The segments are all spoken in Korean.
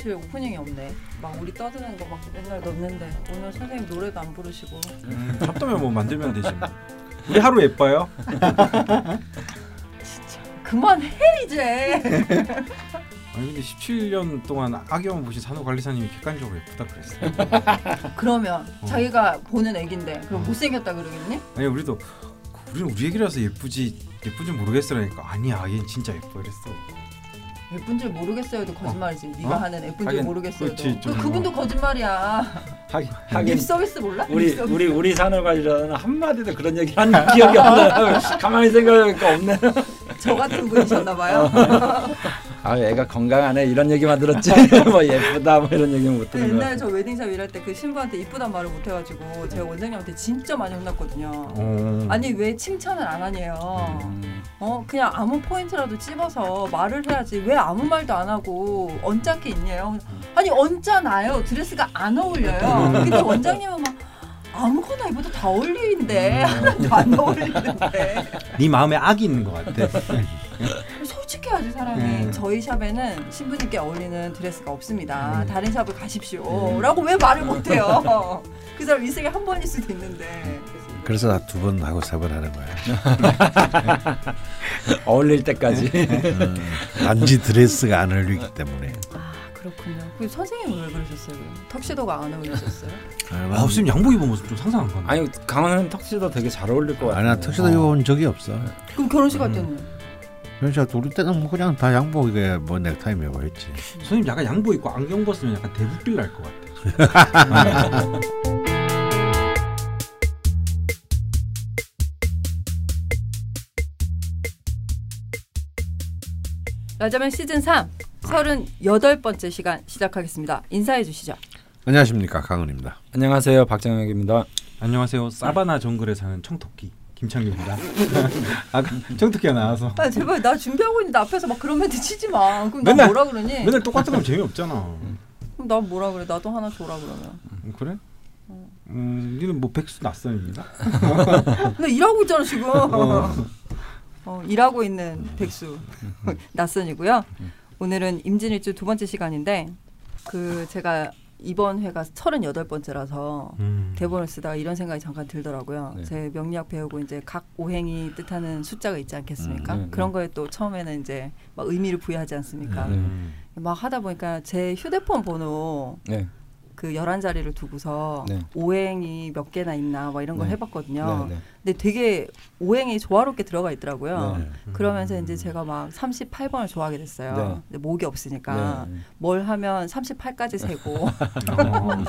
며칠 오프닝이 없네. 막 우리 떠드는 거 막 맨날 넣는데 오늘 선생님 노래도 안 부르시고. 음, 잡다면 뭐 만들면 되지. 뭐. 우리 하루 예뻐요. 진짜 그만해 이제. 아니 근데 17년 동안 악영화 보신 산후관리사님이 객관적으로 예쁘다 그랬어요. 그러면 어. 자기가 보는 애긴데 그럼 어. 못생겼다 그러겠니? 아니 우리도 우리는 우리 얘기라서 예쁘지 예쁜지 모르겠으라니까 아니야 얘는 진짜 예뻐 이랬어. 예쁜 줄 모르겠어요도 거짓말이지. 네가 어? 하는 예쁜 줄 모르겠어요도. 그렇지, 좀 그, 그분도 거짓말이야. 하긴 lip 하긴 서비스 몰라? 우리 lip service. 우리 우리 산후관리사는 한 마디도 그런 얘기 한 기억이 없네. 가만히 생각해보니까 없네. 저 같은 분이셨나 봐요. 아 애가 건강하네 이런 얘기만 들었지. 뭐 예쁘다 뭐 이런 얘기는 못 듣는 거. 옛날에 저 wedding shop 일할 때 그 신부한테 이쁘단 말을 못 해가지고 제가 원장님한테 진짜 많이 혼났거든요. 어. 아니 왜 칭찬을 안 하냐요. 음. 어 그냥 아무 포인트라도 찝어서 말을 해야지 왜 아무 말도 안 하고 언짢게 있냐요. 아니 언짢아요. 드레스가 안 어울려요. 근데 원장님은 막 아무거나 입어도 다 어울리는데 하나도 안 어울리는데 네 마음에 악이 있는 것 같아. 솔직해야지 사람이 음. 저희 샵에는 신부님께 어울리는 드레스가 없습니다 음. 다른 샵을 가십시오 라고 왜 말을 못해요 그 사람 인생에 한 번일 수도 있는데 그래서 두번 하고 세 번 하는 거야. 어울릴 때까지. 음, 단지 드레스가 안 어울리기 때문에. 아 그렇군요 그 선생님은 왜 그러셨어요? 턱시도가 안 어울리셨어요? 아, 아 선생님 양복 입은 모습 좀 상상 안 가네. 아니 강원은 턱시도 되게 잘 어울릴 것 같아. 아니 나 턱시도 입어본 적이 없어. 그럼 결혼식 할 때는? 그래서 우리 때는 뭐 그냥 다 양복에 뭐 넥타이 메고 했지. 선생님 약간 양복 입고 안경 벗으면 약간 대북빌 날것 같아. 여자면 시즌 3 38번째 시간 시작하겠습니다 인사해 주시죠 안녕하십니까 강은입니다. 안녕하세요 박정혁입니다. 안녕하세요. 사바나 정글에 사는 청토끼 김창규입니다. 아까 청토끼가 나와서 아 제발 나 준비하고 있는데 앞에서 막 그런 멘트 치지 마 그럼 나 맨날- 뭐라 그러니? 맨날 똑같은 건 재미없잖아. 그럼 나 뭐라 그래 나도 하나 줘라 그러면 음, 그래? 음, 니는 뭐 백수 낯선입니다. 나 일하고 있잖아 지금. 어. 어, 일하고 있는 백수 낯선이고요. 오늘은 임진일주 두 번째 시간인데 그 제가 이번 회가 38번째라서 음. 대본을 쓰다가 이런 생각이 잠깐 들더라고요. 네. 제 명리학 배우고 이제 각 오행이 뜻하는 숫자가 있지 않겠습니까? 음, 네, 그런 네. 거에 또 처음에는 이제 막 의미를 부여하지 않습니까? 네. 음. 막 하다 보니까 제 휴대폰 번호 네. 그 11자리를 두고서 네. 오행이 몇 개나 있나 막 이런 걸 네. 해봤거든요. 네, 네. 근데 되게 오행이 조화롭게 들어가 있더라고요. 네. 그러면서 이제 제가 막 38번을 좋아하게 됐어요. 네. 근데 목이 없으니까 네. 뭘 하면 38까지 세고 어.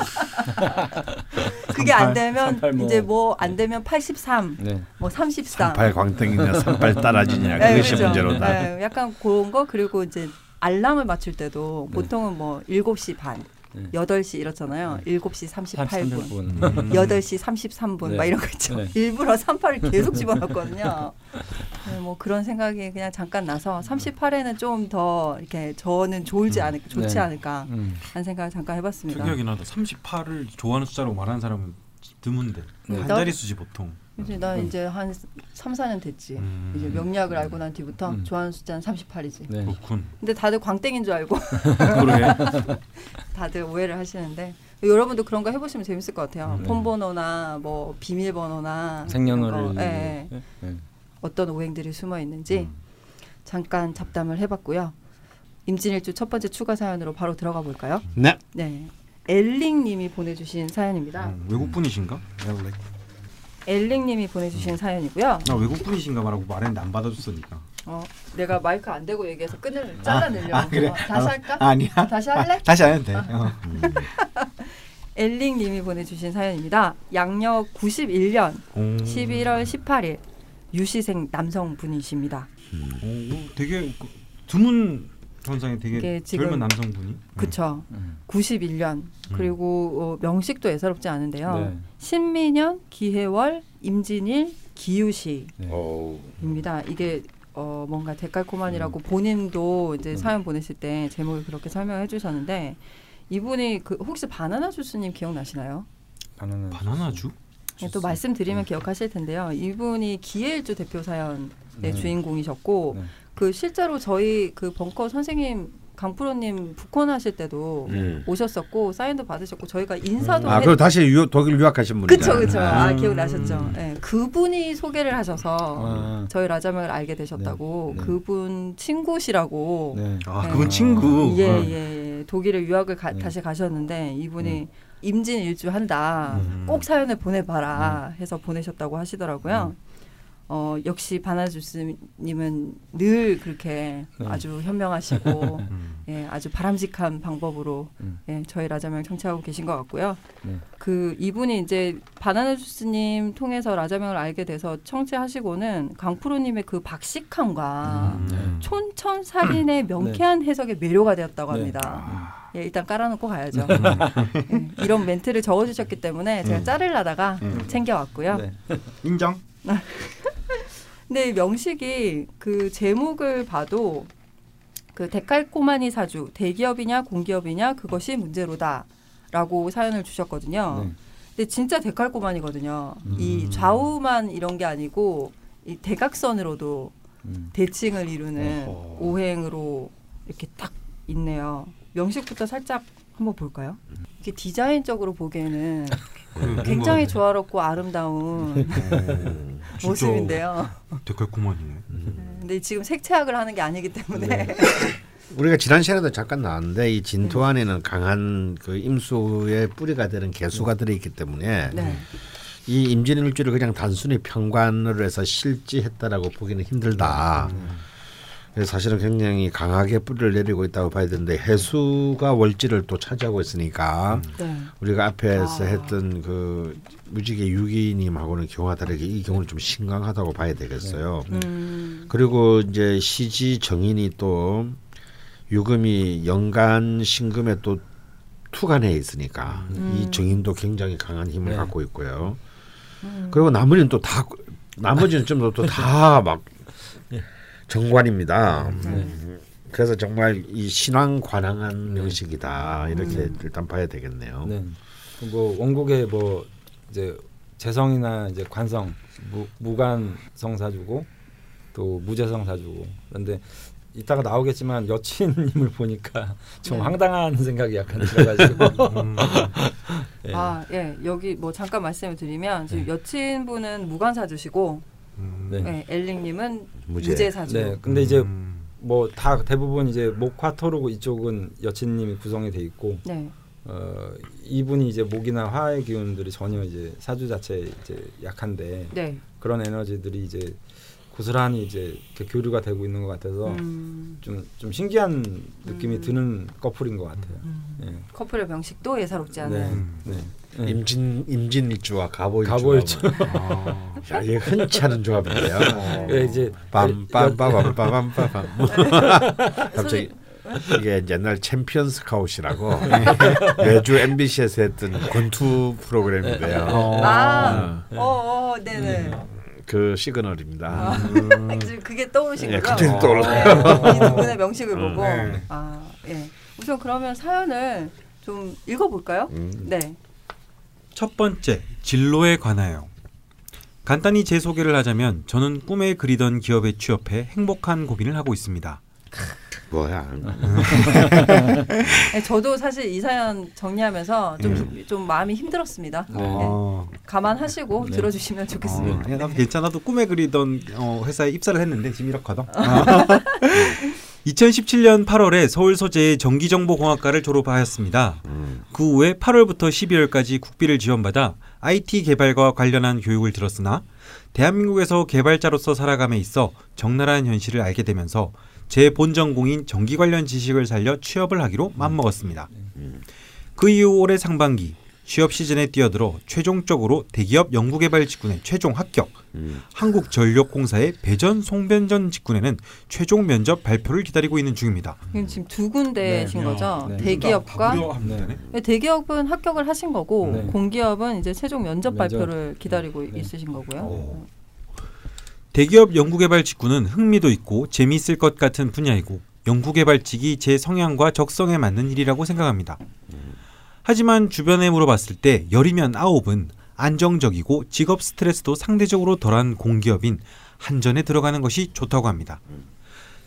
그게 안 38, 되면 38 뭐. 이제 뭐 안 되면 83, 네. 뭐 33. 삼팔 광땡이냐 삼팔 따라지냐 네, 그것이 그죠. 문제로다. 네, 약간 그런 거 그리고 이제 알람을 맞출 때도 네. 보통은 뭐 7시 반, 네. 8시 이렇잖아요. 7시 38분. 38분. 음. 8시 33분 네. 막 이런 거 있죠. 네. 일부러 38을 계속 집어넣었거든요. 네, 뭐 그런 생각이 그냥 잠깐 나서 38에는 좀 더 이렇게 저는 좋을지 음. 않을까, 좋지 네. 않을까 음. 하는 생각을 잠깐 해봤습니다. 특이하긴 하다. 38을 좋아하는 숫자로 말하는 사람은 드문데 네. 한 나- 자리 수지 보통. 이제 나 이제 한 3, 4년 됐지. 음. 이제 명리학을 알고 난 뒤부터 음. 좋아하는 숫자는 38이지. 네. 그렇군. 근데 다들 광땡인 줄 알고 그러게. 다들 오해를 하시는데 여러분도 그런 거 해보시면 재밌을 것 같아요. 네. 폰번호나 뭐 비밀번호나 생년월일. 예, 예. 네. 네. 어떤 오행들이 숨어 있는지 음. 잠깐 잡담을 해봤고요. 임진일주 첫 번째 추가 사연으로 바로 들어가 볼까요? 네. 네, 엘링님이 보내주신 사연입니다. 음, 외국 분이신가? 엘링 님이 보내주신 사연이고요. 나 외국 분이신가 말하고 말했는데 안 받아줬으니까. 어, 내가 마이크 안 대고 얘기해서 끈을 잘라내려고. 아, 그래? 어, 다시 할까? 아, 아니야. 다시 할래? 다시 안 해도 돼. 어. 엘링님이 보내주신 사연입니다. 양력 91년 오. 11월 18일 유시생 남성분이십니다. 오, 되게 그 드문 현상이 되게 지금- 젊은 남성분이. 그쵸. 음. 91년 그리고 어, 명식도 예사롭지 않은데요. 네. 신민년, 기해월, 임진일, 기유시입니다. 네. 이게 어, 뭔가 데칼코만이라고 본인도 이제 음. 사연 보냈을 때 제목을 그렇게 설명해 주셨는데 이분이 그 혹시 바나나 주스님 기억나시나요? 바나나. 바나나 주? 네, 또 말씀드리면 기억하실 텐데요. 이분이 기해일주 대표 사연의 네. 주인공이셨고 네. 그 실제로 저희 그 벙커 선생님 강프로님 북콘 하실 때도 음. 오셨었고 사인도 받으셨고 저희가 인사도 아 했- 그리고 다시 유, 독일 유학하신 분이죠. 그쵸 그쵸 아 음. 기억나셨죠 예 그분이 소개를 하셔서 아, 저희 라자명을 알게 되셨다고 네, 네. 그분 친구시라고 네. 아 네. 그분 친구. 예, 어. 예, 예. 독일에 유학을 가- 네. 다시 가셨는데 이분이 임진 일주 한다. 음. 꼭 사연을 보내봐라 해서 보내셨다고 하시더라고요. 음. 어, 역시 바나주스님은 늘 그렇게 네. 아주 현명하시고 음. 예, 아주 바람직한 방법으로 음. 예, 저희 라자명 청취하고 계신 것 같고요. 네. 그 이분이 이제 바나나 주스님 통해서 라자명을 알게 돼서 청취하시고는 강프로님의 그 박식함과 음. 촌천 살인의 명쾌한 해석에 매료가 되었다고 네. 합니다. 예, 일단 깔아놓고 가야죠. 예, 이런 멘트를 적어주셨기 때문에 제가 음. 자르려다가 음. 챙겨왔고요. 네. 인정. 근데 이 명식이 그 제목을 봐도 그 데칼코마니 사주 대기업이냐 공기업이냐 그것이 문제로다라고 사연을 주셨거든요. 네. 근데 진짜 데칼코마니거든요. 음. 이 좌우만 이런 게 아니고 이 대각선으로도 음. 대칭을 이루는 어허. 오행으로 이렇게 딱 있네요. 명식부터 살짝 한번 볼까요? 이게 디자인적으로 보기에는 그 굉장히 뭔가- 좋아롭고 아름다운 어, 진짜 모습인데요. 데칼코마니네. 근데 지금 색채학을 하는 게 아니기 때문에 우리가 지난 시간에도 잠깐 나왔는데 이 진토 안에는 강한 그 임수의 뿌리가 되는 개수가 들어있기 때문에 네. 이 임진일주를 그냥 단순히 평관으로 해서 실지했다라고 보기는 힘들다. 그래서 사실은 굉장히 강하게 뿌리를 내리고 있다고 봐야 되는데 해수가 월지를 또 차지하고 있으니까 네. 우리가 앞에서 아. 했던 그 무지개 유기님하고는 경우가 다르게 이 경우는 좀 심각하다고 봐야 되겠어요. 음, 그리고 이제 시지 정인이 또 유금이 연간 신금에 또 투간해 있으니까 음. 이 정인도 굉장히 강한 힘을 네. 갖고 있고요. 음. 그리고 나머지는 또 다 나머지는 좀더다막 정관입니다. 음. 그래서 정말 이 신앙 관항한 명식이다 이렇게 음. 일단 봐야 되겠네요. 네. 그뭐 원곡에 뭐 이제 재성이나 이제 관성 무, 무관성 사주고 또 무재성 사주고 그런데 이따가 나오겠지만 여친님을 보니까 좀 네. 황당한 생각이 약간 들어가지고 음. 예. 아, 예. 여기 뭐 잠깐 말씀을 드리면 지금 여친분은 무관사주시고 음. 네. 예, 엘링님은 무죄. 무죄 사주. 네, 근데 이제 음. 뭐다 대부분 이제 목화 토르고 이쪽은 여친님이 구성이 돼 있고 네. 어 이분이 이제 목이나 화의 기운들이 전혀 이제 사주 자체 이제 약한데 네. 그런 에너지들이 이제 고스란히 이제 교류가 되고 있는 것 같아서 음, 좀좀 신기한 느낌이 음. 드는 커플인 것 같아요. 음. 예. 커플의 명식도 예사롭지 않은. 음. 네. 네. 임진 임진일주와 갑오일주. 갑오일주. 아. 야, 이게 흔치 않은 조합인데요. 예, 이제 빰빰빰빰빰빰빰. 갑자기 이게 옛날 챔피언 스카웃이라고 매주 MBC에서 했던 권투 프로그램인데요. 아, 어, 어, 어, 네네. 그 시그널입니다. 아, 지금 그게 떠오르신 예, 거죠? 갑자기 떠올라요. 네, 이두 분의 명식을 음, 보고. 네. 아, 예. 우선 그러면 사연을 좀 읽어볼까요? 음. 네. 첫 번째 진로에 관하여 간단히 제 소개를 하자면 저는 꿈에 그리던 기업에 취업해 행복한 고민을 하고 있습니다. 뭐야? 네, 저도 사실 이 사연 정리하면서 좀, 좀 마음이 힘들었습니다. 네. 어. 감안하시고 네. 들어주시면 좋겠습니다. 어, 나도 괜찮아도 꿈에 그리던 어, 회사에 입사를 했는데 지금 이렇거든. 2017년 8월에 서울 소재의 전기정보공학과를 졸업하였습니다. 음. 그 후에 8월부터 12월까지 국비를 지원받아 IT 개발과 관련한 교육을 들었으나 대한민국에서 개발자로서 살아감에 있어 적나라한 현실을 알게 되면서 제 본전공인 전기 관련 지식을 살려 취업을 하기로 맘먹었습니다. 그 이후 올해 상반기 취업 시즌에 뛰어들어 최종적으로 대기업 연구개발 직군에 최종 합격, 음. 한국전력공사의 배전 송변전 직군에는 최종 면접 발표를 기다리고 있는 중입니다. 이건 지금 두 군데신 네. 거죠. 네. 대기업과 네. 네, 대기업은 합격을 하신 거고 네. 공기업은 이제 최종 면접 면접. 발표를 기다리고 네. 있으신 거고요. 오. 대기업 연구개발 직군은 흥미도 있고 재미있을 것 같은 분야이고 연구개발직이 제 성향과 적성에 맞는 일이라고 생각합니다. 하지만 주변에 물어봤을 때 열이면 아홉은 안정적이고 직업 스트레스도 상대적으로 덜한 공기업인 한전에 들어가는 것이 좋다고 합니다.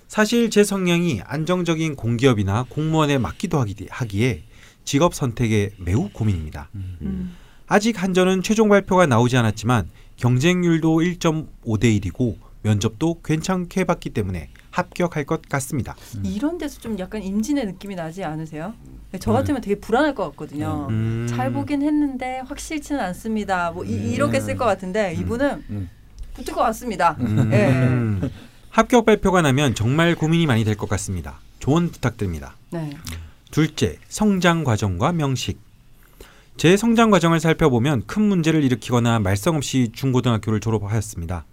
사실 제 성향이 안정적인 공기업이나 공무원에 하기- 하기에 직업 선택에 매우 고민입니다. 음. 아직 한전은 최종 발표가 나오지 않았지만 경쟁률도 1.5대 1이고 면접도 괜찮게 봤기 때문에 합격할 것 같습니다. 이런 데서 좀 약간 임진의 느낌이 나지 않으세요? 저 같으면 되게 불안할 것 같거든요. 음. 잘 보긴 했는데 확실치는 않습니다. 뭐 이, 렇게 쓸 것 같은데 이분은 음. 붙을 것 같습니다. 음. 예. 합격 발표가 나면 정말 고민이 많이 될 것 같습니다. 조언 부탁드립니다. 네. 둘째, 성장 과정과 명식. 제 성장 과정을 살펴보면 큰 문제를 일으키거나 말썽 없이 중고등학교를 졸업하였습니다.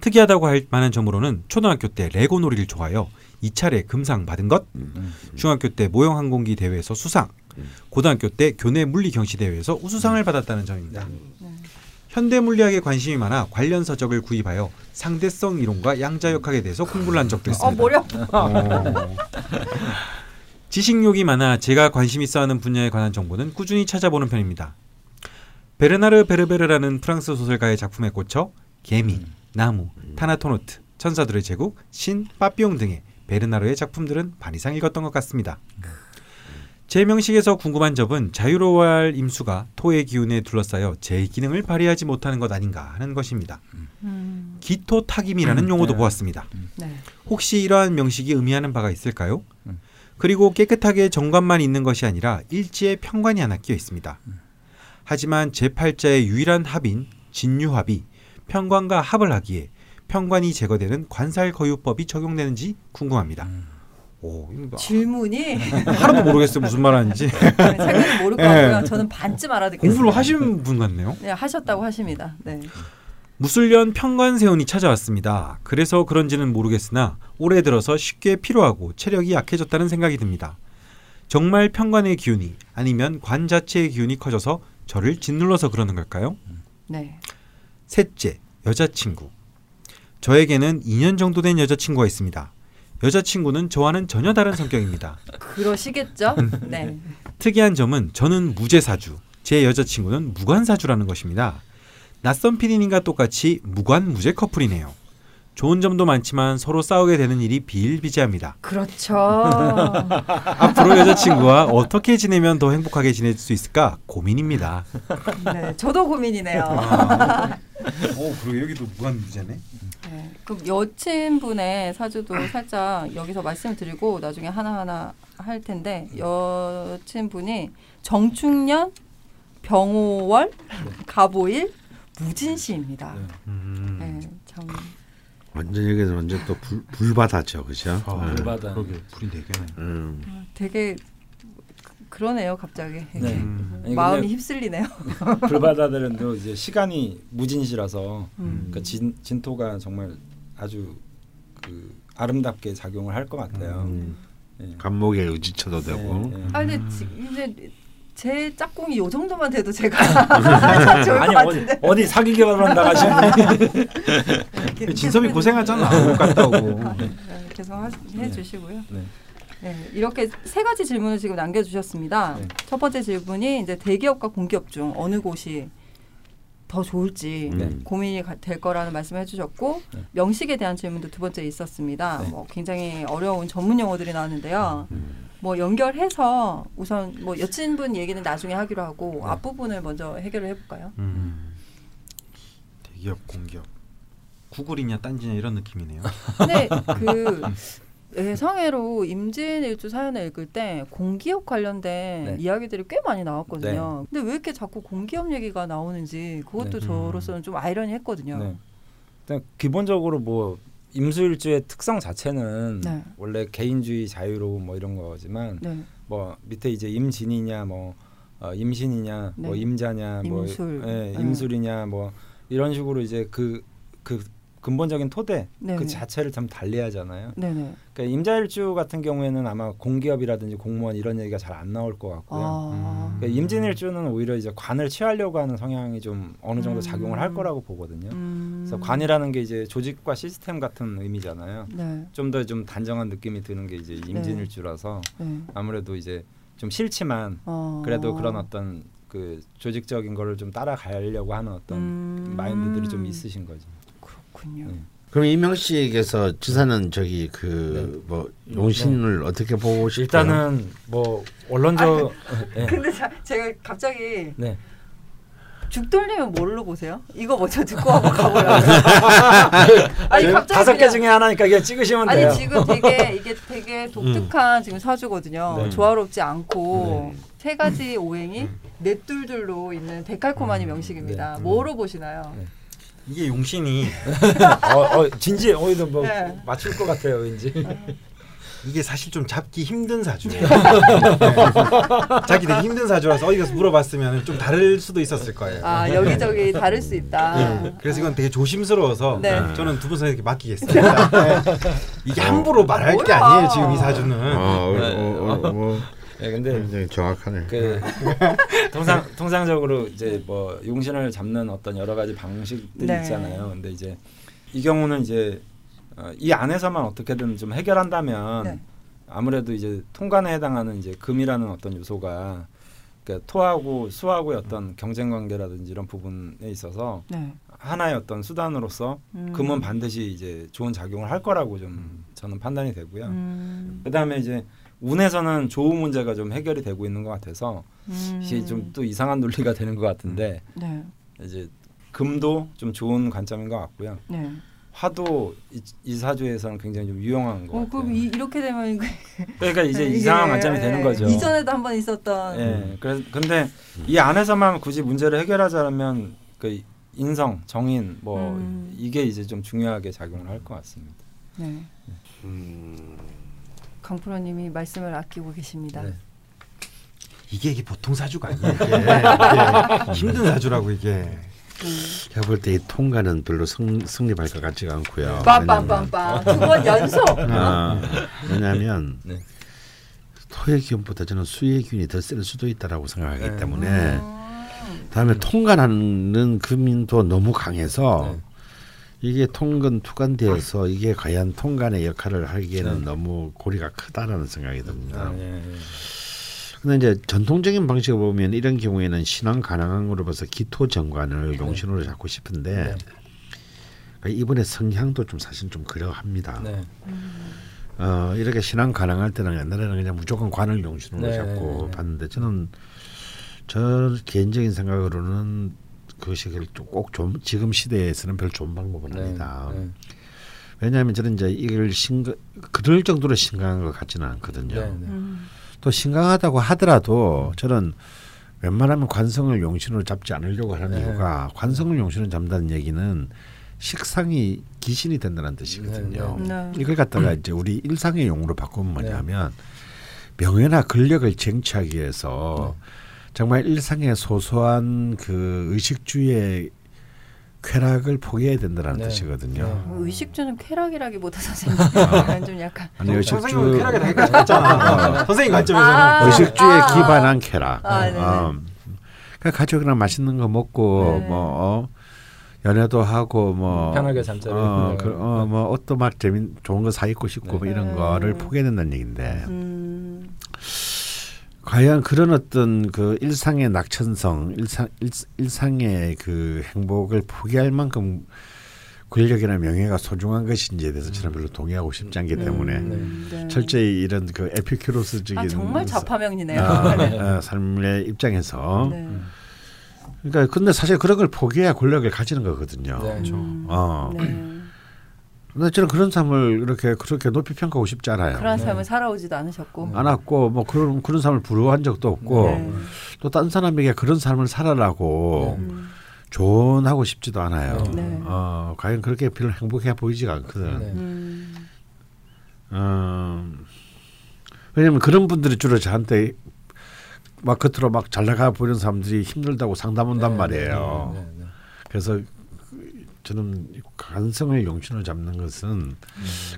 특이하다고 할 만한 점으로는 초등학교 때 레고 놀이를 좋아하여 2차례 금상 받은 것, 중학교 때 모형 항공기 대회에서 수상, 고등학교 때 교내 물리 경시 대회에서 우수상을 받았다는 점입니다. 네. 현대 물리학에 관심이 많아 관련 서적을 구입하여 상대성 이론과 양자역학에 대해서 공부를 한 적도 어 있습니다. 머리 아파. 어. 지식욕이 많아 제가 관심 있어 하는 분야에 관한 정보는 꾸준히 찾아보는 편입니다. 베르나르 베르베르라는 프랑스 소설가의 작품에 꽂혀 개미, 나무, 타나토노트, 천사들의 제국, 신, 빠삐용 등의 베르나르의 작품들은 반 이상 읽었던 것 같습니다. 제 명식에서 궁금한 점은 자유로워야 할 임수가 토의 기운에 둘러싸여 제 기능을 발휘하지 못하는 것 아닌가 하는 것입니다. 음, 기토 타김이라는 음, 용어도 네. 보았습니다. 네. 혹시 이러한 명식이 의미하는 바가 있을까요? 음. 그리고 깨끗하게 정관만 있는 것이 아니라 일지에 편관이 하나 끼어 있습니다. 하지만 제8자의 유일한 합인 진유합이 편관과 합을 하기에 편관이 제거되는 관살거유법이 적용되는지 궁금합니다. 오, 이거 뭐 질문이 하나도 모르겠어요 무슨 말 하는지 생각이 모를 것 같고요. 저는 반쯤 알아듣겠어요. 공부를 하신 분 같네요. 네, 하셨다고 하십니다. 네. 무술년 편관세운이 찾아왔습니다. 그래서 그런지는 모르겠으나 올해 들어서 쉽게 피로하고 체력이 약해졌다는 생각이 듭니다. 정말 편관의 기운이 아니면 관 자체의 기운이 커져서 저를 짓눌러서 그러는 걸까요? 네. 셋째, 여자친구. 저에게는 2년 정도 된 여자친구가 있습니다. 여자친구는 저와는 전혀 다른 성격입니다. 그러시겠죠? 네. 특이한 점은 저는 무죄사주, 제 여자친구는 무관사주라는 것입니다. 낯선 피디님과 똑같이 무관 무죄 커플이네요. 좋은 점도 많지만 서로 싸우게 되는 일이 비일비재합니다. 그렇죠. 앞으로 여자친구와 어떻게 지내면 더 행복하게 지낼 수 있을까 고민입니다. 네, 저도 고민이네요. 오, 그리고 여기도 무죄네. 네, 그럼 여친분의 사주도 살짝 여기서 말씀드리고 나중에 하나하나 할 텐데 여친분이 정축년, 병오월, 갑오일, 무진시입니다. 네. 음. 네, 참 완전 여기서 완전 또 불, 불바다죠, 그죠? 아, 네. 불바다. 그러게 불이 네 개네. 음. 되게 그러네요, 갑자기. 네. 음. 아니, 마음이 휩쓸리네요. 불바다들은도 이제 시간이 무진시라서 음. 그러니까 진, 진토가 정말 아주 그 아름답게 작용을 할 것 같아요. 음. 예. 감목에 의지쳐도 되고. 예, 예. 아 근데 지, 이제 제 짝꿍이 요 정도만 돼도 제가 참 좋을 아니 것 어디 같은데. 어디 사기 결혼한다 하시는 이렇게 진섭이 고생하잖아. 못 갔다 오고. 네, 계속 하, 해주시고요. 네. 네, 이렇게 세 가지 질문을 지금 남겨주셨습니다. 네. 첫 번째 질문이 이제 대기업과 공기업 중 어느 곳이 더 좋을지 네. 고민이 가- 될 거라는 말씀을 해주셨고 네. 명식에 대한 질문도 두 번째 있었습니다. 네. 뭐 굉장히 어려운 전문 용어들이 나왔는데요. 음. 뭐 연결해서 우선 뭐 여친분 얘기는 나중에 하기로 하고 네. 앞부분을 먼저 해결을 해볼까요? 음. 대기업 공기업 구글이냐 딴지냐 이런 느낌이네요. 근데 그 예상외로 임진일주 사연을 읽을 때 공기업 관련된 네. 이야기들이 꽤 많이 나왔거든요. 근데 왜 이렇게 자꾸 공기업 얘기가 나오는지 그것도 네. 저로서는 좀 아이러니했거든요. 네. 일단 기본적으로 뭐 임수일주의 특성 자체는 네. 원래 개인주의 자유로움 뭐 이런 거지만 네. 뭐 밑에 이제 임진이냐 뭐 어, 임신이냐 뭐 네. 임자냐 뭐 임술. 예, 네. 임술이냐 뭐 이런 식으로 이제 그그 근본적인 토대 네네. 그 자체를 참 달리하잖아요. 네네. 그러니까 임자일주 같은 경우에는 아마 공기업이라든지 공무원 이런 얘기가 잘 안 나올 것 같고요. 아. 그러니까 임진일주는 오히려 이제 관을 취하려고 하는 성향이 좀 어느 정도 음. 작용을 할 거라고 보거든요. 음. 그래서 관이라는 게 이제 조직과 시스템 같은 의미잖아요. 네. 좀더좀 단정한 느낌이 드는 게 이제 임진일주라서 네. 아무래도 이제 좀 싫지만 어. 그래도 그런 어떤 그 조직적인 거를 좀 따라가려고 하는 어떤 음. 마인드들이 좀 있으신 거죠. 그렇군요. 네. 그럼 이명식에서 지사는 저기 그 뭐 용신을 어떻게 보고 싶어요? 일단은 뭐 언론적 예. 근데 자, 제가 갑자기 네. 죽 돌리면 뭘로 보세요? 이거 먼저 듣고 한번 가보려고. 아니 갑자기 다섯 개 그냥- 중에 하나니까 이게 찍으시면 아니 돼요. 지금 되게 이게 되게 독특한 지금 사주거든요. 네. 조화롭지 않고 네. 세 가지 오행이 넷둘둘로 있는 데칼코마니 명식입니다. 네. 뭐로 보시나요? 네. 이게 용신이 어, 어, 진지 어디도 뭐 네. 맞출 것 같아요, 왠지. 이게 사실 좀 잡기 힘든 사주예요. 잡기 되게 힘든 사주라서 어디 가서 물어봤으면 좀 다를 수도 있었을 거예요. 아 여기저기 다를 수 있다. 예, 그래서 이건 되게 조심스러워서 네. 저는 두 분 선생님께 맡기겠습니다. 네. 이게 함부로 말할 게 뭐야. 아니에요 지금 이 사주는. 어, 어, 어, 어, 뭐 네, 근데 굉장히 정확하네. 그 통상 통상적으로 이제 뭐 용신을 잡는 어떤 여러 가지 방식들이 네. 있잖아요. 근데 이제 이 경우는 이제 어, 이 안에서만 어떻게든 좀 해결한다면 네. 아무래도 이제 통관에 해당하는 이제 금이라는 어떤 요소가 그러니까 토하고 수하고의 어떤 경쟁 관계라든지 이런 부분에 있어서 네. 하나의 어떤 수단으로서 음. 금은 반드시 이제 좋은 작용을 할 거라고 좀 저는 판단이 되고요. 음. 그다음에 이제 운에서는 조우 문제가 좀 해결이 되고 있는 것 같아서 음. 이게 좀 또 이상한 논리가 되는 것 같은데 네. 이제 금도 좀 좋은 관점인 것 같고요. 네. 화도 이, 이 사주에서는 굉장히 좀 유용한 것 어, 같아요. 그럼 이, 이렇게 되면 그- 그러니까 이제 이상한 관점이 되는 예, 거죠. 이전에도 한 번 있었던 예. 그래서 근데 이 안에서만 굳이 문제를 해결하자면 그 인성, 정인 뭐 음. 이게 이제 좀 중요하게 작용을 할 것 같습니다. 네. 음, 강프로님이 말씀을 아끼고 계십니다. 네. 이게 이게 보통 사주가 아니에요. 이게, 이게 힘든 사주라고 이게. 음. 제가 볼 때 이 통과는 별로 승, 승립할 것 같지가 않고요. 빰빰빰빰 두 번 연속. 아, 왜냐하면 네. 토의 기운보다 저는 수의 기운이 더 쓸 수도 있다라고 생각하기 네. 때문에 음. 다음에 통관하는 금인도 너무 강해서 네. 이게 통근 투관되어서 이게 과연 통관의 역할을 하기에는 네. 너무 고리가 크다라는 생각이 듭니다. 아, 예, 예. 근데 이제 전통적인 방식을 보면 이런 경우에는 신앙 가능한으로 봐서 기토 정관을 용신으로 잡고 싶은데 네. 그러니까 이번에 성향도 좀 사실 좀 그러합니다. 네. 어, 이렇게 신앙 가능할 때는 옛날에는 그냥 무조건 관을 용신으로 네, 잡고 네, 네. 봤는데 저는 저 개인적인 생각으로는 그것이 꼭좀 지금 시대에서는 별 좋은 방법은 아니다. 네. 왜냐하면 저는 이제 이걸 신가 그럴 정도로 심각한 것 같지는 않거든요. 네. 네. 음. 또 심각하다고 하더라도 저는 웬만하면 관성을 용신으로 잡지 않으려고 하는 네. 이유가 관성을 용신으로 잡는다는 얘기는 식상이 기신이 된다는 뜻이거든요. 네, 네. 이걸 갖다가 이제 우리 일상의 용어로 바꾸면 뭐냐면 명예나 권력을 쟁취하기 위해서 정말 일상의 소소한 그 의식주의 쾌락을 포기해야 된다는 네. 뜻이거든요. 뭐 의식주는 쾌락이라기보다 선생님 좀 약간 아니 의식주 선생님은 쾌락에 다니까 했잖아. 선생님 관점에서는 아. 의식주에 아. 기반한 쾌락. 아, 네네. 어. 그러니까 가족이랑 맛있는 거 먹고 네. 뭐 어, 연애도 하고 뭐 편하게 잠자리 어. 그, 어, 뭐 옷도 막 재밌 좋은 거 사 입고 싶고 뭐 이런 네. 거를 포기해야 된다는 얘기인데 음. 과연 그런 어떤 그 일상의 낙천성, 일상 일, 일상의 그 행복을 포기할 만큼 권력이나 명예가 소중한 것인지에 대해서 저는 별로 동의하고 싶지 않기 때문에 음, 네. 철저히 이런 그 에피큐로스적인 아 정말 좌파명이네요. 아, 네. 아, 삶의 입장에서 네. 그러니까 근데 사실 그런 걸 포기해야 권력을 가지는 거거든요. 네. 음. 어. 네. 근데 저는 그런 삶을 이렇게 그렇게 높이 평가하고 싶지 않아요. 그런 네. 삶을 살아오지도 않으셨고. 안 왔고 뭐 그런 그런 삶을 부러워한 적도 없고 네. 또딴 사람에게 그런 삶을 살아라고 음. 조언하고 싶지도 않아요. 네. 어, 과연 그렇게 별로 행복해 보이지가 않거든. 네. 음. 어, 왜냐면 그런 분들이 주로 저한테 막 겉으로 막 잘 나가 보이는 사람들이 힘들다고 상담한단 네, 말이에요. 네, 네, 네. 그래서 저는 관성을 용신으로 잡는 것은 음.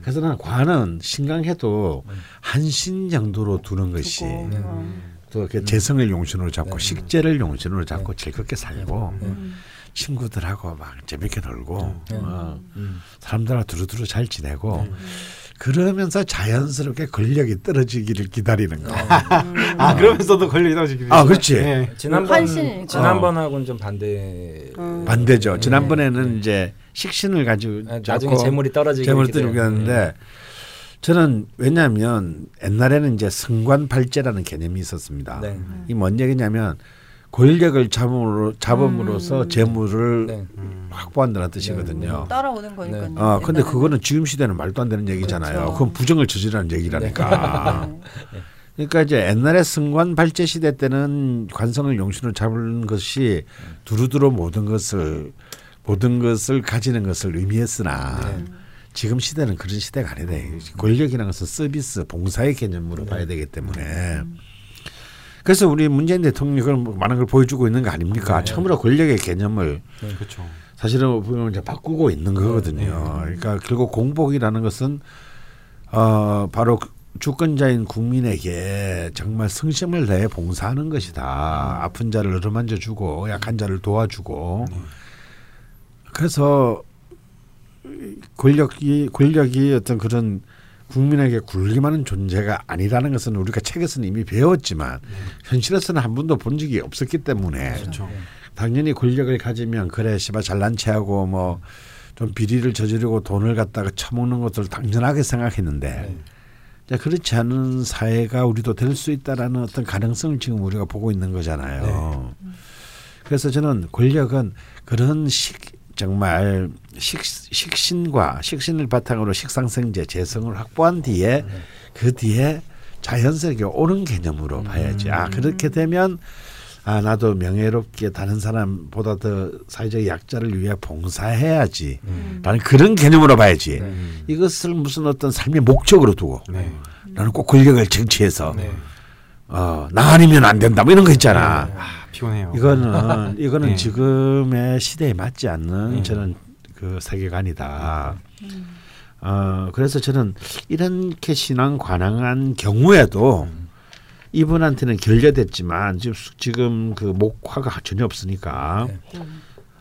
그래서 나는 관은 신강해도 네. 한신 정도로 두는 것이 두고, 네. 어. 또 이렇게 재성을 용신으로 잡고 네. 식재를 용신으로 잡고 즐겁게 살고 네. 음. 친구들하고 막 재밌게 놀고 네. 어, 음. 사람들하고 두루두루 잘 지내고 그러면서 자연스럽게 권력이 떨어지기를 기다리는 거. 아 그러면서도 권력이 떨어지기 아, 그렇지. 네. 지난번 한신이니까. 지난번하고는 좀 반대. 음. 반대죠. 지난번에는 이제 식신을 가지고 아, 나중에 재물이 되기도 떨어지게 해요. 하는데 저는 왜냐하면 옛날에는 이제 승관발제라는 개념이 있었습니다. 네. 이뭔 얘기냐면 권력을 잡음으로 잡음으로써 음. 재물을 네. 확보한다는 뜻이거든요. 따라오는 거니까요. 네. 어 근데. 그거는 지금 시대는 말도 안 되는 얘기잖아요. 그렇죠. 그건 부정을 저지르는 얘기라니까. 네. 그러니까 이제 옛날에 승관 발제 시대 때는 관성을 용신으로 잡은 것이 두루두루 모든 것을 모든 것을 가지는 것을 의미했으나 네. 지금 시대는 그런 시대가 아니다. 권력이라는 것은 서비스, 봉사의 개념으로 봐야 되기 때문에 그래서 우리 문재인 대통령이 그런 많은 걸 보여주고 있는 거 아닙니까? 처음으로 권력의 개념을 그렇죠. 사실은 보면 이제 바꾸고 있는 거거든요. 그러니까 결국 공복이라는 것은 어 바로 주권자인 국민에게 정말 성심을 내어 봉사하는 것이다. 아픈 자를 어루만져 주고 약한 자를 도와주고 그래서 권력이 권력이 어떤 그런 국민에게 굴림하는 존재가 아니라는 것은 우리가 책에서는 이미 배웠지만 현실에서는 한 번도 본 적이 없었기 때문에 그렇죠. 당연히 권력을 가지면 그래 씨발 잘난 체하고 뭐 좀 비리를 저지르고 돈을 갖다가 처먹는 것을 당연하게 생각했는데 네. 이제 그렇지 않은 사회가 우리도 될 수 있다라는 어떤 가능성을 지금 우리가 보고 있는 거잖아요. 그래서 저는 권력은 그런 식 정말 식, 식신과 식신을 바탕으로 식상생제 재성을 확보한 뒤에 그 뒤에 자연스럽게 오는 개념으로 봐야지. 아 그렇게 되면 아 나도 명예롭게 다른 사람보다 더 사회적 약자를 위해 봉사해야지. 라는 그런 개념으로 봐야지. 네. 이것을 무슨 어떤 삶의 목적으로 두고 네. 나는 꼭 권력을 쟁취해서 네. 어, 나 아니면 안 된다 뭐 이런 거 있잖아. 아 피곤해요. 이거는 이거는 네. 지금의 시대에 맞지 않는 네. 저는 그 세계관이다. 어 그래서 저는 이렇게 신앙 관항한 경우에도 이분한테는 결여됐지만 지금 지금 그 목화가 전혀 없으니까 네.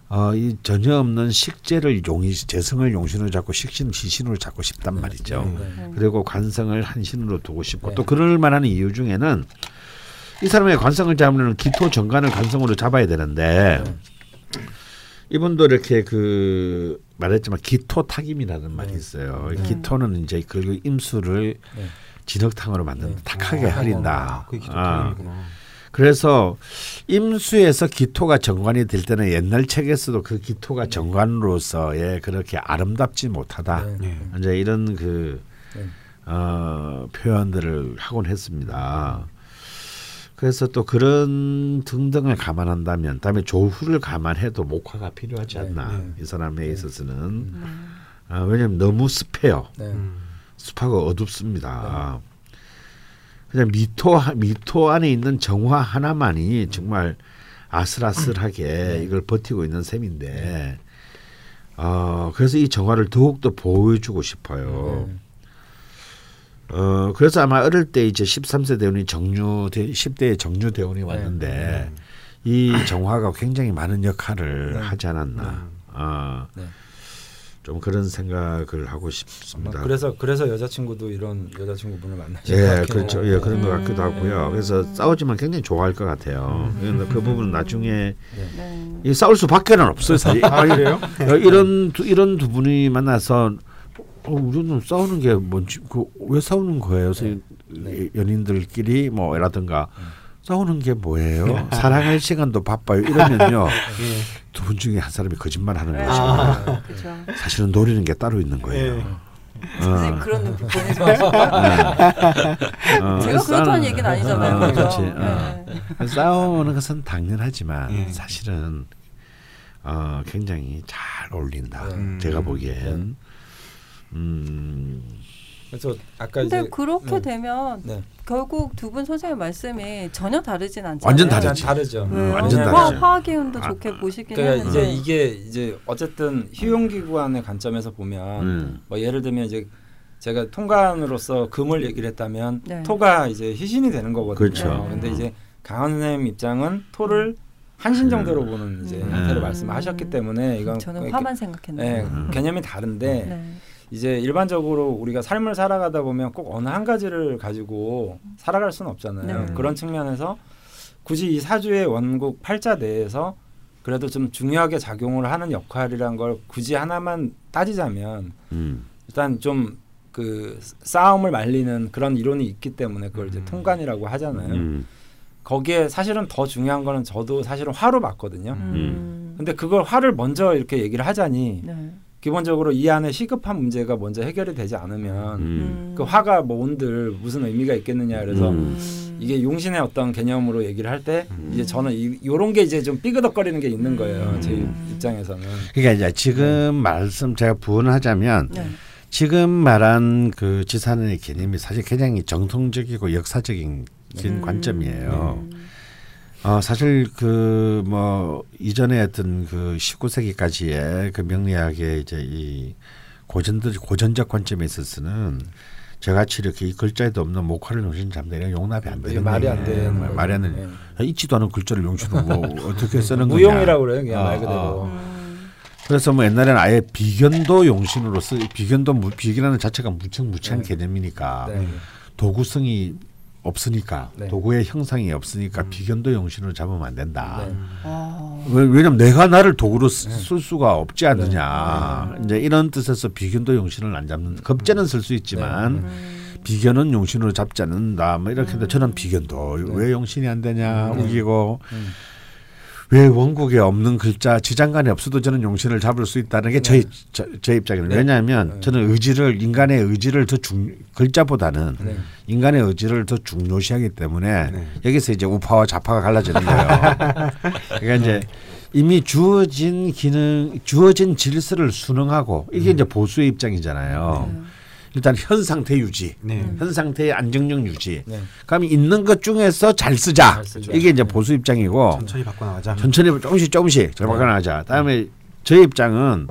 어, 이 전혀 없는 식재를 용이 재성을 용신으로 잡고 식신 지신으로 잡고 싶단 말이죠. 네. 그리고 관성을 한신으로 두고 싶고 네. 또 그럴 만한 이유 중에는 이 사람의 관성을 잡으면 기토 정관을 관성으로 잡아야 되는데 네. 이분도 이렇게 그 말했지만 기토 말이 네. 있어요. 네. 기토는 이제 그 임수를 네. 진흙탕으로 만든다. 네. 탁하게 아, 흐린다. 그게 아. 기도이구나. 그래서 임수에서 기토가 정관이 될 때는 옛날 책에서도 그 기토가 정관으로서의 그렇게 아름답지 못하다. 네. 네. 이제 이런 그 네. 어, 표현들을 하곤 했습니다. 그래서 또 그런 등등을 감안한다면, 다음에 조후를 감안해도 목화가 필요하지 네, 않나 네. 이 사람에 네. 있어서는 아, 왜냐하면 너무 습해요. 네. 음. 습하고 어둡습니다. 그냥 미토 미토 안에 있는 정화 하나만이 정말 아슬아슬하게 이걸 버티고 있는 셈인데, 어 그래서 이 정화를 더욱 더 보여주고 싶어요. 네. 어 그래서 아마 어릴 때 이제 13세 대운이 정류 10대의 정류 대운이 왔는데 이 정화가 굉장히 많은 역할을 네. 하지 않았나. 어, 네. 좀 그런 생각을 하고 싶습니다. 그래서 그래서 여자친구도 이런 여자친구분을 만나신 것 예, 그렇죠. 예, 그런 것 음. 같기도 하고요. 그래서 싸우지만 굉장히 좋아할 것 같아요. 그런데 그 부분은 나중에 네. 이 싸울 수밖에는 없어요. 사실. 아 그래요? 어, 이런 두, 이런 두 분이 만나서 어, 우리는 싸우는 게 뭔지 그 왜 싸우는 거예요? 그래서 네. 연인들끼리 뭐라든가 싸우는 게 뭐예요? 사랑할 시간도 바빠요. 이러면요 예. 두분 중에 한 사람이 거짓말 하는 네. 거죠. 아. 그렇죠. 사실은 노리는 게 따로 있는 거예요. 예. 선생님 어. 그런 눈빛 보내지 마시고. 어, 제가 그렇다는 얘기는 아니잖아요. 어, 그렇죠? 그렇지. 네. 어. 싸우는 것은 당연하지만 예. 사실은 어, 굉장히 잘 어울린다. 네. 제가 음. 보기엔. 음, 그래서 아까 근데 이제 그렇게 네. 되면 네. 결국 두 분 선생님 말씀이 전혀 다르진 않잖아요. 완전 다르지. 다르죠. 음, 왜요? 완전 화, 다르죠. 화학 기운도 아, 좋게 보시긴 그러니까 했는데 이제 이게 이제 어쨌든 희용기관의 관점에서 보면 음. 뭐 예를 들면 이제 제가 통관으로서 금을 얘기를 했다면 네. 토가 이제 희신이 되는 거거든요. 그렇죠. 근데 이제 강원 선생님 입장은 토를 한신 정도로 보는 이제 음. 형태로 음. 말씀하셨기 때문에 이건 저는 그- 화만 예, 생각했네요. 음. 개념이 다른데 네. 이제 일반적으로 우리가 삶을 살아가다 보면 꼭 어느 한 가지를 가지고 살아갈 수는 없잖아요. 네. 그런 측면에서 굳이 이 사주의 원국 팔자 내에서 그래도 좀 중요하게 작용을 하는 역할이란 걸 굳이 하나만 따지자면 음. 일단 좀 그 싸움을 말리는 그런 이론이 있기 때문에 그걸 이제 음. 통관이라고 하잖아요. 음. 거기에 사실은 더 중요한 거는 저도 사실은 화로 봤거든요. 음. 근데 그걸 화를 먼저 이렇게 얘기를 하자니 네. 기본적으로 이 안에 시급한 문제가 먼저 해결이 되지 않으면 음. 그 화가 뭐 온들 무슨 의미가 있겠느냐 그래서 음. 이게 용신의 어떤 개념으로 얘기를 할때 음. 이제 저는 이, 요런 게 이제 좀 삐그덕거리는 게 있는 거예요 음. 제 입장에서는 그러니까 이제 지금 말씀 제가 부언하자면 네. 지금 말한 그 지산의 개념이 사실 굉장히 정통적이고 역사적인 긴 음. 관점이에요. 음. 어 사실 그 뭐 이전에 어떤 그 19세기까지의 그 명리학의 이제 이 고전들 고전적 관점에 있어서는 저같이 이렇게 이 글자에도 없는 목화를 용신 잡는 용납이 안 되는 말이 안. 되는 말-. 말이 안 되는 예. 있지도 않은 글자를 용신으로 뭐 어떻게 쓰는 거냐. 무용이라고 그래요 그냥 어, 말 그대로 어. 음. 그래서 뭐 옛날에는 아예 비견도 용신으로 쓰 비견도 무- 비견하는 자체가 무척 무치한 네. 개념이니까 네. 도구성이 없으니까 네. 도구의 형상이 없으니까 비견도 용신으로 잡으면 안 된다. 네. 아. 왜, 왜냐면 내가 나를 도구로 쓰- 네. 쓸 수가 없지 않느냐. 이제 이런 뜻에서 비견도 용신을 안 잡는. 겁제는 쓸 수 있지만 음. 비견은 용신으로 잡지 않는다. 뭐 이렇게 해도 저는 비견도 왜 용신이 안 되냐 네. 우기고 음. 왜 원국에 없는 글자 지장간에 없어도 저는 용신을 잡을 수 있다는 게 제 제 입장이에요. 네. 왜냐하면 네. 저는 의지를 인간의 의지를 더 중 글자보다는 네. 인간의 의지를 더 중요시하기 때문에 네. 여기서 이제 우파와 좌파가 갈라지는 거예요. 그러니까 이제 이미 주어진 기능, 주어진 질서를 순응하고 이게 이제 보수의 입장이잖아요. 네. 일단 현 상태 유지, 네. 현 상태의 안정력 유지. 네. 그럼 있는 것 중에서 잘 쓰자. 잘 쓰자. 이게 이제 네. 보수 입장이고 천천히 바꿔 나가자. 천천히 조금씩 조금씩 잘 네. 바꿔나가자. 다음에 저 입장은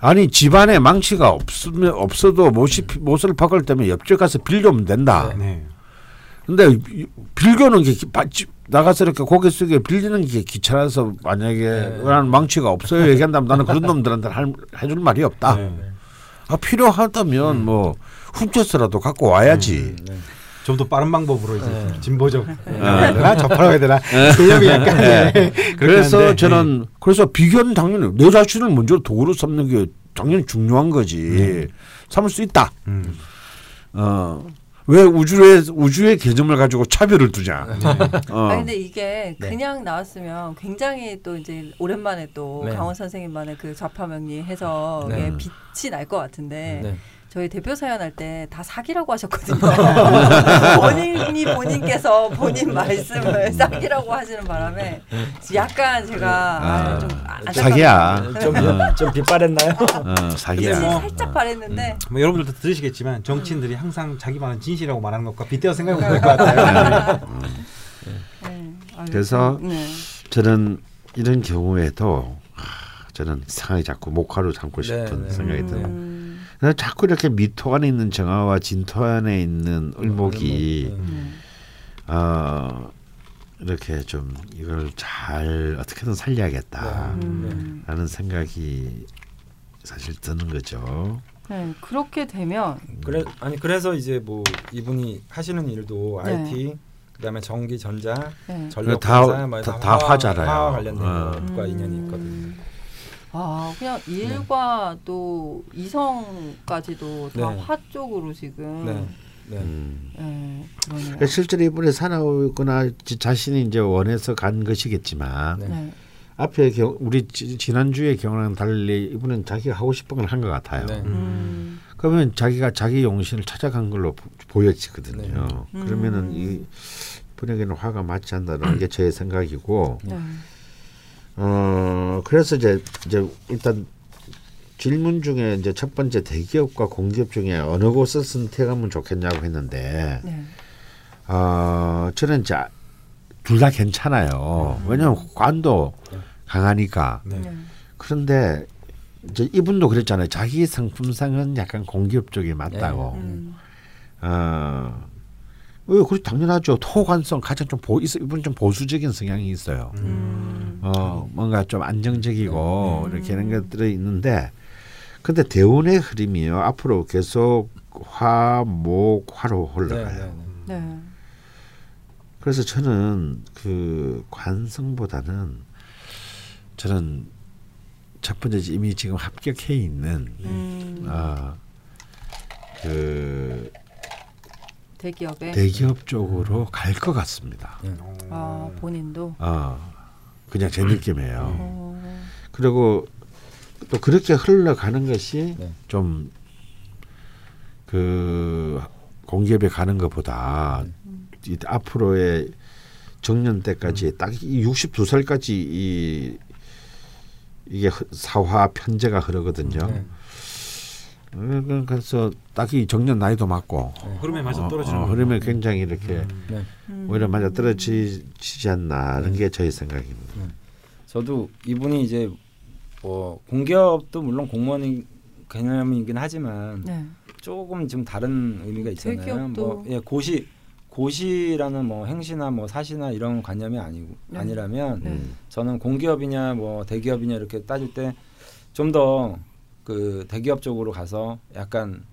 아니 집안에 망치가 없으면 없어도 못이 못을 박을 때면 옆집 가서 빌려면 된다. 네. 근데 이- 빌려는 게 나가서 이렇게 고개 숙여 빌리는 게 귀찮아서 만약에 네. 나는 망치가 없어요 얘기한다면 나는 그런 놈들한테 할, 해줄 말이 없다. 네. 아, 필요하다면 뭐 훔쳐서라도 갖고 와야지. 네. 좀더 빠른 방법으로 이제 네. 진보적 해야 되나 접하라고 해야 되나 개념이 약간 네. 그렇게 그래서 하는데, 저는 그래서 비견 당연히 내 자신을 먼저 도구로 삼는 게 당연히 중요한 거지. 삼을 수 있다. 네. 음. 어. 왜 우주의 우주의 개념을 가지고 차별을 두냐? 어. 아 근데 이게 네. 그냥 나왔으면 굉장히 또 이제 오랜만에 또 네. 강원 선생님만의 그 좌파 명리 해석에 네. 빛이 날 것 같은데 네. 저희 대표 사연 할 때 다 사기라고 하셨거든요. 본인이 본인께서 본인 말씀을 사기라고 하시는 바람에 약간 제가 아, 좀 안타깝네요. 사기야. 좀, 좀 빗발했나요? 어, 그치, 사기야. 뭐, 살짝 바랬는데 뭐 여러분들도 들으시겠지만 정치인들이 항상 자기 말은 진실이라고 말하는 것과 빗대어 생각해보면 될것 같아요. 네. 아유, 그래서 네. 저는 이런 경우에도 하, 저는 이상하게 자꾸 목화로 삼고 싶은 네, 네. 생각이. 음, 그래서 자꾸 이렇게 미토 안에 있는 정화와 진토 안에 있는 을목이 음. 어, 이렇게 좀 이걸 잘 어떻게든 살려야겠다. 음. 라는 생각이 사실 드는 거죠. 네, 그렇게 되면 그래 아니 그래서 이제 뭐 이분이 하시는 일도 네. IT 그다음에 전기 전자 네. 전력 다- 공사 뭐 다- 다 다 화잖아요. 화학 관련된 어. 것과 음. 인연이 있거든요. 아 그냥 일과 또 이성까지도 다 네. 화 쪽으로 지금 네. 네. 음. 네, 실제로 이분이 사나우거나 지- 자신이 이제 원해서 간 것이겠지만 네. 네. 앞에 경, 우리 지, 지난주의 경우랑 달리 이분은 자기가 하고 싶은 걸 한 것 같아요. 네. 음. 그러면 자기가 자기 용신을 찾아간 걸로 보- 보여지거든요. 네. 그러면은 음. 이 분에게는 화가 맞지 않다는 게 제 생각이고 네. 어 그래서 이제 이제 일단 질문 중에 이제 첫 번째 대기업과 공기업 중에 어느 곳을 선택하면 좋겠냐고 했는데 네. 어 저는 이제 둘 다 괜찮아요. 왜냐하면 관도 강하니까. 네. 네. 그런데 이제 이분도 그랬잖아요. 자기 상품상은 약간 공기업 쪽이 맞다고. 음. 어, 왜 그렇 당연하죠. 토관성 가장 좀 보, 이분 좀 보수적인 성향이 있어요. 음. 어, 뭔가 좀 안정적이고 네. 이렇게 하는 것들이 있는데 근데 대운의 흐름이요 앞으로 계속 화, 목, 화로 네, 흘러가요. 네, 네. 네. 그래서 저는 그 관성보다는 저는 첫 번째 이미 지금 합격해 있는 음, 아, 그 대기업에 대기업 쪽으로 갈 것 같습니다. 아 본인도 아, 그냥 제 느낌이에요. 어, 그리고 또 그렇게 흘러가는 것이 네. 좀그 공기업에 가는 것보다 이 앞으로의 정년 때까지 딱 62살까지 이 이게 흐- 사화 편제가 흐르거든요. 네. 음, 그래서 딱히 정년 나이도 맞고 흐름에 맞아 어, 떨어지는 어, 거군요. 흐름에 굉장히 이렇게 네. 음. 오히려 맞아 떨어지지 않나는 게 저희 생각입니다. 저도 이분이 이제 뭐 공기업도 물론 공무원인 개념이긴 하지만 네. 조금 좀 다른 의미가 있잖아요. 대기업도- 뭐 예, 고시 고시라는 뭐 행시나 뭐 사시나 이런 관념이 아니고 네. 아니라면 네. 음. 저는 공기업이냐 뭐 대기업이냐 이렇게 따질 때 좀 더 그 대기업 쪽으로 가서 약간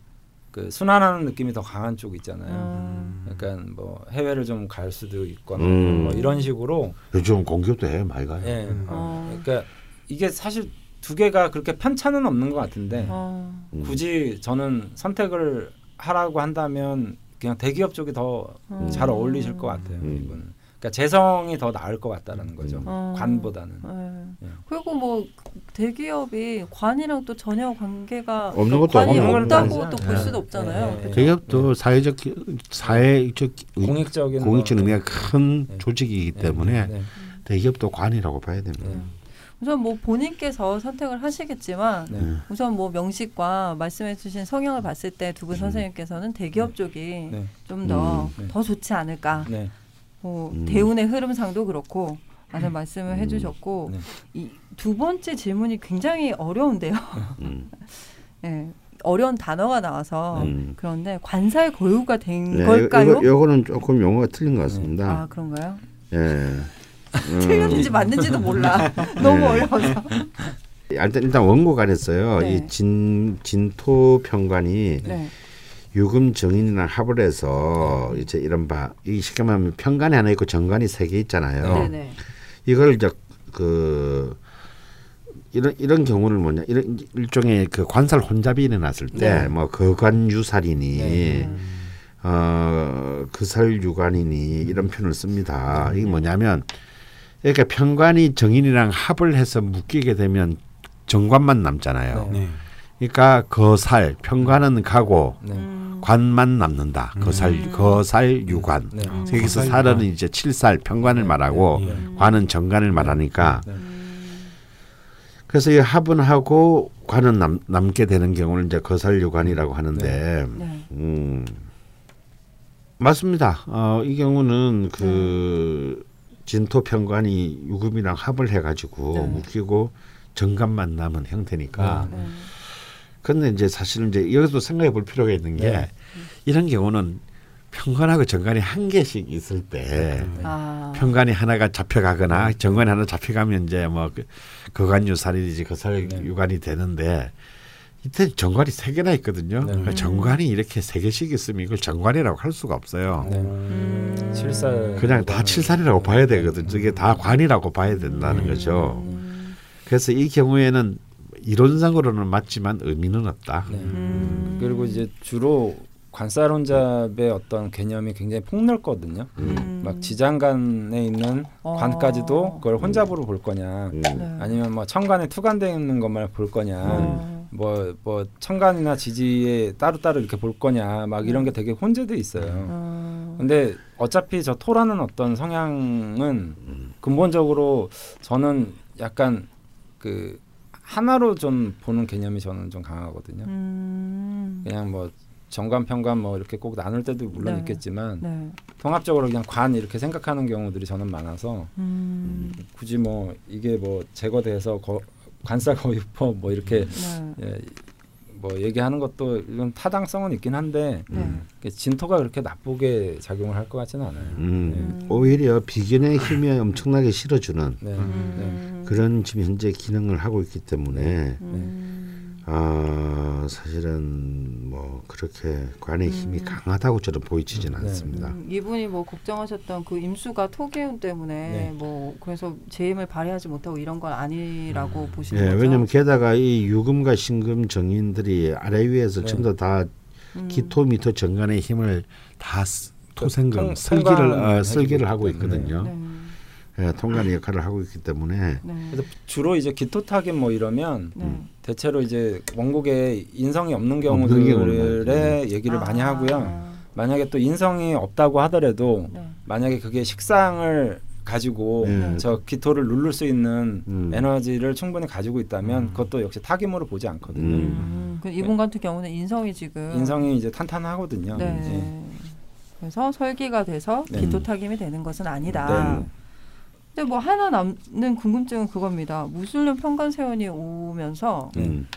그 순환하는 느낌이 더 강한 쪽 있잖아요. 음. 약간 뭐 해외를 좀 갈 수도 있거나 음. 뭐 이런 식으로 요즘 공기업도 해 많이 가요. 예. 어. 그러니까 이게 사실 두 개가 그렇게 편차는 없는 것 같은데 어. 음. 굳이 저는 선택을 하라고 한다면 그냥 대기업 쪽이 더잘 음. 어울리실 것 같아요. 음. 이분은. 그러니까 재성이 더 나을 것 같다라는 거죠. 어. 관보다는. 네. 예. 그리고 뭐 대기업이 관이랑 또 전혀 관계가 없는 것도 관이 없는 없다고 것도 또볼 아니죠. 수도 없잖아요. 예, 예, 예. 대기업도 사회적 사회적 공익적인 공익적 뭐- 의미가 큰 네. 조직이기 네, 때문에 네, 대기업도 관이라고 봐야 됩니다. 네, 우선 뭐 본인께서 선택을 하시겠지만 네. 네. 우선 뭐 명식과 말씀해주신 성향을 봤을 때두 음. 분 선생님께서는 대기업 쪽이 네. 좀더 음. 더 좋지 않을까. 네. 뭐 음. 대운의 흐름상도 그렇고 많은 말씀을 음. 해주셨고 네. 이두 번째 질문이 굉장히 어려운데요. 음. 예, 어려운 단어가 나와서 음. 그런데 관살 거유가 된 네, 걸까요? 이거, 요거 는 조금 용어가 틀린 것 같습니다. 아 그런가요? 예. 어, 틀렸는지 맞는지도 몰라. 너무 네. 어려워서. 일단 일단 원국 안에서요. 네. 일지 진토 편관이 네. 유금 정인이랑 합을 해서 이제 이런 바이 쉽게 말하면 편관이 하나 있고 정관이 세 개 있잖아요. 네네. 이걸 이제 그 이런 이런 경우를 뭐냐 이런 일종의 그 관살 혼잡이 일어났을 때 네. 뭐 거관 유살이니 네. 어 그살 유관이니 이런 표현을 씁니다. 이게 뭐냐면 그러니까 평관이 정인이랑 합을 해서 묶이게 되면 정관만 남잖아요. 네. 네. 그러니까 거살 평관은 가고 네. 음. 관만 남는다. 거살 음. 거살 유관. 네. 음. 여기서 거살 살은. 이제 칠살 평관을 말하고 네. 관은 정관을 말하니까 네. 음. 그래서 이 합은 하고 관은 남, 남게 되는 경우를 이제 거살 유관이라고 하는데 네. 음, 맞습니다. 어, 이 경우는 그 진토 평관이 유금이랑 합을 해가지고 네. 묶이고 정관만 남은 형태니까. 네. 근데 이제 사실은 이제 여기서 생각해 볼 필요가 있는 게 네. 이런 경우는 평관하고 정관이 한 개씩 있을 때 아. 평관이 하나가 잡혀가거나 정관이 하나 잡혀가면 이제 뭐 그- 거관 유살이지 거살 네. 유관이 되는데 이때 정관이 세 개나 있거든요. 네. 그러니까 정관이 이렇게 세 개씩 있으면 이걸 정관이라고 할 수가 없어요. 네. 음. 칠살 그냥 다 칠살이라고 봐야 되거든. 이게 다 관이라고 봐야 된다는 거죠. 음. 그래서 이 경우에는 이론상으로는 맞지만 의미는 없다. 네. 음. 그리고 이제 주로 관살혼잡의 어떤 개념이 굉장히 폭넓거든요. 음. 막 지장간에 있는 어. 관까지도 그걸 혼잡으로 볼 거냐, 음. 네. 아니면 뭐 천간에 투간되어 있는 것만 볼 거냐, 어. 뭐뭐 천간이나 지지에 따로 따로 이렇게 볼 거냐, 막 이런 게 되게 혼재돼 있어요. 어. 근데 어차피 저 토라는 어떤 성향은 근본적으로 저는 약간 그 하나로 좀 보는 개념이 저는 좀 강하거든요. 음. 그냥 뭐 정관 평관 뭐 이렇게 꼭 나눌 때도 물론 네. 있겠지만 네. 통합적으로 그냥 관 이렇게 생각하는 경우들이 저는 많아서 음. 굳이 뭐 이게 뭐 제거돼서 거, 관사 거유법 뭐 이렇게 네. 예, 뭐 얘기하는 것도 이건 타당성은 있긴 한데 네. 그 진토가 그렇게 나쁘게 작용을 할 것 같지는 않아요. 음, 네. 오히려 비견의 힘이 엄청나게 실어주는 네. 네. 음. 그런 지금 현재 기능을 하고 있기 때문에 음. 아 사실은 뭐 그렇게 관의 힘이 음. 강하다고 저는 보이지는 네. 않습니다. 음, 이분이 뭐 걱정하셨던 그 임수가 토기운 때문에 네. 뭐 그래서 재임을 발휘하지 못하고 이런 건 아니라고 보시는 예, 거죠. 왜냐하면 게다가 이 유금과 신금 정인들이 아래 위에서 네. 전부 다 음. 기토 미토 정간의 힘을 다 스- 토생금 통- 설기를 어, 설계를 하고. 있거든요. 네. 예, 통관의 역할을 하고 있기 때문에 네. 그래서 주로 이제 기토타기 뭐 이러면 네. 대체로 이제 원곡에 인성이 없는 경우들의 얘기를 많이 아. 하고요. 만약에 또 인성이 없다고 하더라도 네. 만약에 그게 식상을 가지고 네. 저 기토를 누를 수 있는 음. 에너지를 충분히 가지고 있다면 그것도 역시 타김으로 보지 않거든요. 음. 음, 그 이분 같은 경우는 인성이 지금 인성이 이제 탄탄하거든요. 네. 예. 그래서 설기가 돼서 네. 기토 타김이 되는 것은 아니다. 네. 근데 뭐 하나 남는 궁금증은 그겁니다. 무슬림 평간 세원이 오면서 음.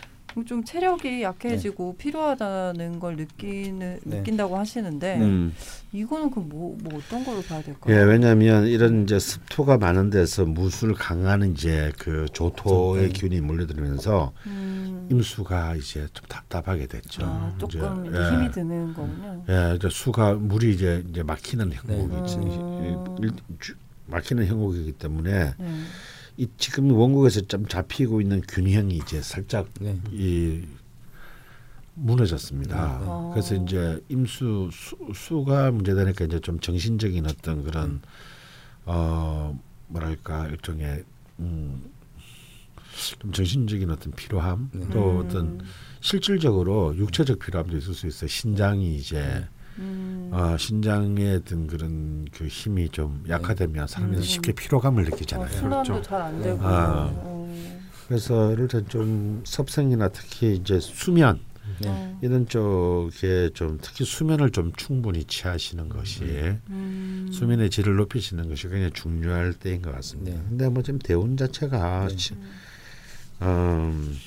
좀 체력이 약해지고 필요하다는 걸 느끼는 네. 느낀다고 하시는데 음. 이거는 그뭐뭐 어떤 걸로 봐야 될까요? 예, 왜냐하면 이런 이제 습토가 많은 데서 무술 강한 이제 그 조토의 네. 균이 몰려들면서 음, 임수가 이제 좀 답답하게 됐죠. 아, 조금 이제, 이제 예. 힘이 드는 거군요. 예, 이제 수가 물이 이제 이제 막히는 형국이 네. 지- 음. 막히는 형국이기 때문에 네. 이 지금 원국에서 좀 잡히고 있는 균형이 이제 살짝 네. 이 무너졌습니다. 네. 어. 그래서 이제 임수 수, 수 가 문제되니까 이제 좀 정신적인 어떤 그런 어 뭐랄까 일종의 음, 좀 정신적인 어떤 피로함 네. 또 음. 어떤 실질적으로 육체적 피로함도 있을 수 있어요. 신장이 이제 음. 어, 신장의 어떤 그런 그 힘이 좀 약화되면 사람이 음. 쉽게 피로감을 어, 느끼잖아요. 순환도 그렇죠. 잘안 되고. 아. 어. 그래서 이럴 땐좀 섭생이나 특히 이제 수면 네. 어. 이런 쪽에 좀 특히 수면을 좀 충분히 취하시는 것이 음. 수면의 질을 높이시는 것이 굉장히 중요할 때인 것 같습니다. 네. 근데 뭐 지금 대운 자체가 네. 지- 음,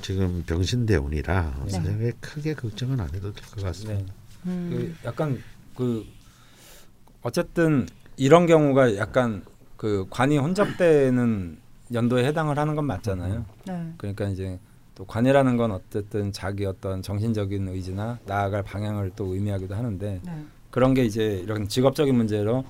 지금 병신 대운이라 네. 크게 걱정은 안 해도 될 것 같습니다. 네. 음. 그 약간 그 어쨌든 이런 경우가 약간 그 관이 혼잡되는 연도에 해당을 하는 건 맞잖아요. 네. 그러니까 이제 또 관이라는 건 어쨌든 자기 어떤 정신적인 의지나 나아갈 방향을 또 의미하기도 하는데 네. 그런 게 이제 이런 직업적인 문제로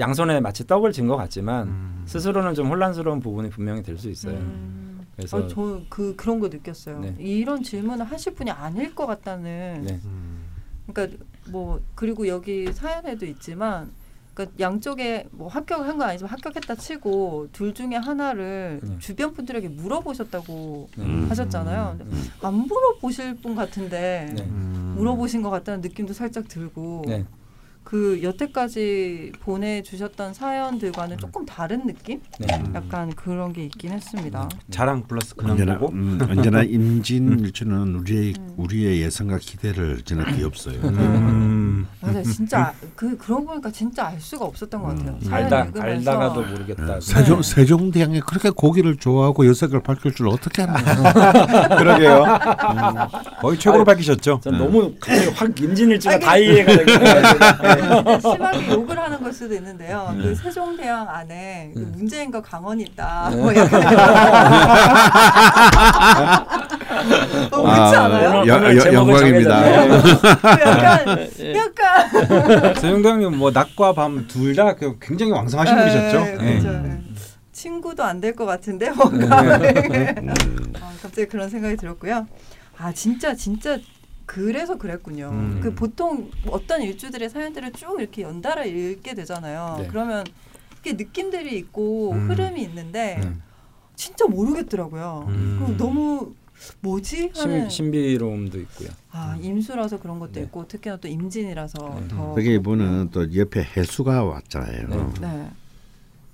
양손에 마치 떡을 쥔 것 같지만 음. 스스로는 좀 혼란스러운 부분이 분명히 될 수 있어요. 음. 그래서 아, 저그 그런 거 느꼈어요. 네. 이런 질문을 하실 분이 아닐 것 같다는. 네. 음. 그러니까 뭐 그리고 여기 사연에도 있지만 그러니까 양쪽에 뭐 합격한 건 아니지만 합격했다 치고 둘 중에 하나를 네. 주변 분들에게 물어보셨다고 네. 음. 하셨잖아요. 근데 네. 안 물어보실 분 같은데 네. 음. 물어보신 것 같다는 느낌도 살짝 들고 네. 그 여태까지 보내주셨던 사연들과는 조금 다른 느낌? 네. 약간 그런 게 있긴 했습니다. 자랑 플러스 근황 언제나 보고 음, 언제나 임진 일주는 우리의 음. 우리의 예상과 기대를 지나 뒤엎어요. 음. 맞아, 진짜 그 그러고 보니까 진짜 알 수가 없었던 것 같아요. 음. 알다 읽으면서 알다가도 모르겠다. 네. 세종 네. 세종대왕이 그렇게 고기를 좋아하고 여색을 밝힐 줄 어떻게 알았나? 그러게요. 거의 최고로 아니, 밝히셨죠. 전 네. 너무 갑자기 확 임진일주가 다 이해가 되고 심하게 욕을 하는 걸 수도 있는데요. 네. 그 세종대왕 안에 그 네. 문재인과 강원이 있다. 네. 뭐 약간 어, 그렇지 아, 않아요? 여- 오늘 여- 제목을 영광입니다. 그 약간 약간 세종대왕님 뭐 낮과 밤 둘 다 굉장히 왕성하신 네, 분이셨죠. 그렇죠. 네. 친구도 안 될 것 같은데 뭔가 음. 아, 갑자기 그런 생각이 들었고요. 아 진짜 진짜 그래서 그랬군요. 음. 그 보통 어떤 일주들의 사연들을 쭉 이렇게 연달아 읽게 되잖아요. 네. 그러면 이게 느낌들이 있고 음. 흐름이 있는데 네. 진짜 모르겠더라고요. 음. 그 너무 뭐지 하는 신, 신비로움도 있고요. 아 임수라서 그런 것도 네. 있고 특히나 또 임진이라서 네. 더 그게 이분은 또 옆에 해수가 왔잖아요. 네. 네.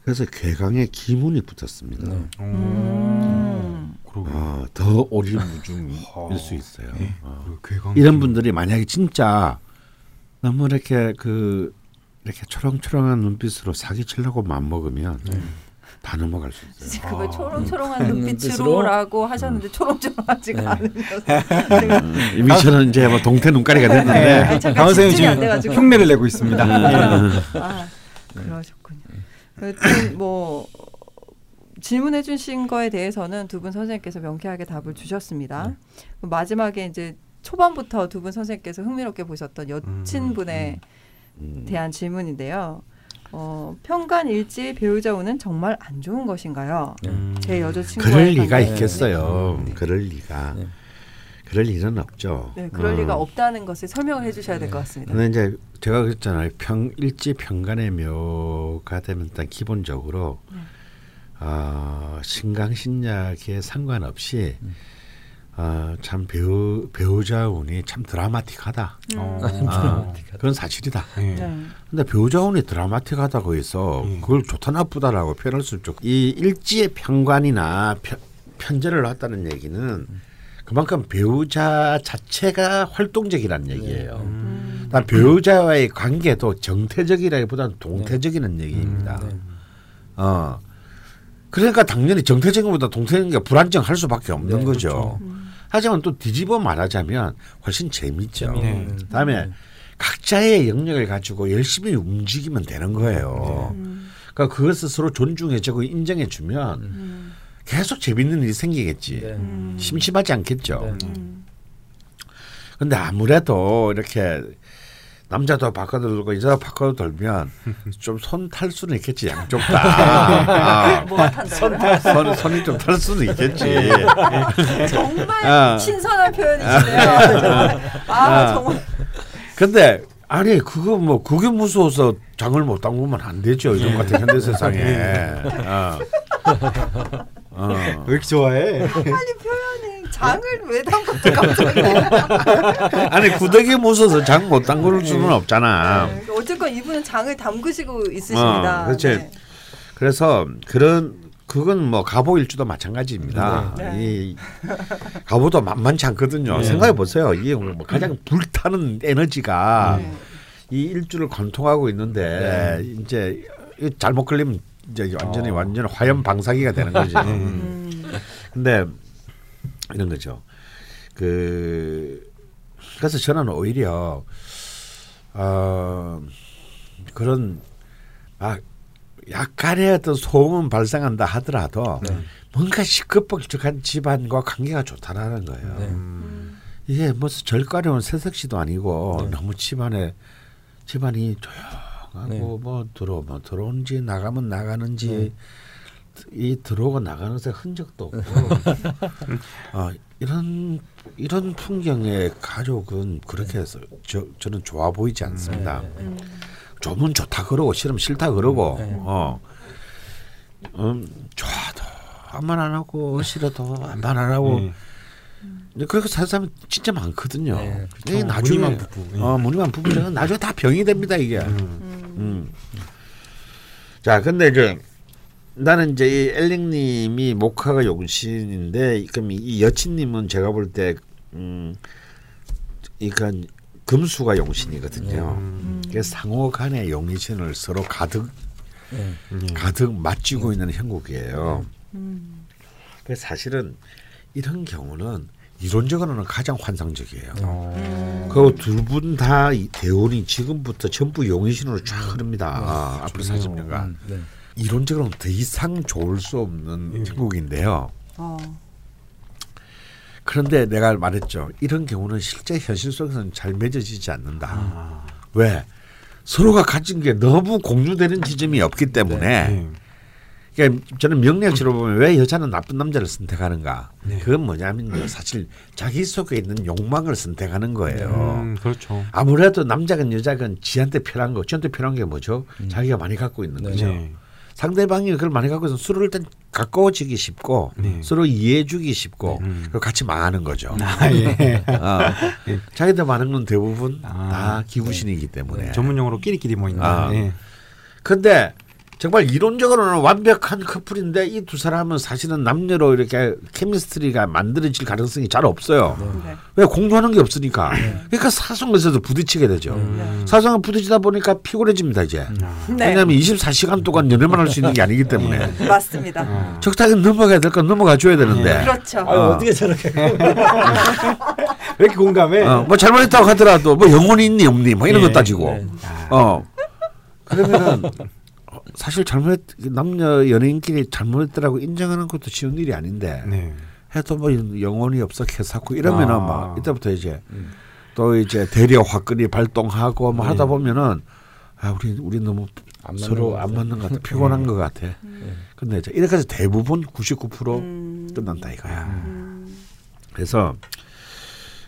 그래서 괴강에 기문이 붙었습니다. 네. 음. 그러고 아, 더 오리무중일 수 있어요. 네. 어. 그 괴강 이런 분들이 만약에 진짜 너무 이렇게 그 이렇게 초롱초롱한 눈빛으로 사기치려고 맘 먹으면 다 넘어갈 수 있어요. 그걸 아. 초롱초롱한 음. 눈빛으로라고 하셨는데 초롱초롱하지가 네. 않으셔서 제가 이미 저는 이제 뭐 동태 눈가리가 네. 됐는데 잠깐 강원 선생님 지금. 흉내를 내고 있습니다. 아, 그러셨군요. 하여튼 뭐 질문해 주신 거에 대해서는 두 분 선생님께서 명쾌하게 답을 주셨습니다. 네. 마지막에 이제 초반부터 두 분 선생님께서 흥미롭게 보셨던 여친분에 음. 대한 질문인데요. 어, 편간 일지 배우자 운은 정말 안 좋은 것인가요? 음. 제 여자친구와의 그럴 리가 관계- 있겠어요. 네. 그럴 리가. 네. 그럴 일은 없죠. 네, 그럴 어. 리가 없다는 것을 설명을 해주셔야 될것 네. 같습니다. 근데 이제 제가 그랬잖아요. 평 일지 평간의 묘가 되면 일단 기본적으로 네. 어, 신강신약에 상관없이 음. 어, 참 배우 배우자 운이 참 드라마틱하다. 어. 아, 그런 사실이다. 네. 네. 근데 배우자 운이 드라마틱하다고 해서 음. 그걸 좋다 나쁘다라고 표현할 수 없죠. 이 일지의 평관이나 편, 편제를 놨다는 얘기는 그만큼 배우자 자체가 활동적이라는 얘기예요. 음. 난 배우자와의 관계도 정태적이라기보다는 동태적이라는 얘기입니다. 네. 어. 그러니까 당연히 정태적인 것보다 동태적인 게 불안정할 수밖에 없는 네, 거죠. 그렇죠. 음. 하지만 또 뒤집어 말하자면 훨씬 재밌죠. 네. 그다음에 각자의 영역을 가지고 열심히 움직이면 되는 거예요. 음. 그러니까 그것을 서로 존중해주고 인정해주면 음. 계속 재밌는 일이 생기겠지. 네. 음. 심심하지 않겠죠. 네. 음. 근데 아무래도 이렇게 남자도 바꿔 돌고 여자도 바꿔 돌면 좀 손 탈 수는 있겠지 양쪽 다. 아, 뭐가 탄다고요? 손 손이 좀 탈 수는 있겠지. 정말 아. 신선한 표현이시네요. 아, 아. 정말. 근데 아니 그거 뭐 그게 무서워서 장을 못 담그면 안 되죠 요즘 같은 현대 세상에. 어. 어. 왜 이렇게 좋아해? 빨리 표현이 장을 왜 담갔지 갑자기. 아니 구더기 무서워서 장 못 담글 수는 없잖아. 네, 어쨌건 이분은 장을 담그시고 있으십니다. 어, 그렇지. 네. 그래서 그런 그건 뭐 가보 일주도 마찬가지입니다. 네. 이 가보도 만만치 않거든요. 네. 생각해 보세요. 이게 뭐 가장 불타는 에너지가 네. 이 일주를 관통하고 있는데 이제 잘못 걸리면 이제 완전히 어. 완전 화염 방사기가 되는 거지. 음. 근데 이런 거죠. 그 그래서 저는 오히려 어 그런 막 약간의 어떤 소음은 발생한다 하더라도 네. 뭔가 시끌벅적한 집안과 관계가 좋다라는 거예요. 네. 음. 이게 무슨 절가려운 새색시도 아니고 네. 너무 집안에 집안이 조용하고 네. 뭐 들어오면 들어오는지 나가면 나가는지 네. 이 들어오고 나가는 새 흔적도 없고 어, 이런 이런 풍경의 가족은 그렇게 해서 저 저는 좋아 보이지 않습니다. 네, 네, 네. 음. 좋으면 좋다 그러고 싫으면 싫다 그러고 네. 어 음, 좋아도 한만 안 하고 싫어도 한만 안 하고 네. 근데 그렇게 사는 사람이 진짜 많거든요. 네, 이게 나중에 무늬만 부부. 네. 어 무늬만 부부는 나중에 다 병이 됩니다 이게. 음. 음. 음. 자, 근데 이제 나는 이제 이 엘링님이 목화가 용신인데 그럼 이 여친님은 제가 볼때 음, 이건 금수가 용신이거든요. 음. 그래서 상호 간의 용신을 서로 가득 네. 네. 가득 맞쥐고 있는 형국이에요. 음. 그래서 사실은 이런 경우는 이론적으로는 가장 환상적이에요. 어. 그두분 다 대운이 지금부터 전부 용신으로 쫙 흐릅니다. 아, 앞으로 좋네요. 40년간. 음, 네. 이론적으로는 더 이상 좋을 수 없는 예. 형국인데요. 어. 그런데 내가 말했죠. 이런 경우는 실제 현실 속에서는 잘 맺어지지 않는다. 아. 왜? 서로가 가진 게 너무 공유되는 지점이 없기 때문에 네. 그러니까 저는 명리학적으로 보면 왜 여자는 나쁜 남자를 선택하는가? 네. 그건 뭐냐면요. 사실 자기 속에 있는 욕망을 선택하는 거예요. 음, 그렇죠. 아무래도 남자건 여자건 지한테 편한 거, 지한테 편한 게 뭐죠? 자기가 많이 갖고 있는 네. 거죠. 네. 상대방이 그걸 많이 갖고 있으면 서로 일단 가까워지기 쉽고 네. 서로 이해해주기 쉽고 네. 음. 그리고 같이 망하는 거죠. 아, 예. 어. 자기들 많은 건 대부분 아. 다 기구신이기 때문에. 전문용어로 끼리끼리 모인다. 아. 네. 근데 정말 이론적으로는 완벽한 커플인데 이 두 사람은 사실은 남녀로 이렇게 케미스트리가 만들어질 가능성이 잘 없어요. 네. 왜 공유하는 게 없으니까. 그러니까 사소한것에도 부딪히게 되죠. 음. 사소한 부딪히다 보니까 피곤해집니다 이제. 아. 네. 왜냐하면 24시간 동안 연애만 할 수 있는 게 아니기 때문에 맞습니다. 아. 적당히 넘어가야 될 건 넘어가 줘야 되는데. 그렇죠. 어. 어떻게 저렇게 왜 이렇게 공감해? 어, 뭐 잘못했다고 하더라도 뭐 영혼이 있니 없니 뭐 이런 예, 거 따지고. 네. 어. 그러면은 사실 잘못 남녀 연예인끼리 잘못했더라고 인정하는 것도 쉬운 일이 아닌데 네. 해도 뭐 영혼이 없어 개사고 이러면은 아. 막 이때부터 이제 음. 또 이제 대려 화끈이 발동하고 뭐 네. 하다 보면은 아 우리 우리 너무 안 서로 것 안. 맞는 것 같아 피곤한 것 같아. 근데 이제 이렇게 해서 대부분 99% 음. 끝난다 이거야. 음. 그래서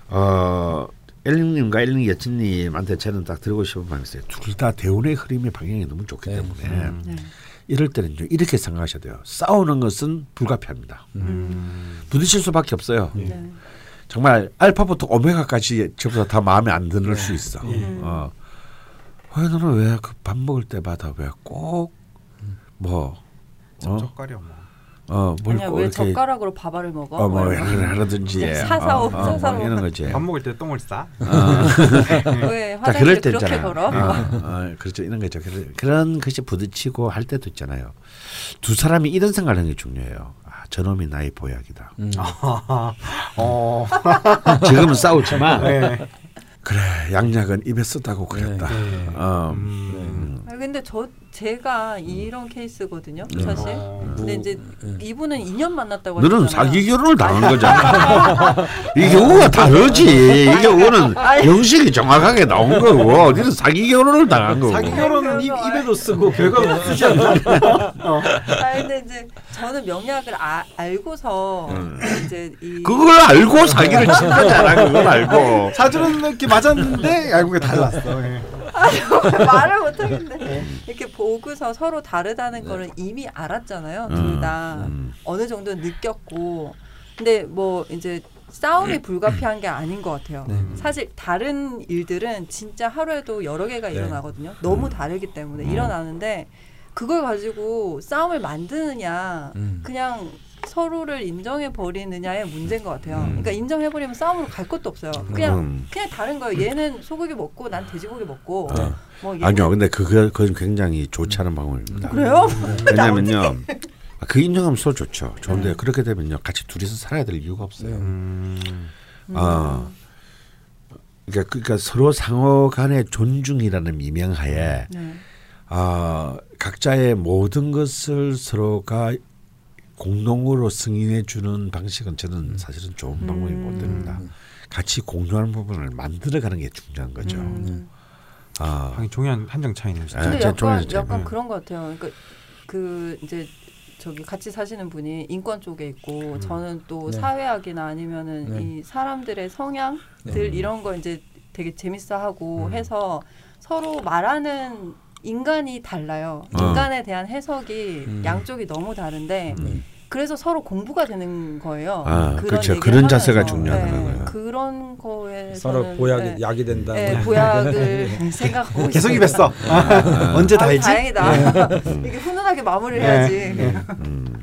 어 엘링님과 엘링 여친님한테 저는 딱 드리고 싶은 말이 있어요. 둘 다 대운의 흐름의 방향이 너무 좋기 네. 때문에 네. 이럴 때는요 이렇게 생각하셔야 돼요. 싸우는 것은 불가피합니다. 음. 부딪힐 수밖에 없어요. 네. 정말 알파부터 오메가까지 전부 다, 다 마음에 안 드는 수 있어. 음. 어. 왜 너는 왜 그 밥 먹을 때마다 왜 꼭뭐 어? 젓가려 뭐. 어, 뭘 아니야 꼭왜 젓가락으로 밥알을 먹어? 어, 뭐뭐 하나든지 네, 사사오, 어, 어, 뭐 사사오. 이런 거지. 밥 먹을 때 똥을 싸? 거. 왜 자, 그럴 화장실 때 그렇게 있잖아. 걸어? 어, 어, 그렇죠. 이런 거죠. 그런, 그런 것이 부딪히고 할 때도 있잖아요. 두 사람이 이런 생각을 하는 게 중요해요. 아, 저놈이 나의 보약이다. 음. 어. 지금은 싸우지만 네. 그래 양약은 입에 쓰다고 그랬다. 네. 어, 음. 아, 근데 저 제가 이런 케이스거든요, 네. 사실. 어. 근데 이제 음. 이분은 2년 만났다고 너는 하셨잖아요. 사기 결혼을 당한 거잖아. 이 경우가 다르지. 이 경우는 영식이 정확하게 나온 거고, 너는 사기 결혼을 당한 거고. 사기 결혼은 입, 입에도 쓰고 결과도 쓰지 않나? 아 근데 이제 저는 명약을 아, 알고서 이제 이 그걸 알고 사기를 친 거잖아. 그걸 알고. 사주는 이렇게 맞았는데 알고 보니 달랐어. 예. 말을 못하겠네. 이렇게 보고서 서로 다르다는 거를 이미 알았잖아요, 둘 다. 음. 어느 정도 느꼈고. 근데 뭐 이제 싸움이 불가피한 게 아닌 것 같아요. 네. 사실 다른 일들은 진짜 하루에도 여러 개가 네. 일어나거든요. 너무 다르기 때문에 일어나는데 그걸 가지고 싸움을 만드느냐, 음. 그냥 서로를 인정해 버리느냐의 문제인 것 같아요. 음. 그러니까 인정해 버리면 싸움으로 갈 것도 없어요. 그냥 음. 그냥 다른 거예요. 얘는 소고기 먹고 난 돼지고기 먹고. 어. 뭐 얘는- 아니요, 근데 그거 그건 굉장히 좋지 않은 방법입니다. 그래요? 왜냐면요, 그 인정하면 서 좋죠. 좋은데 네. 그렇게 되면요, 같이 둘이서 살아야 될 이유가 없어요. 음. 어, 그러니까, 그러니까 서로 상호 간의 존중이라는 미명하에 네. 아 각자의 모든 것을 서로가 공동으로 승인해 주는 방식은 저는 사실은 좋은 방법이 음. 못 됩니다. 같이 공유하는 부분을 만들어가는 게 중요한 거죠. 음. 아, 하긴 종이 한장 차이네요. 근데 제 약간 약간 음. 그런 것 같아요. 그러니까 그 이제 저기 같이 사시는 분이 인권 쪽에 있고 저는 또 네. 사회학이나 아니면은 네. 이 사람들의 성향들 네. 이런 거 이제 되게 재밌어하고 음. 해서 서로 말하는 인간이 달라요. 어. 인간에 대한 해석이 음. 양쪽이 너무 다른데 네. 그래서 서로 공부가 되는 거예요. 아, 그렇죠. 얘기를 그런 자세가 하면서. 중요하다는 네, 거예요. 그런 거에 서로 보약이 네, 약이 된다. 네, 뭐. 보약을 생각하고 계속. 입했어. 언제 다 아유, 알지? 다행이다. 이게 훈훈하게 마무리를 해야지. 음,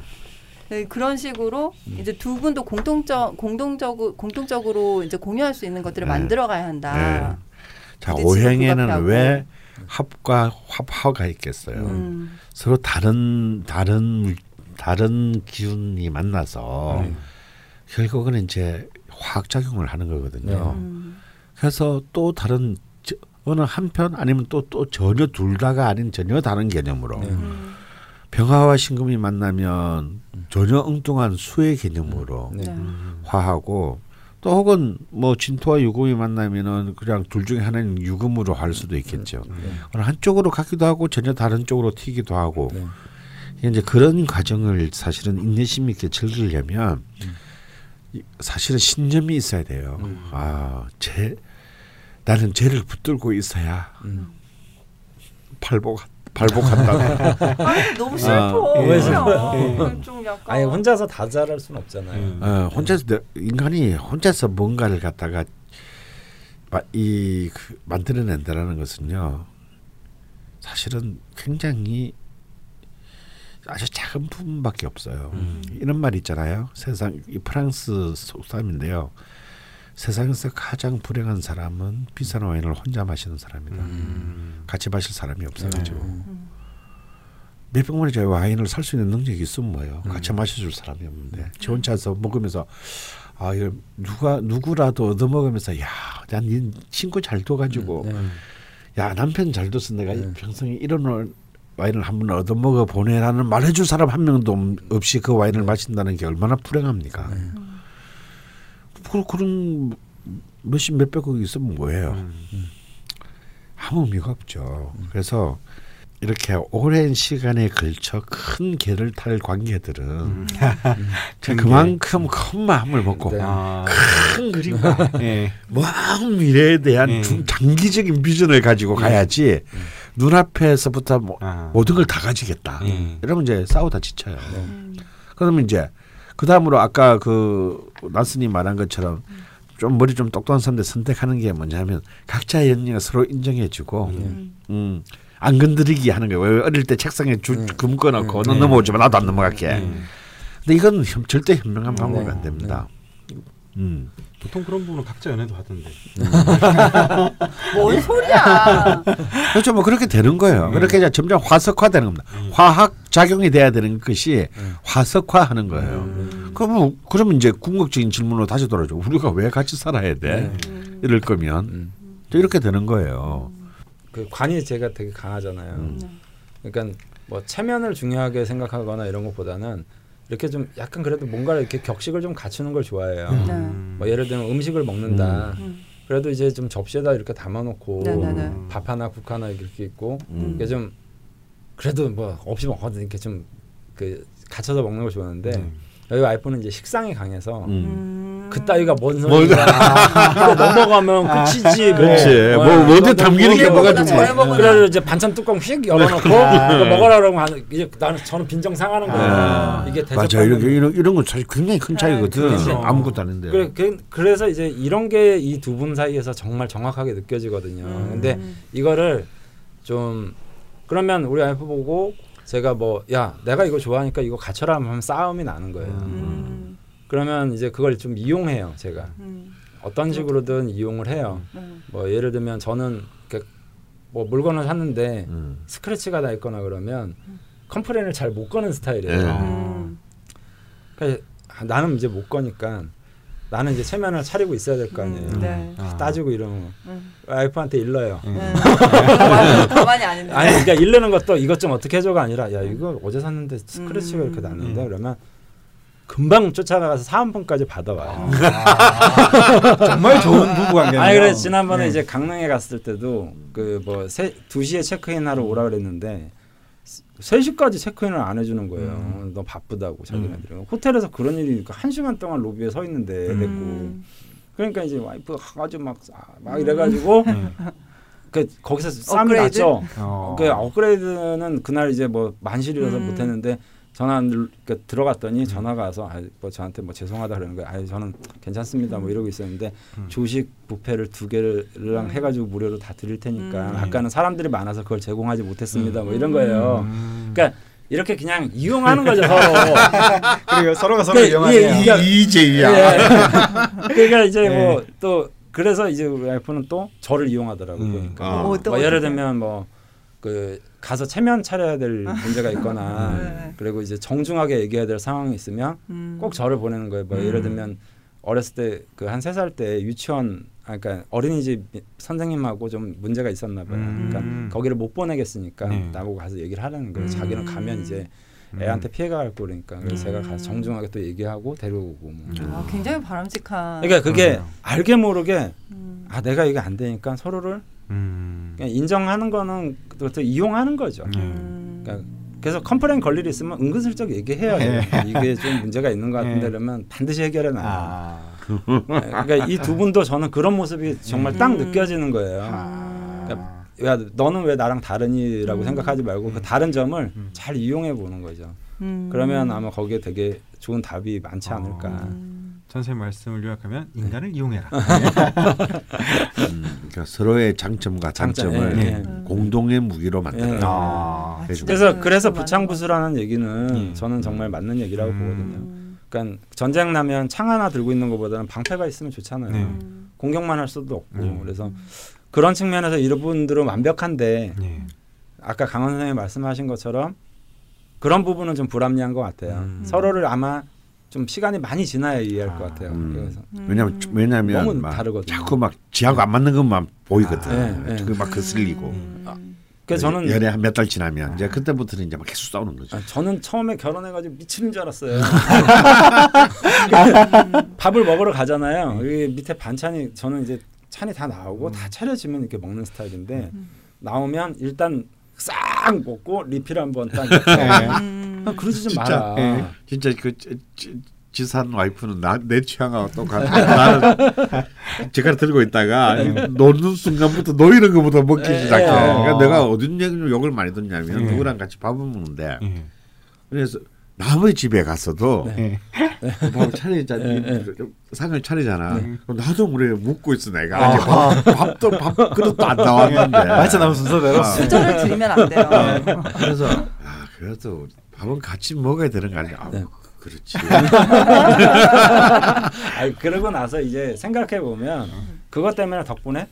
네, 그런 식으로 이제 두 분도 공통적 공동적 공통적으로 이제 공유할 수 있는 것들을 네. 만들어 가야 한다. 네. 자 오행에는. 왜 합과 합화가 있겠어요. 음. 서로 다른 다른 물- 다른 기운이 만나서 네. 결국은 이제 화학 작용을 하는 거거든요. 음. 그래서 또 다른 저- 어느 한편 아니면 또또 전혀 둘 다가 아닌 전혀 다른 개념으로 네. 음. 병화와 신금이 만나면 전혀 엉뚱한 수의 개념으로 네. 네. 화하고 또 혹은 뭐 진토와 유금이 만나면은 그냥 둘 중에 하나는 유금으로 할 수도 있겠죠. 네. 어느 한쪽으로 가기도 하고 전혀 다른 쪽으로 튀기도 하고 네. 이제 그런 과정을 사실은 인내심 있게 즐기려면 이- 사실은 신념이 있어야 돼요. 아, 제 나는 쟤를 붙들고 있어야 음. 발복 발복한다. 아니, 너무 슬퍼. 아, 왜 그냥. 좀 약간. 아니 혼자서 다 잘할 수는 없잖아요. 음. 어, 혼자서 내- 인간이 혼자서 뭔가를 갖다가 마- 이 그, 만들어낸다라는 것은요. 사실은 굉장히 아주 작은 부분밖에 없어요. 이런 말 있잖아요. 세상 이 프랑스 속담인데요. 세상에서 가장 불행한 사람은 비싼 와인을 혼자 마시는 사람이다. 음. 같이 마실 사람이 없어가지고 음. 몇 병만의 와인을 살 수 있는 능력이 있으면 뭐예요? 같이 마셔줄 사람이 없는데 지 혼자서 먹으면서 아 이거 누가 누구라도 얻어 먹으면서 야난네 친구 잘 둬가지고 네. 야 남편 잘 둬서 내가 네. 평생에 이런 걸 와인을 한번 얻어 먹어 보내라는 말해줄 사람 한 명도 없이 그 와인을 마신다는 게 얼마나 불행합니까? 그 그런 몇십 몇백억 있으면 뭐예요? 아무 의미가 없죠. 그래서 이렇게 오랜 시간에 걸쳐 큰 개를 탈 관계들은 큰 그만큼 큰 마음을 먹고 네. 아, 큰 그림과 예. 먼 미래에 대한 예. 중- 장기적인 비전을 가지고 가야지 눈앞에서부터 뭐 아. 모든 걸 다 가지겠다. 예. 이러면 이제 싸우다 지쳐요. 그러면 이제 그 다음으로 아까 그 나스님 말한 것처럼 좀 머리 좀 똑똑한 사람들 선택하는 게 뭐냐면 각자의 연령을 서로 인정해주고 음. 안 건드리기 하는 거예요. 왜 어릴 때 책상에 주, 금 꺼놓고 너 넘어오지 마 나도 안 넘어갈게. 근데 이건 현- 절대 현명한 방법이 안 됩니다. 음. 보통 그런 부분은 각자 연애도 하던데. 뭔 소리야? 그렇죠. 뭐 그렇게 되는 거예요. 그렇게 이제 점점 화석화되는 겁니다. 화학 작용이 돼야 되는 것이 화석화하는 거예요. 그러면 그러면 이제 궁극적인 질문으로 다시 돌아오죠. 우리가 왜 같이 살아야 돼? 이럴 거면 음. 또 이렇게 되는 거예요. 그 관이 제가 되게 강하잖아요. 그러니까 뭐 체면을 중요하게 생각하거나 이런 것보다는 이렇게 좀 약간 그래도 뭔가 이렇게 격식을 좀 갖추는 걸 좋아해요. 네. 뭐 예를 들면 음식을 먹는다. 그래도 이제 좀 접시에다 이렇게 담아놓고 네네네. 밥 하나 국 하나 이렇게 있고 음. 이게 좀 그래도 뭐 없이 먹어도 이렇게 좀 그 갖춰서 먹는 걸 좋아하는데 여기 와이프는 이제 식상이 강해서 음. 그 따위가 뭔 소리야? 이거 넘어가면 끝이지. 뭐. 그렇지. 어, 뭐, 뭐 어디 너- 담기는 게 너- 뭐가 좀. 그래서 이제 반찬 뚜껑 휙 열어놓고 이거 먹어라 그러면 하는- 이제 나는 저는 빈정 상하는 거예요. 아. 이게 맞아. 대접받는 이런 이런 이런 건 사실 굉장히 큰 차이거든. 그렇죠. 아무것도 아닌데. 그래, 그, 그래서 이제 이런 게 이 두 분 사이에서 정말 정확하게 느껴지거든요. 음. 근데 이거를 좀 그러면 우리 와이프 보고 제가 뭐 야 내가 이거 좋아하니까 이거 갖춰라 하면 싸움이 나는 거예요. 음. 그러면 이제 그걸 좀 이용해요 제가 음. 어떤 식으로든 이용을 해요. 음. 뭐 예를 들면 저는 뭐 물건을 샀는데 음. 스크래치가 나 있거나 그러면 complain을 잘 못 거는 스타일이에요. 예. 음. 그러니까 나는 이제 못 거니까 나는 이제 체면을 차리고 있어야 될 거 아니에요. 음, 네. 아. 따지고 이러면 음. 와이프한테 일러요. 음. 가만히 안 있는. 아니 그러니까 일르는 것도 이것 좀 어떻게 해줘가 아니라 야 이거 어제 샀는데 스크래치가 음. 이렇게 났는데 음. 그러면 금방 쫓아가서 사은품까지 받아와요. 정말 좋은 부부 관계네요. 아니 그래 지난번에 네. 이제 강릉에 갔을 때도 그뭐두 시에 체크인하러 오라 그랬는데 세 시까지 체크인을 안 해주는 거예요. 너 바쁘다고 자기네들이 호텔에서 그런 일이 한 시간 동안 로비에 서 있는데 됐고 음. 그러니까 이제 와이프가 가가지고 막, 아, 막 이래가지고 음. 그 거기서 싸움이? 났죠. 어. 그 업그레이드는 그날 이제 뭐 만실이라서 음. 못했는데 전화 안 들- 그 들어갔더니 전화가 와서 아, 뭐 저한테 뭐 죄송하다 그러는 거예요. 아 저는 괜찮습니다. 뭐 이러고 있었는데 음. 조식 뷔페를 두 개랑 해가지고 무료로 다 드릴 테니까 음. 아까는 사람들이 많아서 그걸 제공하지 못했습니다. 뭐 이런 거예요. 음. 그러니까 이렇게 그냥 이용하는 거죠 서로. 그리고 서로가 서로 그, 이용하네요. 이- 이- 이제야. 예. 그러니까 이제 네. 뭐또 그래서 이제 우리 와이프는 또 저를 이용하더라고요. 음. 그러니까 아. 어, 또뭐 예를? 들면 뭐 그 가서 체면 차려야 될 문제가 있거나 네. 그리고 이제 정중하게 얘기해야 될 상황이 있으면 음. 꼭 저를 보내는 거예요. 뭐 음. 예를 들면 어렸을 때 그 한 세 살 때 유치원 아 그러니까 어린이집 선생님하고 좀 문제가 있었나 봐요. 음. 그러니까 거기를 못 보내겠으니까 네. 나보고 가서 얘기를 하라는 거예요. 음. 자기는 가면 이제 애한테 피해가 갈 거니까 그래서 제가 가서 정중하게 또 얘기하고 데려오고 뭐. 아, 굉장히 바람직한. 그러니까 그게 그러네요. 알게 모르게 음. 아 내가 이게 안 되니까 서로를 음. 그냥 인정하는 거는 또, 또 이용하는 거죠. 음. 그러니까 그래서 complain 걸 일이 있으면 은근슬쩍 얘기해야 돼요. 이게 좀 문제가 있는 것 같은데 네. 그러면 반드시 해결해 놔요. 아. 그러니까 이 두 분도 저는 그런 모습이 정말 딱 음. 느껴지는 거예요. 아. 그러니까 야 너는 왜 나랑 다르니라고 음. 생각하지 말고 그 다른 점을 잘 이용해 보는 거죠. 음. 그러면 아마 거기에 되게 좋은 답이 많지 어. 않을까. 음. 선생님 말씀을 요약하면 인간을 이용해라. 음, 그러니까 서로의 장점과 장점, 단점을 예, 예. 공동의 무기로 만들어. 예. 아. 아, 그래서- 그래서 부창부수라는 얘기는 음. 저는 정말 맞는 얘기라고 음. 보거든요. 음. 그러니까 전쟁 나면 창 하나 들고 있는 것보다는 방패가 있으면 좋잖아요. 네. 음. 공격만 할 수도 없고 음. 그래서 그런 측면에서 이분들은 완벽한데 네. 아까 강원 선생님 말씀하신 것처럼 그런 부분은 좀 불합리한 것 같아요. 음. 서로를 아마 좀 시간이 많이 지나야 이해할 것 아. 같아요. 음. 그래서 왜냐면 왜냐면 막 다르거든요. 자꾸 막 지하고 안 맞는 것만 보이거든. 아, 네, 네. 거슬리고. 음. 아, 그래서 저는 연애 한 몇 달 지나면 이제 그때부터는 이제 막 계속 싸우는 거죠. 아, 저는 처음에 결혼해가지고 미치는 줄 알았어요. 밥을 먹으러 가잖아요. 여기 밑에 반찬이 저는 이제 찬이 다 나오고 다 차려지면 이렇게 먹는 스타일인데 나오면 일단 싹 먹고 리필 한번 딱. 음. 아, 그러지 좀 진짜 마라. 예. 진짜 그 지- 지- 지산 와이프는 나, 내 취향하고 똑같아. 나는 제가 들고 있다가 노는 순간부터 노이는 것부터 먹기 예, 시작해. 예. 그러니까 내가 어딘 얘기를 욕을 많이 듣냐면 예. 누구랑 같이 밥을 먹는데 예. 그래서 남의 집에 갔어도 예. 밥 차리자 예, 상을 차리잖아. 그럼 나도 물에 묵고 있어 내가 아. 아직 밥, 밥도 밥 그릇도 안 나왔는데. 말차 나온 순서대로. 아. 수저를 드리면 안 돼요. 그래서 아 그래도 밥은 같이 먹어야 되는 거 아니야? 아, 네. 그렇지. 아니 그러고 나서 이제 생각해 보면 그것 때문에 덕분에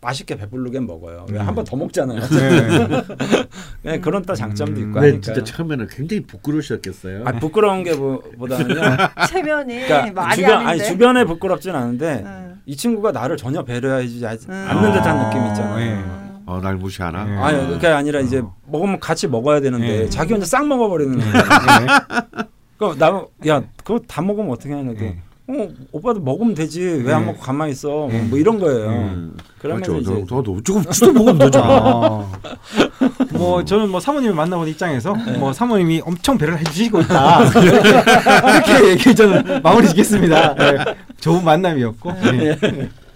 맛있게 배부르게 먹어요. 왜한번 더 먹잖아요. 네, 그런 또 장점도 있고 네, 하니까. 진짜 처음에는 굉장히 부끄러우셨겠어요. 아, 부끄러운 게 보- 보다는요. 체면이 그러니까 말이 주변 아닌데. 아니 주변에 부끄럽진 않은데 응. 이 친구가 나를 전혀 배려해주지 않- 음. 않는 듯한 아, 느낌 있잖아요. 예. 어, 날 무시하나? 네. 아니 그게 아니라 이제 먹으면 같이 먹어야 되는데 예. 자기 혼자 싹 먹어버리는 거예요. 그럼 나 야 그거 다 먹으면 어떻게 하는데 예. 어 오빠도 먹으면 되지 왜안 예. 먹고 가만히 있어 예. 뭐 이런 거예요. 음. 그러면 그렇죠. 이제 너, 너도 조금 주도 먹으면 되잖아. 아. 뭐 저는 뭐 사모님을 만나본 입장에서 뭐 사모님이 엄청 배려를 해주시고 있다 이렇게 얘기 저는 마무리 짓겠습니다. 네. 좋은 만남이었고. 네.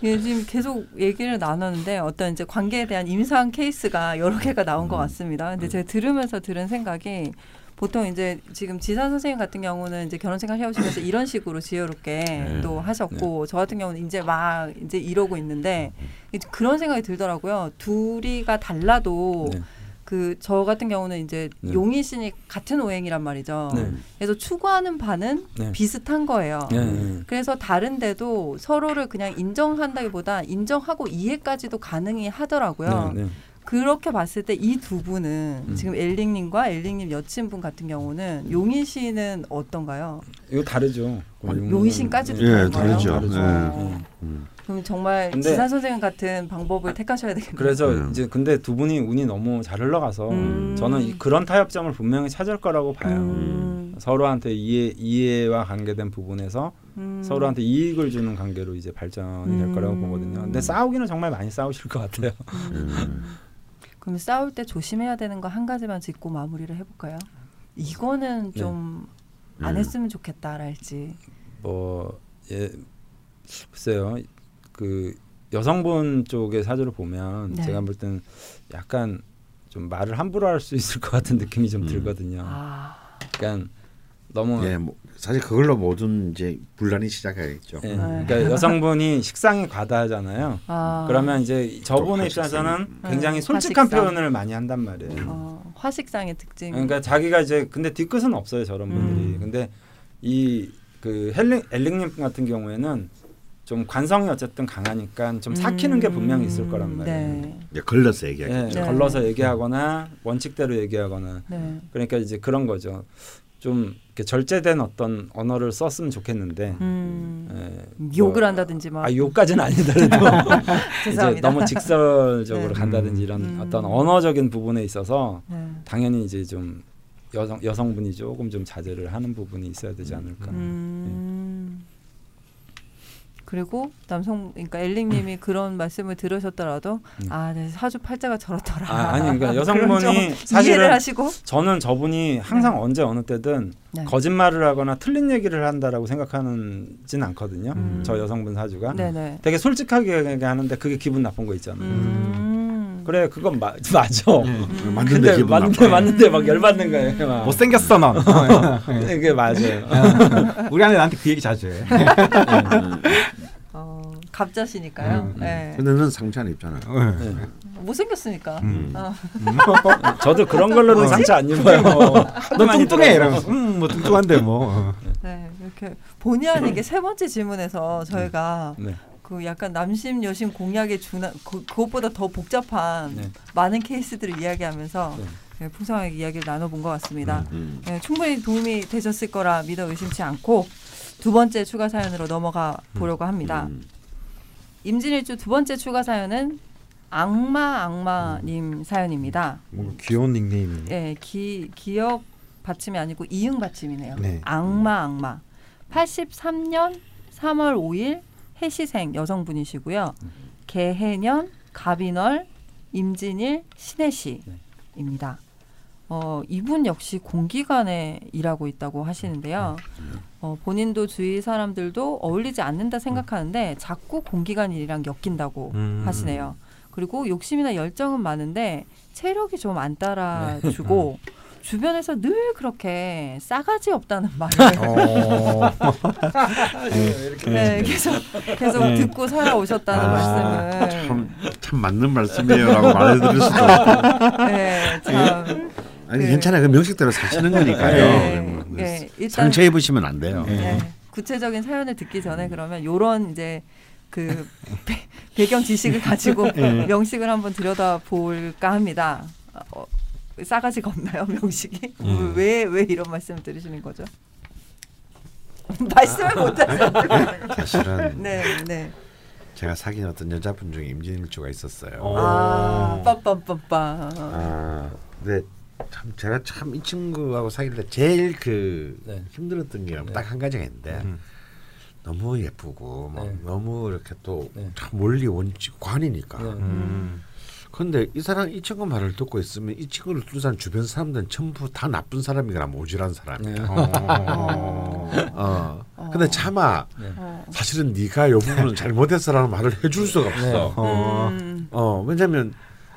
예, 지금 계속 얘기를 나눴는데 어떤 이제 관계에 대한 임상 케이스가 여러 개가 나온 것 같습니다. 근데 제가 들으면서 들은 생각이 보통 이제 지금 지산 선생님 같은 경우는 이제 결혼 생활 해오시면서 이런 식으로 지혜롭게 네. 또 하셨고 저 같은 경우는 이제 막 이제 이러고 있는데 이제 그런 생각이 들더라고요. 둘이가 달라도 네. 그 저 같은 경우는 이제 네. 용희 씨니 같은 오행이란 말이죠. 네. 그래서 추구하는 바는 네. 비슷한 거예요. 예, 예. 그래서 다른데도 서로를 그냥 인정한다기보다 인정하고 이해까지도 가능히 하더라고요. 네, 네. 그렇게 봤을 때 이 두 분은 음. 지금 엘링님과 엘링님 여친분 같은 경우는 용희 씨는 어떤가요? 이거 다르죠. 어, 용의신까지도 예, 다른 다르죠. 예. 어. 음. 그럼 정말 근데- 지산 선생님 같은 방법을 택하셔야 되겠네요. 그래서 음. 이제 근데 두 분이 운이 너무 잘 흘러가서 음. 저는 이- 그런 타협점을 분명히 찾을 거라고 봐요. 음, 서로한테 이해 이해와 관계된 부분에서 음. 서로한테 이익을 주는 관계로 이제 발전이 될 거라고 음. 보거든요. 근데 싸우기는 정말 많이 싸우실 것 같아요. 음. 그럼 싸울 때 조심해야 되는 거 한 가지만 짚고 마무리를 해볼까요? 이거는 네. 좀안 음. 했으면 좋겠다랄지. 뭐 예, 글쎄요. 그 여성분 쪽의 사주를 보면 네. 제가 볼 때는 약간 좀 말을 함부로 할 수 있을 것 같은 느낌이 좀 음. 들거든요. 아, 그러니까 너무 예, 뭐, 사실 그걸로 모든 이제 분란이 시작하겠죠. 예, 네. 그러니까 여성분이 식상이 과다하잖아요. 아. 그러면 이제 저분의 또 입장에서는. 굉장히 네, 솔직한 화식상. 표현을 많이 한단 말이에요. 어, 화식상의 특징. 그러니까 자기가 이제 근데 뒤끝은 없어요 저런 분들이. 음. 근데 이 그 헬링 엘링님 같은 경우에는 좀 관성이 어쨌든 강하니까 좀 삭히는 게 분명히 있을 거란 말이에요. 네. 이제 걸러서 예, 얘기하겠죠. 네. 걸러서 얘기하거나 원칙대로 얘기하거나 네. 그러니까 이제 그런 거죠. 좀 이렇게 절제된 어떤 언어를 썼으면 좋겠는데 음, 예, 욕을 뭐, 한다든지 막. 아 욕까지는 아니더라도 이제. 너무 직설적으로 네. 간다든지 이런 음. 어떤 언어적인 부분에 있어서 네. 당연히 이제 좀 여성 여성분이 조금 좀 자제를 하는 부분이 있어야 되지 않을까. 음. 그리고 남성, 그러니까 엘링님이 그런 말씀을 들으셨더라도 음. 아, 네, 사주 팔자가 저렇더라. 아, 아니 그러니까 여성분이 사실은 하시고. 저는 저분이 항상 언제 어느 때든 네. 거짓말을 하거나 틀린 얘기를 한다라고 생각하는진 않거든요. 음. 저 여성분 사주가 네네. 되게 솔직하게 하는데 그게 기분 나쁜 거 있잖아요. 음. 그래 그건 마, 맞아. 음, 맞는데 맞는데 나빠. 맞는데 막 열받는 거예요. 막. 못생겼어 넌. 이게 맞아요. 우리 아내 나한테 그 얘기 자주 해. 어, 갑자시니까요. 음, 음. 네. 근데 넌 상처는 입잖아. 네. 못생겼으니까. 음. 어. 저도 그런 걸로는 상처 안 입어요. 넌 많이 뚱뚱해. 이러면서 음 뭐 뚱뚱한데 뭐. 네, 이렇게 본의 아니게 세 번째 질문에서 저희가 네. 그 약간 남심 여심 공약에 준한 그, 그것보다 더 복잡한 네. 많은 케이스들을 이야기하면서 네. 네, 풍성하게 이야기를 나눠본 것 같습니다. 음. 네, 충분히 도움이 되셨을 거라 믿어 의심치 않고 두 번째 추가 사연으로 넘어가 보려고 합니다. 음. 임진일주 두 번째 추가 사연은 악마 악마님 사연입니다. 뭔가 귀여운 닉네임이네. 예, 기 기억 받침이 아니고 이응 받침이네요. 네. 악마 악마. 83년 3월 5일 해시생 여성분이시고요. 개해년 갑인월 임진일 신해시입니다. 어, 이분 역시 공기관에 일하고 있다고 하시는데요. 어, 본인도 주위 사람들도 어울리지 않는다 생각하는데 자꾸 공기관 일이랑 엮인다고 음. 하시네요. 그리고 욕심이나 열정은 많은데 체력이 좀 안 따라주고 주변에서 늘 그렇게 싸가지 없다는 말을 어. 네, 계속 계속 네. 듣고 살아오셨다는 아, 말씀을. 참, 참 맞는 말씀이에요라고 말해드릴 수도 없고. 네, 참. 아니 네. 괜찮아요. 그 명식대로 사시는 거니까요. 네, 뭐, 네, 상처 입으시면 안 돼요. 네, 구체적인 사연을 듣기 전에 그러면 요런 이제 그 배, 배경 지식을 가지고 명식을 한번 들여다 볼까 합니다. 어, 싸가지가 없나요 명식이? 음. 왜왜 이런 말씀을 들으시는 거죠? 말씀을 못하세요. 사실은 네, 네. 제가 사귄 어떤 여자분 중에 임진일주가 있었어요 어. 아, 빰빰빰빰. 아, 근데 참 제가 참 이 친구하고 사귈 때 제일 그 네. 힘들었던 게 네. 딱한 가지가 있는데 음. 너무 예쁘고 막 네. 너무 이렇게 또 네. 참 멀리 원치 관이니까. 네. 음. 근데 이 사람 이 친구 말을 듣고 있으면 이 친구를 둘러싼 주변 사람들은 전부 다 나쁜 사람이거나 모질한 사람이야. 네. 어. 어. 어. 근데 차마 네. 어. 사실은 네가 이 부분은 잘못했어라는 말을 해줄 수가 없어. 네. 어. 음. 어 왜냐면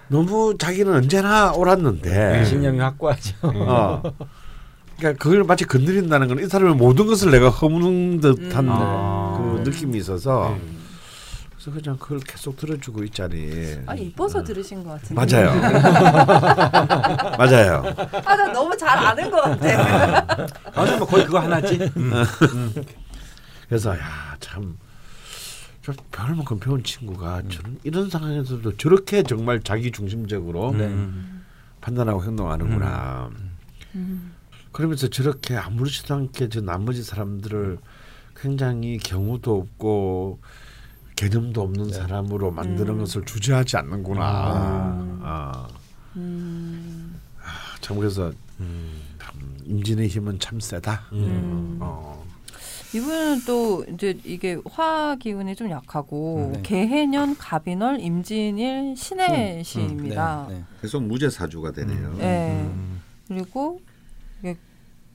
너무 자기는 언제나 옳았는데. 신념이 확고하죠. 어. 그러니까 그걸 마치 건드린다는 건 이 사람의 모든 것을 내가 허무는 듯한 음. 아. 그 느낌이 있어서 음. 그래서 그냥 그걸 계속 들어주고 있자니. 아 이뻐서 들으신 것 같은데. 맞아요. 맞아요. 아, 나 너무 잘 아는 것 같아. 맞아, 뭐 거의 그거 하나지. 그래서 야참 별만큼 배운 친구가 저는 이런 상황에서도 저렇게 정말 자기 중심적으로 네. 음. 판단하고 행동하는구나. 음. 그러면서 저렇게 아무렇지도 않게 저 나머지 사람들을 굉장히 경우도 없고 개념도 없는 네. 사람으로 만드는 음. 것을 주저하지 않는구나. 아. 아, 음. 참 그래서 음. 참 임진의 힘은 참 세다. 음. 어. 이분은 또 이제 이게 화 기운이 좀 약하고 네. 개해년 갑인월 임진일 신해시입니다. 네, 네. 계속 무죄 사주가 되네요. 네. 음. 그리고 이게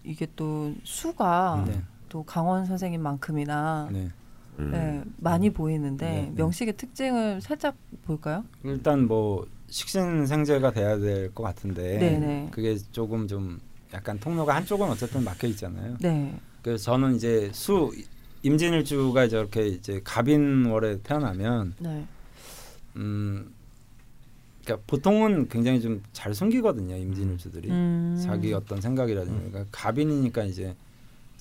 이게 또 수가 네. 또 강원 선생님만큼이나 네. 음. 네, 많이 보이는데 네, 네. 명식의 특징을 살짝 볼까요? 일단 뭐 식신생재가 돼야 될 것 같은데 네네. 그게 조금 좀 약간 통로가 한쪽은 어쨌든 막혀 있잖아요. 네. 그래서 저는 이제 수 임진일주가 저렇게 이제 갑인월에 태어나면 네. 음 그러니까 보통은 굉장히 좀 잘 숨기거든요 임진일주들이 음. 자기 어떤 생각이라든지 그러니까 갑인이니까 이제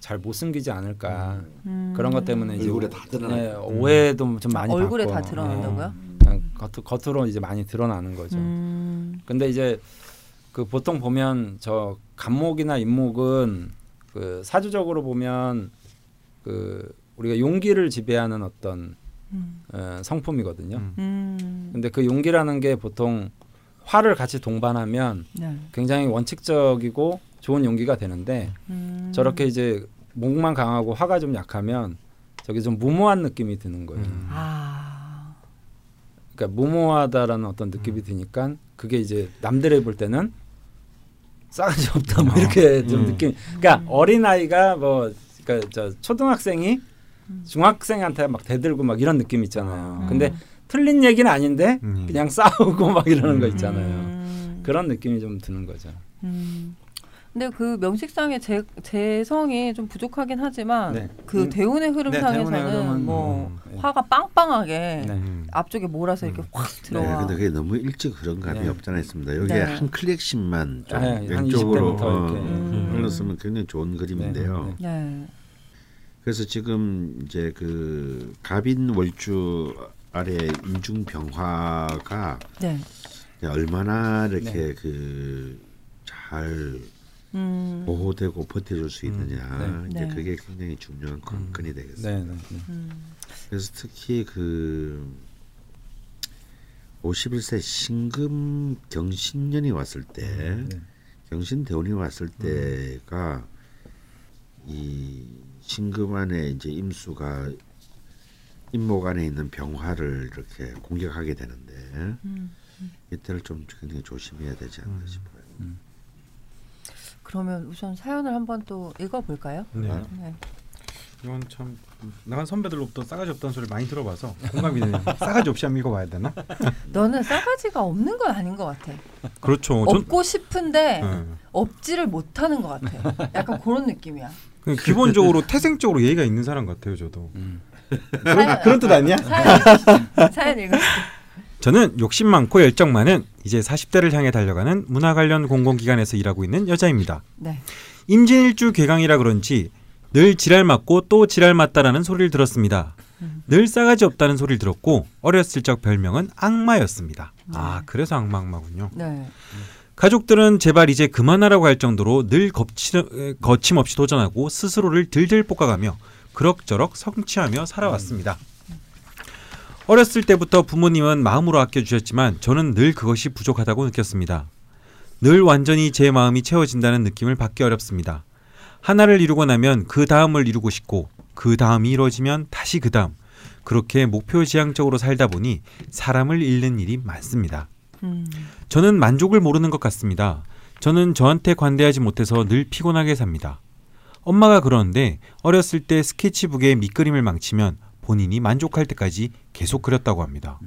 잘 못 숨기지 않을까 음. 그런 것 때문에 이제 얼굴에 오- 다 드러나. 네, 오해도 좀 많이 아, 얼굴에 받고, 다 드러난다고요? 네, 그냥 겉, 겉으로 이제 많이 드러나는 거죠. 음. 근데 이제 그 보통 보면 저 간목이나 임목은 그 사주적으로 보면 그 우리가 용기를 지배하는 어떤 음. 어, 성품이거든요. 음. 음. 근데 그 용기라는 게 보통 화를 같이 동반하면 네. 굉장히 원칙적이고 좋은 용기가 되는데 음. 저렇게 이제 목만 강하고 화가 좀 약하면 저기 좀 무모한 느낌이 드는 거예요. 음. 아. 그러니까 무모하다라는 어떤 느낌이 드니까 그게 이제 남들이 볼 때는 싸가지 없다 뭐 이렇게 좀 음. 느낌. 그러니까 어린 아이가 뭐 그러니까 저 초등학생이 중학생한테 막 대들고 막 이런 느낌 있잖아요. 음. 근데 틀린 얘기는 아닌데 음. 그냥 싸우고 막 이러는 거 음. 있잖아요. 음. 그런 느낌이 좀 드는 거죠. 음. 근데 그 명식상의 재, 재성이 좀 부족하긴 하지만 네. 그 음. 대운의 네, 흐름상에서는 대운의 흐름은 뭐 음, 네. 화가 빵빵하게 네. 음. 앞쪽에 몰아서 이렇게 확 네, 들어와. 근데 그게 너무 일찍 흐른 감이 네. 없잖아 있습니다. 여기 네. 한 클릭씩만 좀 네, 한 왼쪽으로 20대부터 어. 음. 흘렀으면 굉장히 좋은 그림인데요. 네, 네. 그래서 지금 이제 그 갑인 월주 아래 인중 병화가 네. 얼마나 이렇게 그잘 음. 보호되고 버텨줄 수 있느냐 네. 이제 네. 그게 굉장히 중요한 관건이 되겠습니다. 네, 네, 네. 음. 그래서 특히 그 51세 신금 경신년이 왔을 때 네. 경신 대운이 왔을 때가 이 신금 안에 이제 임수가 임목 안에 있는 병화를 이렇게 공격하게 되는데 음. 이때를 좀 굉장히 조심해야 되지 않나 싶어요. 그러면 우선 사연을 한번 또 읽어볼까요? 네. 네. 이건 참 나간 선배들로부터 싸가지 없다는 소리 많이 들어봐서 공감이 되네요. 싸가지 없이 한번 읽어봐야 되나? 너는 싸가지가 없는 건 아닌 것 같아. 그렇죠. 전 없고 싶은데 네. 없지를 못하는 것 같아. 약간 그런 느낌이야. 기본적으로 태생적으로 예의가 있는 사람 같아요. 저도 음. 사연, 그런 뜻 아니야? 사연 읽으시죠. 저는 욕심 많고 열정 많은 이제 40대를 향해 달려가는 문화 관련 공공기관에서 일하고 있는 여자입니다. 네. 임진일주 괴강이라 그런지 늘 지랄 맞고 또 지랄 맞다라는 소리를 들었습니다. 늘 싸가지 없다는 소리를 들었고 어렸을 적 별명은 악마였습니다. 아 그래서 악마 악마군요. 네. 가족들은 제발 이제 그만하라고 할 정도로 늘 에, 거침없이 도전하고 스스로를 들들 볶아가며 그럭저럭 성취하며 살아왔습니다. 어렸을 때부터 부모님은 마음으로 아껴주셨지만 저는 늘 그것이 부족하다고 느꼈습니다. 늘 완전히 제 마음이 채워진다는 느낌을 받기 어렵습니다. 하나를 이루고 나면 그 다음을 이루고 싶고 그 다음이 이루어지면 다시 그 다음 그렇게 목표 지향적으로 살다 보니 사람을 잃는 일이 많습니다. 음. 저는 만족을 모르는 것 같습니다. 저는 저한테 관대하지 못해서 늘 피곤하게 삽니다. 엄마가 그러는데 어렸을 때 스케치북에 밑그림을 망치면 본인이 만족할 때까지 계속 그렸다고 합니다.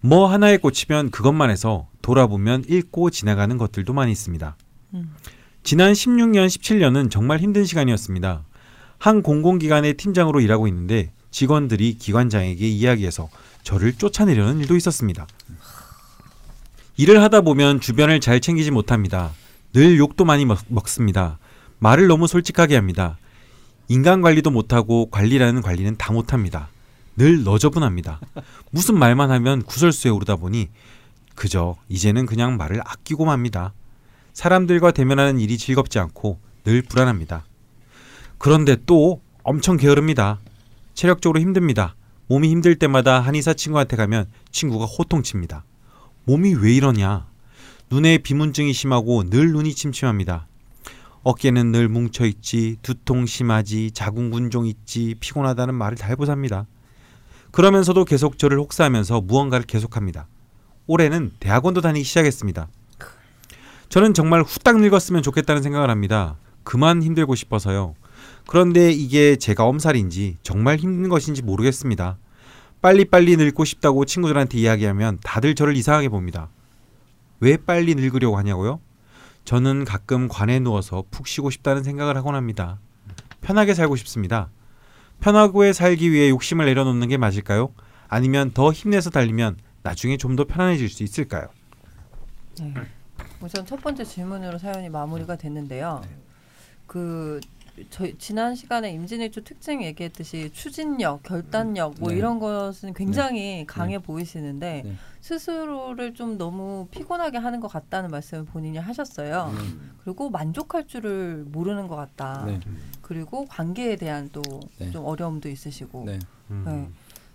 뭐 하나에 꽂히면 그것만 해서 돌아보면 읽고 지나가는 것들도 많이 있습니다. 음. 지난 16년, 17년은 정말 힘든 시간이었습니다. 한 공공기관의 팀장으로 일하고 있는데 직원들이 기관장에게 이야기해서 저를 쫓아내려는 일도 있었습니다. 일을 하다 보면 주변을 잘 챙기지 못합니다. 늘 욕도 많이 먹, 먹습니다. 말을 너무 솔직하게 합니다. 인간 관리도 못하고 관리라는 관리는 다 못합니다. 늘 너저분합니다. 무슨 말만 하면 구설수에 오르다 보니 그저 이제는 그냥 말을 아끼고 맙니다. 사람들과 대면하는 일이 즐겁지 않고 늘 불안합니다. 그런데 또 엄청 게으릅니다. 체력적으로 힘듭니다. 몸이 힘들 때마다 한의사 친구한테 가면 친구가 호통칩니다. 몸이 왜 이러냐? 눈에 비문증이 심하고 늘 눈이 침침합니다. 어깨는 늘 뭉쳐있지, 두통 심하지, 자궁근종 있지, 피곤하다는 말을 다 해보삽니다. 그러면서도 계속 저를 혹사하면서 무언가를 계속합니다. 올해는 대학원도 다니기 시작했습니다. 저는 정말 후딱 늙었으면 좋겠다는 생각을 합니다. 그만 힘들고 싶어서요. 그런데 이게 제가 엄살인지 정말 힘든 것인지 모르겠습니다. 빨리빨리 늙고 싶다고 친구들한테 이야기하면 다들 저를 이상하게 봅니다. 왜 빨리 늙으려고 하냐고요? 저는 가끔 관에 누워서 푹 쉬고 싶다는 생각을 하곤 합니다. 편하게 살고 싶습니다. 편하게 살기 위해 욕심을 내려놓는 게 맞을까요? 아니면 더 힘내서 달리면 나중에 좀 더 편안해질 수 있을까요? 네. 우선 첫 번째 질문으로 사연이 마무리가 됐는데요. 그 저희 지난 시간에 임진일주 특징 얘기했듯이 추진력, 결단력 뭐 네. 이런 것은 굉장히 강해 보이시는데 네. 스스로를 좀 너무 피곤하게 하는 것 같다는 말씀을 본인이 하셨어요. 그리고 만족할 줄을 모르는 것 같다. 네. 그리고 관계에 대한 또좀 네. 어려움도 있으시고. 네. 음. 네.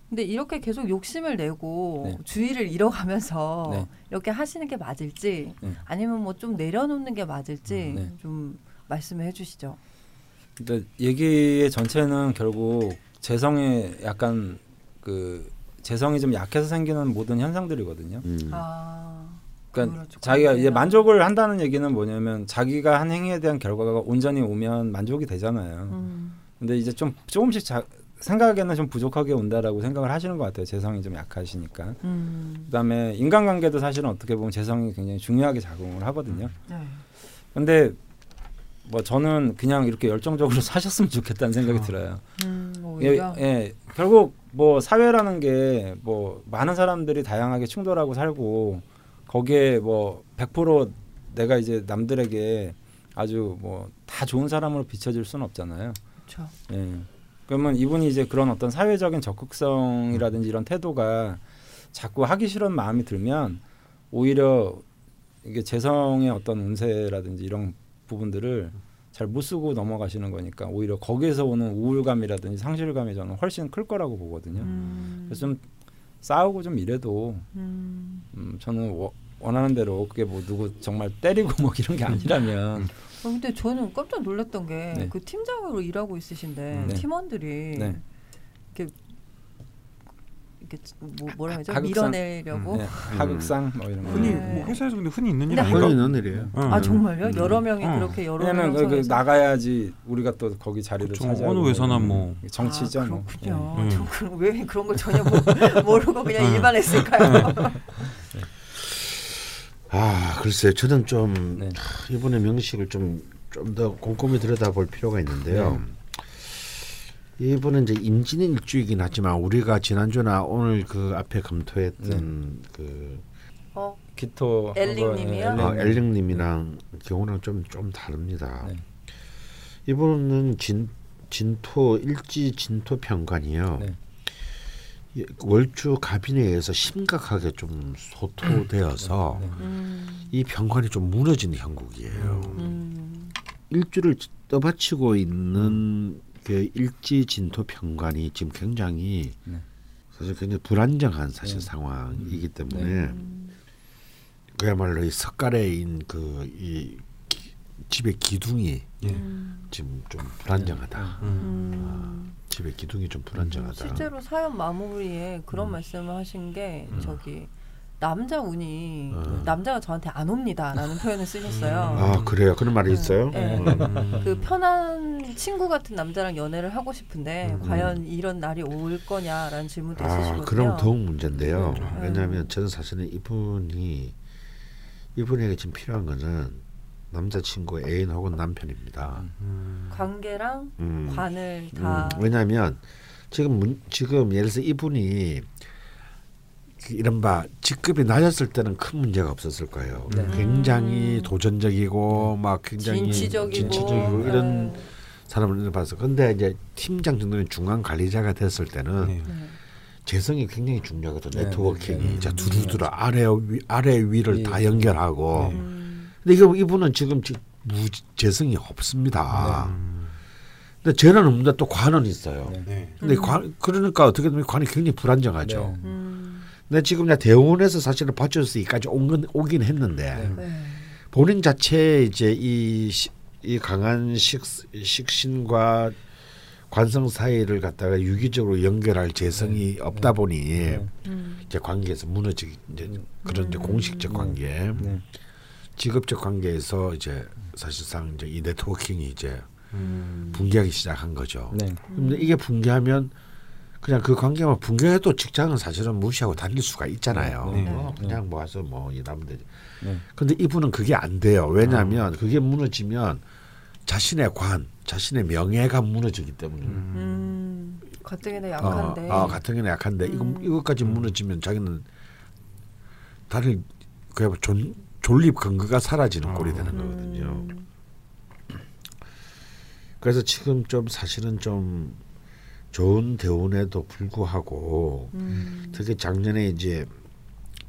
근데 이렇게 계속 욕심을 내고 네. 주의를 잃어가면서 네. 이렇게 하시는 게 맞을지 네. 아니면 뭐 좀 내려놓는 게 맞을지 네. 좀 말씀해 주시죠. 근데 얘기의 전체는 결국 재성에 약간 그 재성이 좀 약해서 생기는 모든 현상들이거든요. 음. 아, 그러니까 그렇죠. 자기가 이제. 만족을 한다는 얘기는 뭐냐면 자기가 한 행위에 대한 결과가 온전히 오면 만족이 되잖아요. 음, 근데 이제 좀 조금씩 자, 생각에는 좀 부족하게 온다라고 생각을 하시는 것 같아요. 재성이 좀 약하시니까. 음, 그다음에 인간관계도 사실은 어떻게 보면 재성이 굉장히 중요하게 작용을 하거든요. 네. 근데 뭐 저는 그냥 이렇게 열정적으로 사셨으면 좋겠다는 생각이 들어요. 음, 예, 오히려 예, 결국 뭐 사회라는 게 뭐 많은 사람들이 다양하게 충돌하고 살고 거기에 뭐 100% 내가 이제 남들에게 아주 뭐 다 좋은 사람으로 비춰질 수는 없잖아요. 그렇죠. 예. 그러면 이분이 이제 그런 어떤 사회적인 적극성이라든지 이런 태도가 자꾸 하기 싫은 마음이 들면 오히려 이게 재성의 어떤 운세라든지 이런 부분들을 잘 못 쓰고 넘어가시는 거니까 오히려 거기에서 오는 우울감이라든지 상실감이 저는 훨씬 클 거라고 보거든요. 음, 그래서 좀 싸우고 좀 이래도 음. 음, 저는 워, 원하는 대로 그게 뭐 누구 정말 때리고 뭐 이런 게 아니라면 어, 근데 저는 깜짝 놀랐던 게 네. 그 팀장으로 일하고 있으신데 네. 팀원들이 네. 이렇게 뭐 뭐라 하죠? 하극상. 밀어내려고. 네, 하극상 뭐 이런 거. 흔히 네. 뭐 회사에서 근데 흔히 있는 일 근데 아닌가? 흔히 있는 일이에요. 응. 아 정말요? 음. 여러 명이 어. 그렇게 여러 왜냐면 그, 그 나가야지 우리가 또 거기 자리를 그쵸. 차지하고 어느 회사나 뭐. 정치죠 아, 뭐. 그렇군요. 예. 저 그럼 왜 그런 걸 전혀 모, 모르고 그냥 음. 일반 했을까요? 아 글쎄요. 저는 좀 네. 이번에 명식을 좀 좀 더 꼼꼼히 들여다볼 필요가 있는데요. 이번은 이제 임진의 일주이긴 하지만 우리가 지난주나 오늘 그 앞에 검토했던 그 어, 기토 엘링님이요? 어, 어, 엘링님이랑 경우랑 좀 좀 다릅니다. 네. 이분은 진 진토 일지 진토 평관이요. 네. 이 월주 갑인에 의해서 심각하게 좀 소토되어서 네. 음, 이 평관이 좀 무너지는 형국이에요. 음, 일주를 떠받치고 있는 그 일지 진토 평관이 지금 굉장히 네. 사실 굉장히 불안정한 사실 네. 상황이기 때문에 음, 그야말로 이 석가래인 그 이 집의 기둥이 예. 음, 지금 좀 불안정하다. 음. 음. 집의 기둥이 좀 불안정하다. 실제로 사연 마무리에 그런 말씀을 하신 게 저기 남자 운이 음. 남자가 저한테 안 옵니다라는 표현을 쓰셨어요. 아 그래요? 그런 말이 있어요? 네. 음. 그 편한 친구 같은 남자랑 연애를 하고 싶은데 음. 과연 이런 날이 올 거냐라는 질문도 아 있으시거든요. 그럼 더욱 문제인데요. 네. 왜냐하면 저는 사실은 이분이 이분에게 지금 필요한 거는 남자친구 애인 혹은 남편입니다. 관계랑 음. 관을 다 음, 왜냐하면 지금 문, 지금 예를 들어서 이분이 그 이른바 직급이 낮았을 때는 큰 문제가 없었을 거예요. 네. 굉장히 음. 도전적이고 막 굉장히 진취적이고, 진취적이고 이런 네. 사람을 봐서 근데 이제 팀장 정도는 중간 관리자가 됐을 때는 네. 네. 재성이 굉장히 중요하거든요. 네, 네트워킹이 네, 네. 자 두루두루 아래 위, 아래 위를 예. 다 연결하고. 네. 음, 근데 이거 이분은 지금 지- 무 재성이 없습니다. 음. 근데 죄는 없는데 또 관은 있어요. 근데 음. 관 그러니까 어떻게 보면 관이 굉장히 불안정하죠. 네. 음, 근데 지금 이제 대원에서 사실은 받쳐서기까지 온, 오긴 했는데 네. 네. 본인 자체에 이제 이, 시- 이 강한 식, 식신과 관성 사이를 갖다가 유기적으로 연결할 재성이 없다 보니 네. 음, 이제 관계에서 무너지기 이제 그런 이제 음. 공식적 관계, 네. 직업적 관계에서 이제 사실상 이제 이 네트워킹이 이제 음. 붕괴하기 시작한 거죠. 네. 근데 이게 붕괴하면 그냥 그 관계만 붕괴해도 직장은 사실은 무시하고 다닐 수가 있잖아요. 네. 뭐 그냥 모아서 뭐 일하면 되지. 네. 근데 이분은 그게 안 돼요. 왜냐하면 그게 무너지면 자신의 관, 자신의 명예가 무너지기 때문에. 음, 가뜩이나 어, 약한데. 어, 같은 경우는 약한데 이거 음. 이것까지 무너지면 자기는 다른 그냥 존, 존립 근거가 사라지는 어. 꼴이 되는 거거든요. 음, 그래서 지금 좀 사실은 좀 좋은 대운에도 불구하고 음, 특히 작년에 이제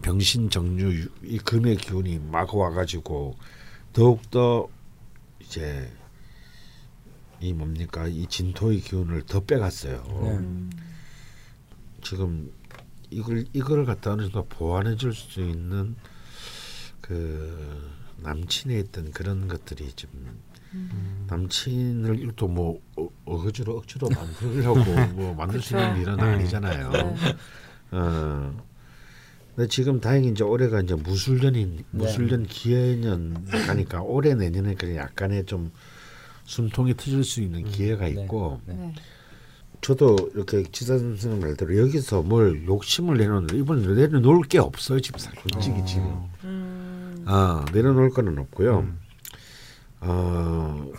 병신 정유 이 금의 기운이 막 와가지고 더욱 더 이제 이 뭡니까 이 진토의 기운을 더 빼갔어요. 네. 음, 지금 이걸 이걸 갖다 어느 정도 보완해 줄 수 있는 그 남친에 있던 그런 것들이 지금 음. 남친을 또뭐 어, 어거지로 억지로 만들려고 뭐 만들 수 있는. 일은 네. 아니잖아요. 네. 어. 근데 지금 다행히 이제 올해가 이제 무술년인 네. 무술년 기해년 가니까 올해 내년에 그 약간의 좀 숨통이 트일 수 있는 기회가 네. 있고 네. 네. 저도 이렇게 지사 선생님 말대로 여기서 뭘 욕심을 내놓는 이번 내려놓을 게 없어요 지금 솔직히 어. 지금 음, 아 내려놓을 거는 없고요. 음. 어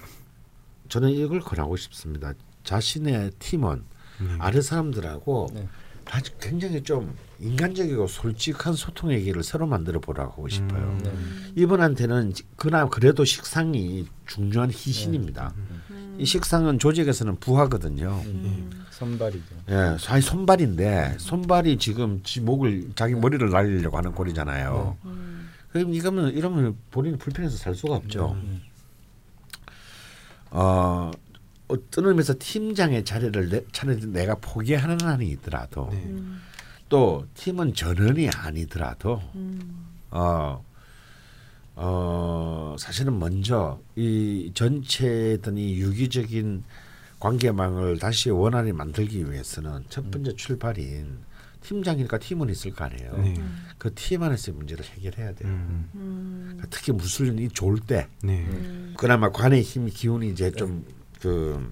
저는 이걸 권하고 싶습니다. 자신의 팀원 네. 아래 사람들하고 네. 다 굉장히 좀 인간적이고 솔직한 소통의 길을 새로 만들어 보라고 하고 싶어요. 음. 네. 이분한테는 그나 그래도 식상이 중요한 희신입니다. 음, 이 식상은 조직에서는 부하거든요. 음, 선발이죠. 예, 사실 손발인데 손발이 지금 지 목을 자기 머리를 날리려고 하는 꼴이잖아요. 음, 그럼 이거면 이러면 본인이 불편해서 살 수가 없죠. 음. 어, 어떤 의미에서 팀장의 자리를 내, 차라리 내가 포기하는 한이 있더라도 네. 음, 또 팀은 전원이 아니더라도 음. 어, 어 사실은 먼저 이 전체 어떤 이 유기적인 관계망을 다시 원활히 만들기 위해서는 첫 번째 출발인 팀장이니까 팀은 있을 거 아니에요. 네. 그 팀 안에서의 문제를 해결해야 돼요. 음. 음. 그러니까 특히 무술년이 좋을 때 네. 음. 그나마 관의 힘 기운이 이제 좀 그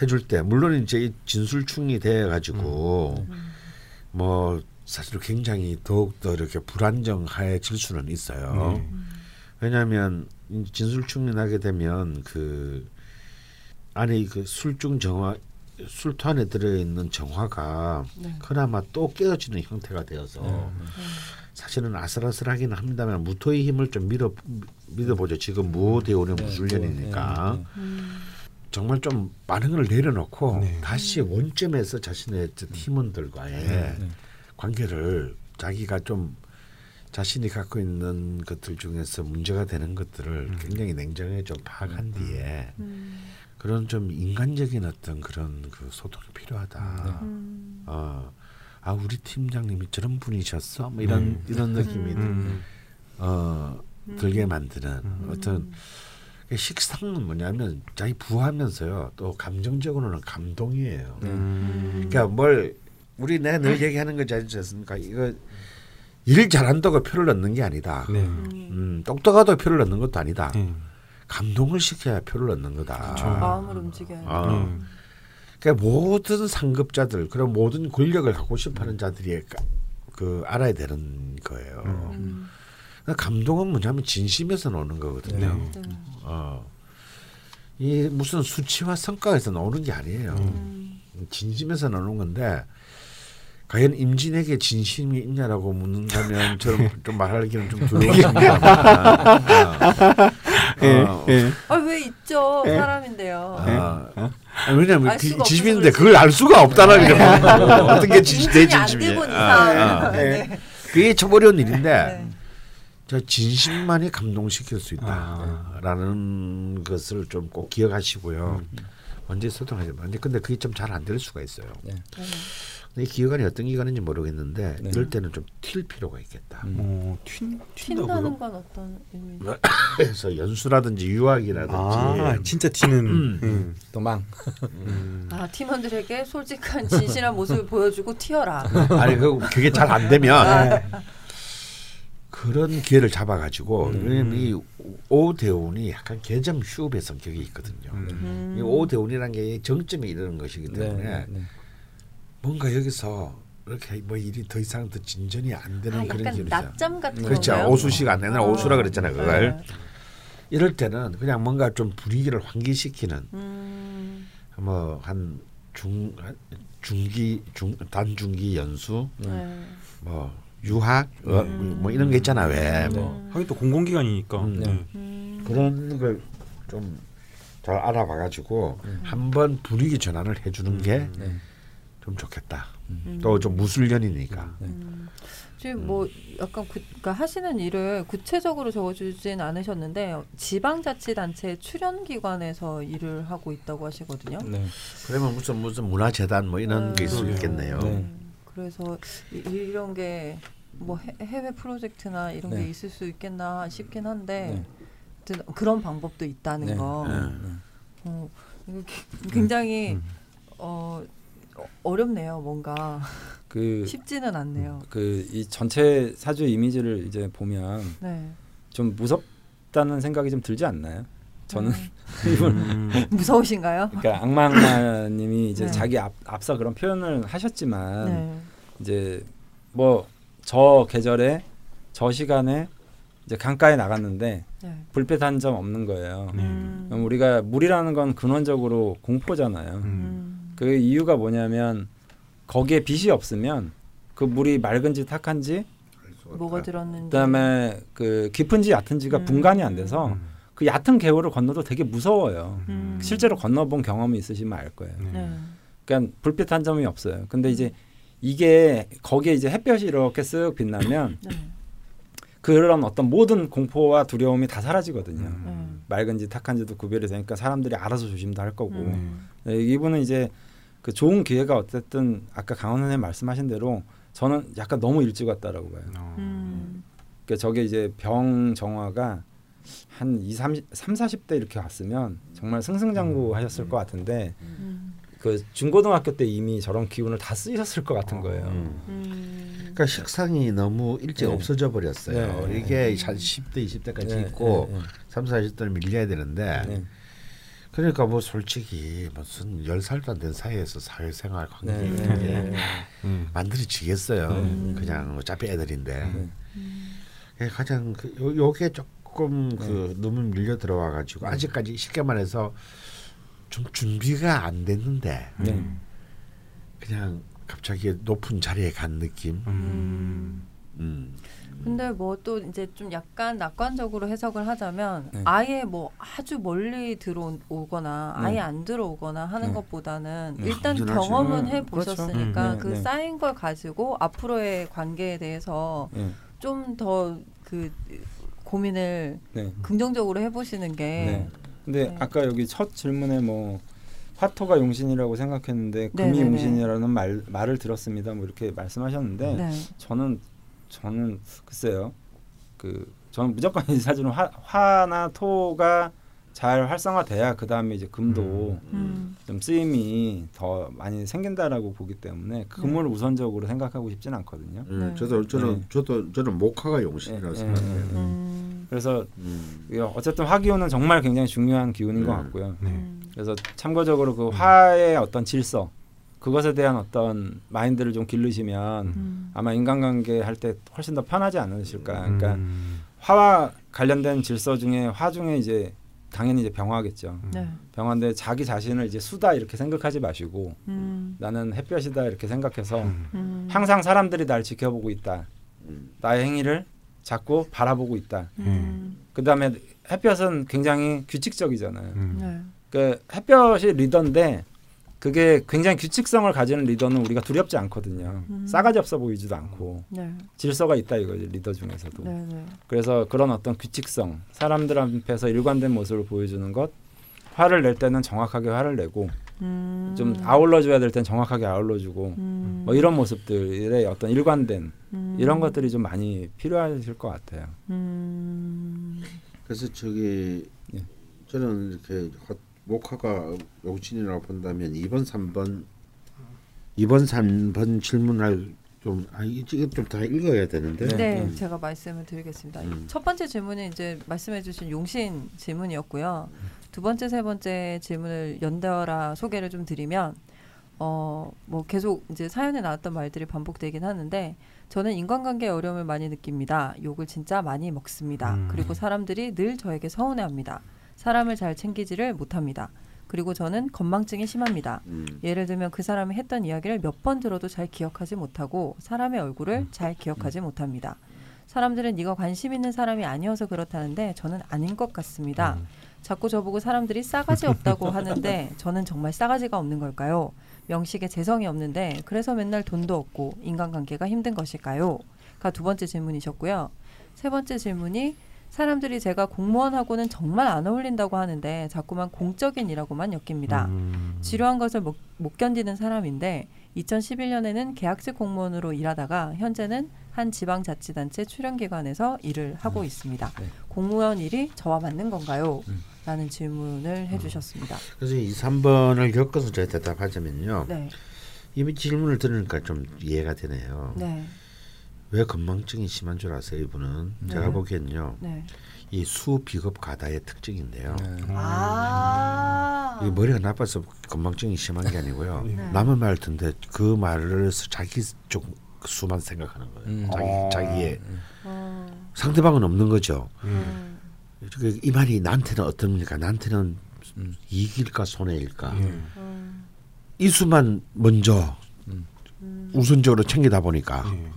해줄 때 물론 이제 이 진술충이 돼 가지고 뭐 사실 굉장히 더욱 더 이렇게 불안정해질 수는 있어요. 네. 왜냐하면 이 진술충이 나게 되면 그 안에 그 술중 정화 술토 안에 들어 있는 정화가 네. 그나마 또 깨어지는 형태가 되어서 사실은 아슬아슬하긴 합니다만 무토의 힘을 좀 믿어 믿어보죠. 지금 무대오는 네, 무술년이니까 네, 네. 음. 정말 좀 반응을 내려놓고 네. 다시 원점에서 자신의 저 팀원들과의 네. 관계를 자기가 좀 자신이 갖고 있는 것들 중에서 문제가 되는 것들을 굉장히 냉정하게 좀 파악한 뒤에 음. 그런 좀 인간적인 어떤 그런 그 소통이 필요하다. 음. 어, 아 우리 팀장님이 저런 분이셨어? 뭐 이런 이런 느낌이 음. 어 들게 만드는 어떤 식상은 뭐냐면 자기 부하면서요 또 감정적으로는 감동이에요. 음. 그러니까 뭘 우리 내가 늘 얘기하는 거지 않습니까? 이거 일 잘한다고 표를 얻는 게 아니다. 네. 음, 똑똑하다고 표를 얻는 것도 아니다. 네. 감동을 시켜야 표를 얻는 거다. 마음을 움직여야 돼. 어. 네. 그러니까 모든 상급자들 그런 모든 권력을 갖고 싶어하는 자들이 까- 그 알아야 되는 거예요. 음. 그러니까 감동은 뭐냐면 진심에서 나오는 거거든요. 네. 어. 이 무슨 수치와 성과에서 나오는 게 아니에요. 음. 진심에서 나오는 건데 과연 임진에게 진심이 있냐라고 묻는다면 저는 좀 말하기는 좀 두려워집니다. 어. 예. 아왜 있죠 사람인데요. 아, 아니, 왜냐면 알그 수가 없어서 그걸 알 수가 없다는 게 어떤 게 진심 내 인증이 안 진심이야. 되본 아, 아. 네. 그게 참 어려운 일인데 네. 저 진심만이 감동시킬 수 아. 있다라는 것을 좀 꼭 기억하시고요. 음. 언제 소통하지 마. 근데 근데 그게 좀 잘 안 될 수가 있어요. 네. 근데 이 기관이 어떤 기관인지 모르겠는데 네. 이럴 때는 좀 튈 필요가 있겠다. 음. 뭐 튄, 튄다는? 건 어떤 의미죠? 그래서 연수라든지 유학이라든지 아 진짜 튀는. 음. 음. 도망. 음. 아 팀원들에게 솔직한 진실한 모습을 보여주고 튀어라. 아니 그 그게 잘 안 되면 아, 그런 기회를 잡아가지고 음. 왜냐면 이 오대운이 약간 개점 휴업의 성격이 있거든요. 음. 이 오대운이라는 게 정점에 이르는 것이기 때문에 네. 네. 뭔가 여기서 이렇게 뭐 일이 더 이상 더 진전이 안 되는 아, 그런 기분이. 낮잠 같은 그렇죠. 건가요? 오수시가 안 되나 오수라 그랬잖아요. 그걸 네. 이럴 때는 그냥 뭔가 좀 분위기를 환기시키는 음. 뭐한 중 중기 중 단중기 연수 네. 뭐 유학 어, 뭐 이런 게 있잖아 왜뭐 하긴 또 공공기관이니까. 음. 네. 음. 그런 걸 좀 잘 알아봐가지고 한번 분위기 전환을 해주는 게 좀 네. 좋겠다. 음. 또좀 무술년이니까. 음. 지금 뭐 약간 구, 그러니까 하시는 일을 구체적으로 적어주진 않으셨는데 지방자치단체 출연기관에서 일을 하고 있다고 하시거든요. 네. 그러면 무슨 무슨 문화재단 뭐 이런 게 있을 수 있겠네요. 네. 음, 그래서 이, 이런 게 뭐 해외 프로젝트나 이런 게 네. 있을 수 있겠나 싶긴 한데 네. 그런 방법도 있다는 네. 거. 네. 어, 이거 기- 굉장히 어, 어, 어렵네요. 뭔가 그 쉽지는 않네요. 그 이 전체 사주 이미지를 이제 보면 네. 좀 무섭다는 생각이 좀 들지 않나요? 저는 음. 이분 음. 무서우신가요? 그러니까 악마님이 이제 네. 자기 앞, 앞서 그런 표현을 하셨지만 네. 이제 뭐 저 계절에 저 시간에 이제 강가에 나갔는데 네. 불빛 한 점 없는 거예요. 네. 음. 우리가 물이라는 건 근원적으로 공포잖아요. 음. 음. 그 이유가 뭐냐면 거기에 빛이 없으면 그 물이 맑은지 탁한지 뭐가 들었는지. 그다음에 그 깊은지 얕은지가 음. 분간이 안 돼서 음. 그 얕은 개울을 건너도 되게 무서워요. 음. 실제로 건너본 경험이 있으시면 알 거예요. 네. 네. 그러니까 불빛 한 점이 없어요. 근데 이제 이게 거기에 이제 햇볕이 이렇게 쓱 빛나면 네. 그런 어떤 모든 공포와 두려움이 다 사라지거든요. 음. 맑은지 탁한지도 구별이 되니까 사람들이 알아서 조심도 할 거고 음. 네, 이분은 이제 그 좋은 기회가 어쨌든 아까 강원 선생님 말씀하신 대로 저는 약간 너무 일찍 왔다라고 봐요. 어. 음. 그러니까 저게 이제 병 정화가 한 2, 30, 3, 40대 이렇게 왔으면 정말 승승장구 하셨을 것 같은데 음. 그 중고등학교 때 이미 저런 기운을 다 쓰셨을 것 같은 거예요. 음. 음. 그러니까 식상이 너무 일찍 네. 없어져 버렸어요. 네. 이게 한 10대, 20대까지 네, 있고 네, 3, 40대는 밀려야 되는데 네. 그러니까 뭐 솔직히 무슨 10살도 안 된 사이에서 사회생활 관계 네, 네. 음. 만들어지겠어요. 네. 그냥 어차피 애들인데 네. 예, 가장 그 요, 요게 조금 네. 그 너무 밀려 들어와 가지고 아직까지 쉽게 말해서 좀 준비가 안 됐는데 네. 그냥 갑자기 높은 자리에 간 느낌. 음. 음. 근데 뭐 또 이제 좀 약간 낙관적으로 해석을 하자면 네. 아예 뭐 아주 멀리 들어오거나 네. 아예 안 들어오거나 하는 네. 것보다는 네. 일단 당연하죠. 경험은 음, 해 보셨으니까 그렇죠. 음, 그 네, 네. 쌓인 걸 가지고 앞으로의 관계에 대해서 네. 좀더 그 고민을 네. 긍정적으로 해보시는 게 네. 근데 네. 아까 여기 첫 질문에 뭐 화토가 용신이라고 생각했는데 네, 금이 네, 네. 용신이라는 말 말을 들었습니다. 뭐 이렇게 말씀하셨는데 네. 저는 저는 글쎄요. 그 저는 무조건 이 사주는 화, 화나 토가 잘 활성화돼야 그 다음에 이제 금도 음. 좀 쓰임이 더 많이 생긴다라고 보기 때문에 금을 네. 우선적으로 생각하고 싶진 않거든요. 음, 네. 저도 저는 네. 저도 저는 목화가 용신이라고 네, 생각해요. 네, 네. 음. 그래서 음. 이 어쨌든 화기운은 정말 굉장히 중요한 기운인 것 네. 같고요. 네. 음. 그래서 참고적으로 그 화의 어떤 질서 그것에 대한 어떤 마인드를 좀 기르시면 음. 아마 인간관계 할 때 훨씬 더 편하지 않으실까. 그러니까 음. 화와 관련된 질서 중에 화 중에 이제 당연히 이제 병화겠죠. 네. 병화인데 자기 자신을 이제 수다 이렇게 생각하지 마시고 음. 나는 햇볕이다 이렇게 생각해서 음. 음. 항상 사람들이 날 지켜보고 있다. 음. 나의 행위를 자꾸 바라보고 있다. 음. 그 다음에 햇볕은 굉장히 규칙적이잖아요. 음. 네. 그 햇볕이 리더인데 그게 굉장히 규칙성을 가지는 리더는 우리가 두렵지 않거든요. 음. 싸가지 없어 보이지도 않고 네. 질서가 있다 이거죠 리더 중에서도. 네. 네. 그래서 그런 어떤 규칙성, 사람들 앞에서 일관된 모습을 보여주는 것, 화를 낼 때는 정확하게 화를 내고 음. 좀 아울러 줘야 될 땐 정확하게 아울러 주고 음. 뭐 이런 모습들의 어떤 일관된 음. 이런 것들이 좀 많이 필요하실 것 같아요. 음. 그래서 저기 예. 저는 이렇게 화- 목화가 용신이라고 본다면 2번, 3번 2번, 3번 질문할 좀 아, 이게 좀다 읽어야 되는데. 네, 네. 음. 제가 말씀을 드리겠습니다. 음. 첫 번째 질문은 이제 말씀해주신 용신 질문이었고요. 두 번째, 세 번째 질문을 연달아 소개를 좀 드리면, 어, 뭐 계속 이제 사연에 나왔던 말들이 반복되긴 하는데, 저는 인간관계에 어려움을 많이 느낍니다. 욕을 진짜 많이 먹습니다. 음. 그리고 사람들이 늘 저에게 서운해합니다. 사람을 잘 챙기지를 못합니다. 그리고 저는 건망증이 심합니다. 음. 예를 들면 그 사람이 했던 이야기를 몇 번 들어도 잘 기억하지 못하고 사람의 얼굴을 잘 기억하지 못합니다. 사람들은 네가 관심 있는 사람이 아니어서 그렇다는데 저는 아닌 것 같습니다. 자꾸 저보고 사람들이 싸가지 없다고 하는데 저는 정말 싸가지가 없는 걸까요? 명식에 재성이 없는데 그래서 맨날 돈도 없고 인간관계가 힘든 것일까요? 가 두 번째 질문이셨고요. 세 번째 질문이 사람들이 제가 공무원하고는 정말 안 어울린다고 하는데 자꾸만 공적인 이라고만 엮입니다. 음. 지루한 것을 못, 못 견디는 사람인데 2011년에는 계약직 공무원으로 일하다가 현재는 한 지방자치단체 출연기관에서 일을 하고 있습니다. 네. 공무원 일이 저와 맞는 건가요? 음. 라는 질문을 해주셨습니다. 그래서 이 3번을 겪어서 제가 대답하자면요. 네, 이 질문을 들으니까 좀 이해가 되네요. 네, 왜 건망증이 심한 줄 아세요, 이분은? 제가 네. 보기엔요. 네. 이 수비급 가다의 특징인데요. 네. 아, 이 머리가 나빠서 건망증이 심한 게 아니고요. 네. 남의 말 듣는데 그 말을 해서 자기 쪽 수만 생각하는 거예요. 음. 자기 어. 자기의 어, 상대방은 없는 거죠. 음, 그이 말이 나한테는 어떻습니까? 나한테는 음. 이익일까 손해일까? 음, 이 수만 먼저 음. 음. 우선적으로 챙기다 보니까 예.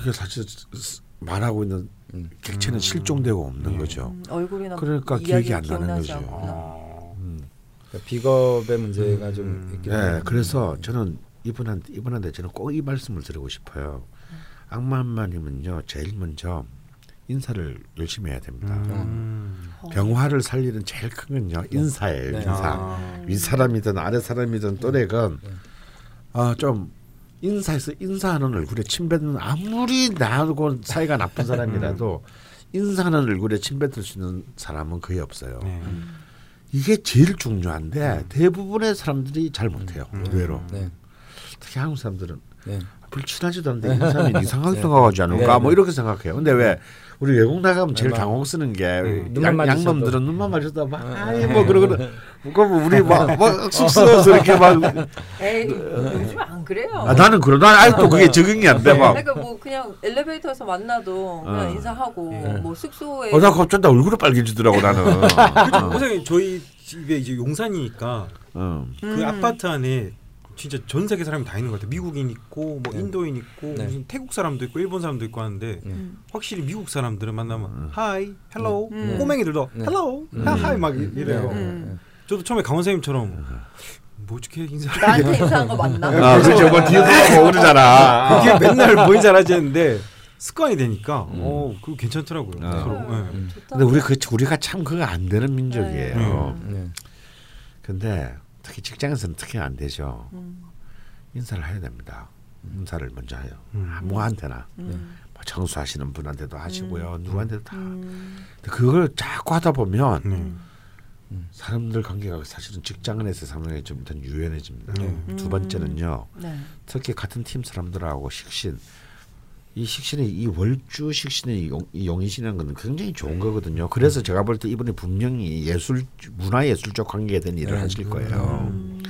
그게 사실 스- 말하고 있는 음. 객체는 실종되고 없는 예. 거죠. 음, 얼굴이나 그러니까 기억이 안 나는 거죠. 어. 음. 그러니까 비겁의 문제가 좀 음. 있긴 네, 해요. 그래서 저는 이분한테 이분한테 저는 꼭 이 말씀을 드리고 싶어요. 악마만이면요 제일 먼저 인사를 열심히 해야 됩니다. 음. 어. 병화를 살리는 제일 큰 건요 인사예요. 네. 인사. 아. 윗 사람이든 아래 사람이든 또래건 네. 아 좀 인사해서 인사하는 얼굴에 침 뱉는 아무리 나하고 사이가 나쁜 사람이라도 인사하는 얼굴에 침 뱉을 수 있는 사람은 거의 없어요. 네. 이게 제일 중요한데 대부분의 사람들이 잘 못해요. 음. 의외로 네. 특히 한국 사람들은 네. 별로 친하지도 않는데 이 사람이 이상하게 생각하지 않을까 네, 뭐 네. 이렇게 생각해요. 근데 왜 우리 외국 나가면 제일 네, 당혹 쓰는 게 음, 눈만 양. 양놈들은 눈만 마주쳐도 막 네. 아이 뭐 그러거든. 그럼 우리 막막 쑥스러워서 이렇게 막 에이 요즘 안 그래요. 아, 나는 그러 난 아직도 그게 적응이 안 돼. 막. 그러니까 뭐 그냥 엘리베이터에서 만나도 그냥 어. 인사하고 네. 뭐 숙소에 어, 나 갑자기 나 얼굴이 빨개지더라고 나는. 그죠? 선생님 저희 집에 이제 용산이니까 어. 그 음. 아파트 안에 진짜 전 세계 사람이 다 있는 것 같아요. 미국인 있고 뭐 네. 인도인 있고 네. 무슨 태국 사람도 있고 일본 사람도 있고 하는데 음. 확실히 미국 사람들은 만나면 hi, hello, 음. 꼬맹이들도 네. hello, 음. hi 막 이래요. 음. 저도 처음에 강원 선생님처럼 뭐 어떻게 인사를 나한테 인사한 거 맞나? 아, 그렇죠. 뭐 뒤에서 뭐 그러잖아. 그게 맨날 뭐 인사하지 했는데 습관이 되니까 어 그거 괜찮더라고요. 아. 서로. 예. 음, 좋다. 근데 우리 그 우리가 참 그거 안 되는 민족이에요. 네. 네. 근데 특히 직장에서는 특히 안 되죠. 음. 인사를 해야 됩니다. 인사를 먼저 해요. 음. 아무한테나 음. 뭐 청소하시는 분한테도 하시고요. 누구한테도 다. 음. 그걸 자꾸 하다 보면 네. 사람들 관계가 사실은 직장 안에서 상당히 좀 일단 유연해집니다. 네. 두 번째는요. 네. 특히 같은 팀 사람들하고 식신 이 식신의 이 월주 식신의 용, 이 용이신이라는 건 굉장히 좋은 거거든요. 그래서 제가 볼 때 이분이 분명히 예술 문화 예술적 관계에 대한 일을 네. 하실 거예요. 음.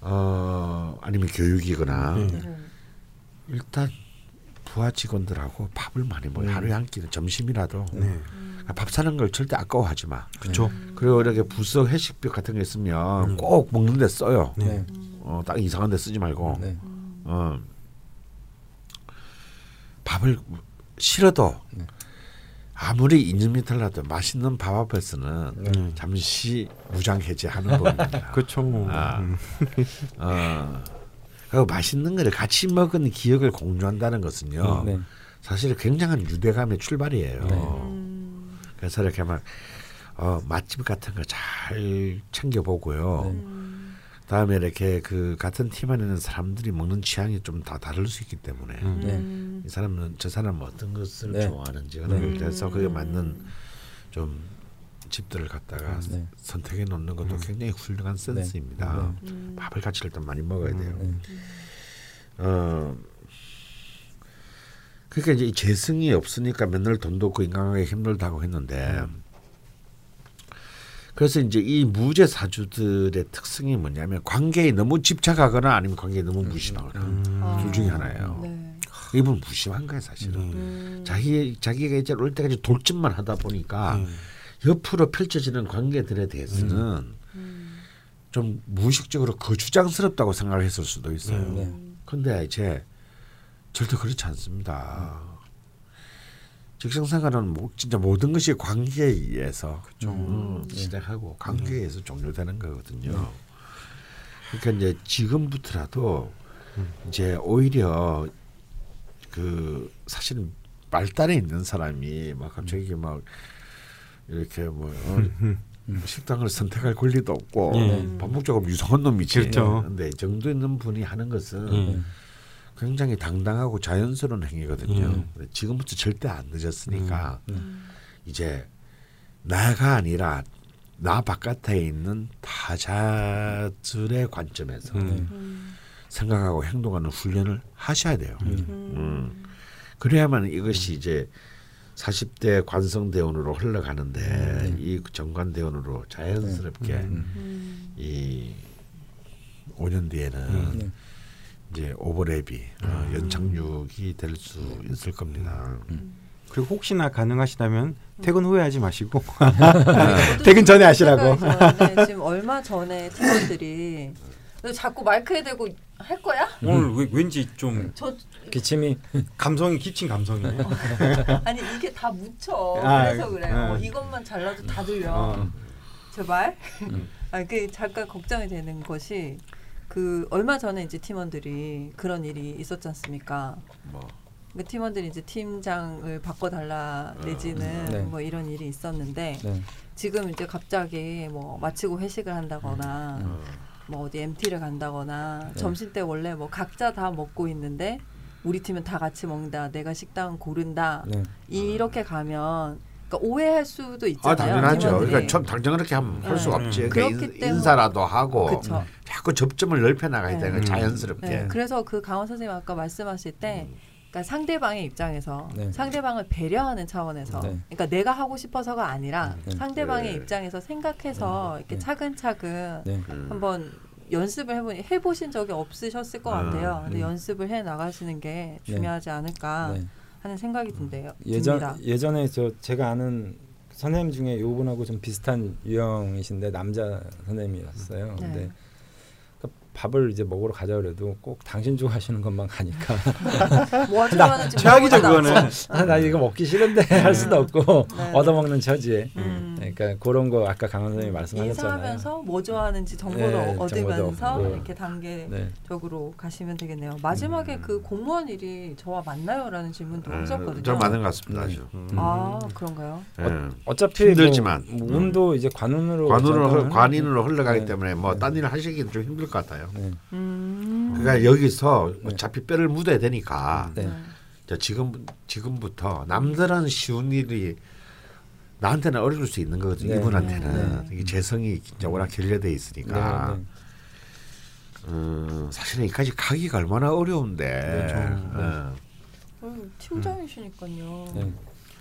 어 아니면 교육이거나 네. 네. 일단 부하 직원들하고 밥을 많이 먹어요. 하루에 한 끼는 점심이라도 네. 밥 사는 걸 절대 아까워하지 마. 그렇죠. 그리고 이렇게 부서 회식비 같은 게 있으면 꼭 먹는 데 써요. 네. 어, 딱 이상한 데 쓰지 말고. 네. 어. 밥을 싫어도 네. 아무리 인증이 달라도 맛있는 밥 앞에서는 네. 잠시 무장 해제하는 법입니다. 그렇죠. 뭐. 아. 음. 어. 맛있는 거를 같이 먹은 기억을 공유한다는 것은요. 네. 사실 굉장한 유대감의 출발이에요. 네. 음. 그래서 이렇게 막 어, 맛집 같은 거 잘 챙겨보고요. 네. 음. 다음에 이렇게 그 같은 팀 안에 있는 사람들이 먹는 취향이 좀 다 다를 수 있기 때문에 음. 네. 음. 이 사람은 저 사람은 어떤 것을 네. 좋아하는지 그런 걸 네. 대해서 그에 맞는 좀 집들을 갖다가 네. 선택해 놓는 것도 굉장히 훌륭한 센스입니다. 음. 밥을 같이 일단 많이 먹어야 돼요. 네. 어. 그러니까 이제 이 재성이 없으니까 맨날 돈도 없고 인간관계 힘들다고 했는데 그래서 이제 이 무죄 사주들의 특성이 뭐냐면 관계에 너무 집착하거나 아니면 관계에 너무 무심하거나 아. 둘 중에 하나예요. 네. 이분 무심한 거예요 사실은. 네. 음. 자기 자기가 이제 올 때까지 돌진만 하다 보니까 네. 옆으로 펼쳐지는 관계들에 대해서는 음. 좀 무의식적으로 거주장스럽다고 생각을 했을 수도 있어요. 네. 음. 근데 이제 절대 그렇지 않습니다. 직장생활은 뭐 진짜 모든 것이 관계에 의해서 음, 시작하고 관계에 의해서 종료되는 거거든요. 그러니까 이제 지금부터라도 이제 오히려 그 사실은 말단에 있는 사람이 막 갑자기 막 이렇게 뭐 어, 식당을 선택할 권리도 없고 네. 반복적으로 유성한 놈이지. 그렇죠. 근데 정도 있는 분이 하는 것은 음. 굉장히 당당하고 자연스러운 행위거든요. 음. 지금부터 절대 안 늦었으니까 음. 이제 나가 아니라 나 바깥에 있는 타자들의 관점에서 음. 음. 생각하고 행동하는 훈련을 하셔야 돼요. 음. 음. 그래야만 이것이 이제 40대 관성 대원으로 흘러가는데 이 정관 대원으로 자연스럽게 음. 이 5년 뒤에는 네. 이제 오버랩이 어, 연착륙이 될 수 있을 겁니다. 그리고 혹시나 가능하시다면 퇴근 후에 하지 마시고 저도 퇴근 전에 하시라고. 드는데 지금 얼마 전에 팀원들이 너 자꾸 마이크에 대고 할 거야? 오늘 왜, 왠지 좀 저 기침이 감성이 깊친 감성이에요. 아니 이게 다 묻혀 아, 그래서 그래요. 아. 어, 이것만 잘라도 다 들려. 어. 제발. 아그 잠깐 걱정이 되는 것이 그 얼마 전에 이제 팀원들이 그런 일이 있었지 않습니까? 뭐 그 팀원들이 이제 팀장을 바꿔달라 내지는 네. 뭐 이런 일이 있었는데 네. 지금 이제 갑자기 뭐 마치고 회식을 한다거나 음. 뭐 어디 MT를 간다거나 네. 점심 때 원래 뭐 각자 다 먹고 있는데 우리 팀은 다 같이 먹는다 내가 식당 고른다 네. 이렇게 가면 그러니까 오해할 수도 있잖아요. 아 당연하죠. 팀원들이. 그러니까 전 당장 그렇게 하면 할 수가 네. 없지. 음. 그렇기 그러니까 인- 때문에- 인사라도 하고 그쵸. 자꾸 접점을 넓혀 나가야 네. 되는 음. 자연스럽게. 네, 그래서 그 강원 선생님 아까 말씀하실 때 그러니까 상대방의 입장에서 네. 상대방을 배려하는 차원에서 네. 그러니까 내가 하고 싶어서가 아니라 네. 상대방의 네. 입장에서 생각해서 이렇게 네. 차근차근 네. 음. 한번 연습을 해보니 해보신 적이 없으셨을 것 아, 같아요. 근데 음. 연습을 해 나가시는 게 중요하지 않을까 네. 하는 생각이 든대요. 예전 듭니다. 예전에 저 제가 아는 선생님 중에 요분하고 좀 비슷한 유형이신데 남자 선생님이었어요. 네. 근데 그 밥을 이제 먹으러 가자 그래도 꼭 당신 좋아하시는 것만 가니까 뭐 좋아하는지 최악이죠 그거는. 아, 나 이거 먹기 싫은데 할 수도 없고 네. 얻어먹는 처지에 음. 그러니까 그런 거 아까 강원 선생님이 말씀하셨잖아요. 인사하면서 뭐 좋아하는지 정보를 네, 얻으면서. 이렇게 단계 네. 적으로 가시면 되겠네요. 마지막에 음. 그 공무원 일이 저와 맞나요?라는 질문도 네, 하셨거든요. 좀 많은 것 같습니다. 네. 아주. 음. 아 그런가요? 예. 어차피 힘들지만. 뭐, 뭐 운도 이제 관운으로 관으로 전환을 관인으로 흘러가기 네. 때문에 뭐 네. 딴 일을 하시기는 좀 힘들 것 같아요. 네. 음. 그러니까 여기서 네. 어차피 뼈를 묻어야 되니까 네. 자, 지금 지금부터 남들은 쉬운 일이 나한테는 어려울 수 있는 거거든요. 네. 이분한테는 네. 이게 재성이 진짜 워낙 결여돼 있으니까 네, 네. 음, 사실은 이까지 가기가 얼마나 어려운데. 어. 어, 팀장이시니까요. 네.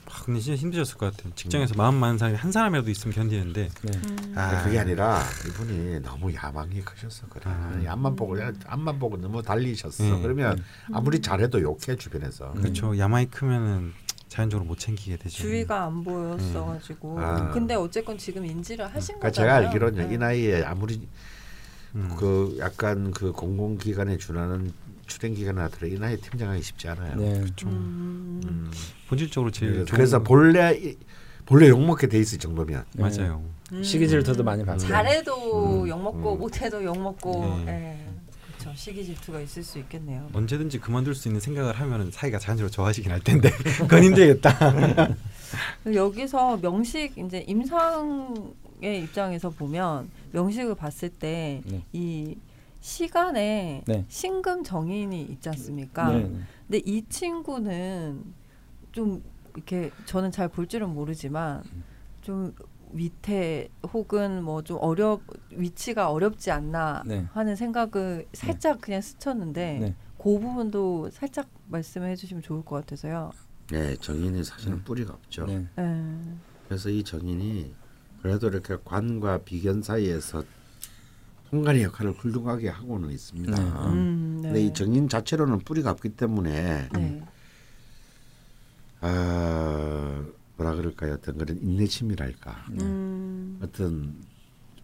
아, 근데 진짜 힘드셨을 것 같아요. 직장에서 마음 많은 사람이 한 사람이라도 있으면 견디는데 네. 음. 근데 그게 아니라 이분이 너무 야망이 크셨어 그래. 아. 앞만 보고 앞만 보고 너무 달리셨어. 네. 그러면 아무리 잘해도 욕해 주변에서. 음. 그렇죠. 야망이 크면은 자연적으로 못 챙기게 되죠. 주위가 안 보였어가지고. 아. 근데 어쨌건 지금 인지를 하신 그러니까 거잖아요. 제가 알기로는 네. 이 나이에 아무리 음. 그 약간 그 공공기관에 준하는 출행 기관을 하더라도 이 나이에 팀장하기 쉽지 않아요. 네. 그렇죠. 음. 음. 본질적으로 제일 그래서, 본래 이- 본래 욕 먹게 돼 있을 정도면 맞아요. 음. 시기 질투도 많이 받고. 잘해도 음. 욕 먹고 음. 못해도 욕 먹고. 네. 예. 그렇죠. 시기 질투가 있을 수 있겠네요. 언제든지 그만둘 수 있는 생각을 하면은 사이가 자연스러워 좋아지긴 할 텐데 그건 힘들겠다. 여기서 명식 이제 임상의 입장에서 보면 명식을 봤을 때 네. 이 시간에 네. 신금 정인이 있지 않습니까? 네. 근데 이 친구는 좀 이렇게 저는 잘 볼 줄은 모르지만 좀 위태 혹은 뭐 좀 어렵 위치가 어렵지 않나 네. 하는 생각을 살짝 그냥 스쳤는데 네. 그 부분도 살짝 말씀해 주시면 좋을 것 같아서요. 네, 정인이 사실은 뿌리가 없죠. 네. 예. 그래서 이 정인이 그래도 이렇게 관과 비견 사이에서 통간의 역할을 훌륭하게 하고는 있습니다. 네. 음, 네. 근데 이 정인 자체로는 뿌리가 없기 때문에 네. 아 뭐라 그럴까요? 어떤 그런 인내심이랄까, 음. 어떤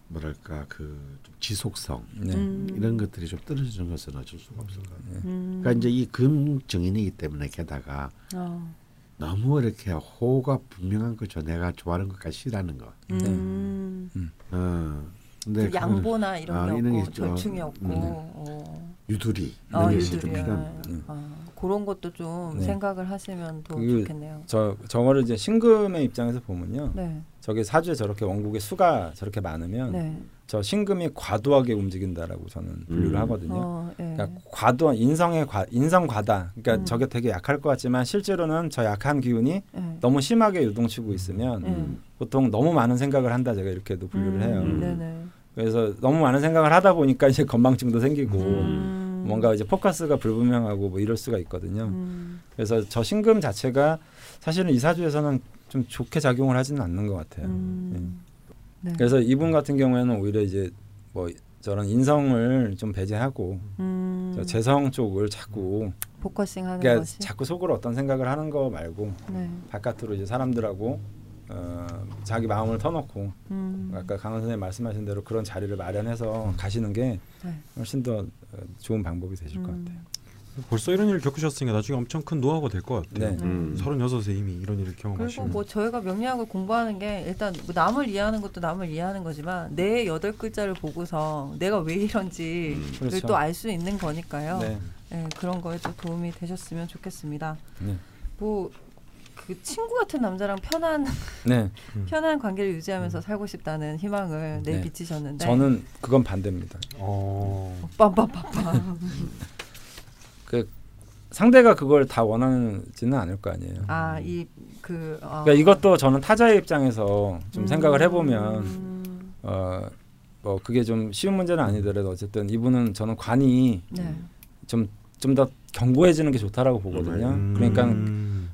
뭐랄까 그좀 지속성 네. 음. 이런 것들이 좀 떨어지는 것은 어쩔 수가 없을 것 같아요. 음. 그러니까 이제 이금 정인이기 때문에 게다가 어. 너무 이렇게 호가 분명한 거죠. 내가 좋아하는 것까지 싫어하는 거. 음. 어. 근데 그 양보나 이런 아, 게 이런 게 없고. 절충이 없고 음. 어. 유두리 이런 아, 것이 좀 유두리. 필요합니다. 음. 아, 그런 것도 좀 네. 생각을 하시면 더 그- 좋겠네요. 저 저거를 이제 신금의 입장에서 보면요. 네. 저게 사주에 저렇게 원국의 수가 저렇게 많으면 네. 저 신금이 과도하게 움직인다라고 저는 분류를 음. 하거든요. 어, 예. 그러니까 과도 인성의 과 인성 과다. 그러니까 음. 저게 되게 약할 것 같지만 실제로는 저 약한 기운이 예. 너무 심하게 유동치고 있으면 음. 보통 너무 많은 생각을 한다 제가 이렇게도 분류를 음, 해요. 음. 네네. 그래서 너무 많은 생각을 하다 보니까 이제 건망증도 생기고 음. 뭔가 이제 포커스가 불분명하고 뭐 이럴 수가 있거든요. 음. 그래서 저 신금 자체가 사실은 이 사주에서는 좀 좋게 작용을 하지는 않는 것 같아요. 음. 네. 그래서 이분 같은 경우에는 오히려 이제 뭐 저런 인성을 좀 배제하고 음. 저 재성 쪽을 자꾸 포커싱하는 그러니까 것이. 자꾸 속으로 어떤 생각을 하는 거 말고 네. 바깥으로 이제 사람들하고 어, 자기 마음을 터놓고 음. 아까 강원 선생님 말씀하신 대로 그런 자리를 마련해서 가시는 게 네. 훨씬 더 어, 좋은 방법이 되실 것 음. 같아요. 벌써 이런 일을 겪으셨으니까 나중에 엄청 큰 노하우가 될 것 같아요. 네. 음. 서른여섯에 이미 이런 일을 그리고 경험하시면 뭐 저희가 명리학을 공부하는 게 일단 뭐 남을 이해하는 것도 남을 이해하는 거지만 내 여덟 글자를 보고서 내가 왜 이런지를 그렇죠. 또알 수 있는 거니까요. 네. 예, 그런 거에 좀 도움이 되셨으면 좋겠습니다. 네. 뭐 그 친구 같은 남자랑 편한 네. 편한 관계를 유지하면서 살고 싶다는 희망을 네. 내비치셨는데 저는 그건 반대입니다. 어. 빰빰빰빰 그 상대가 그걸 다 원하지는 않을 거 아니에요. 아 이 그 어. 그러니까 이것도 저는 타자의 입장에서 좀 음. 생각을 해 보면 음. 어뭐 그게 좀 쉬운 문제는 아니더라도 어쨌든 이분은 저는 관이 네. 좀좀 더 견고해지는 게 좋다라고 보거든요. 음. 그러니까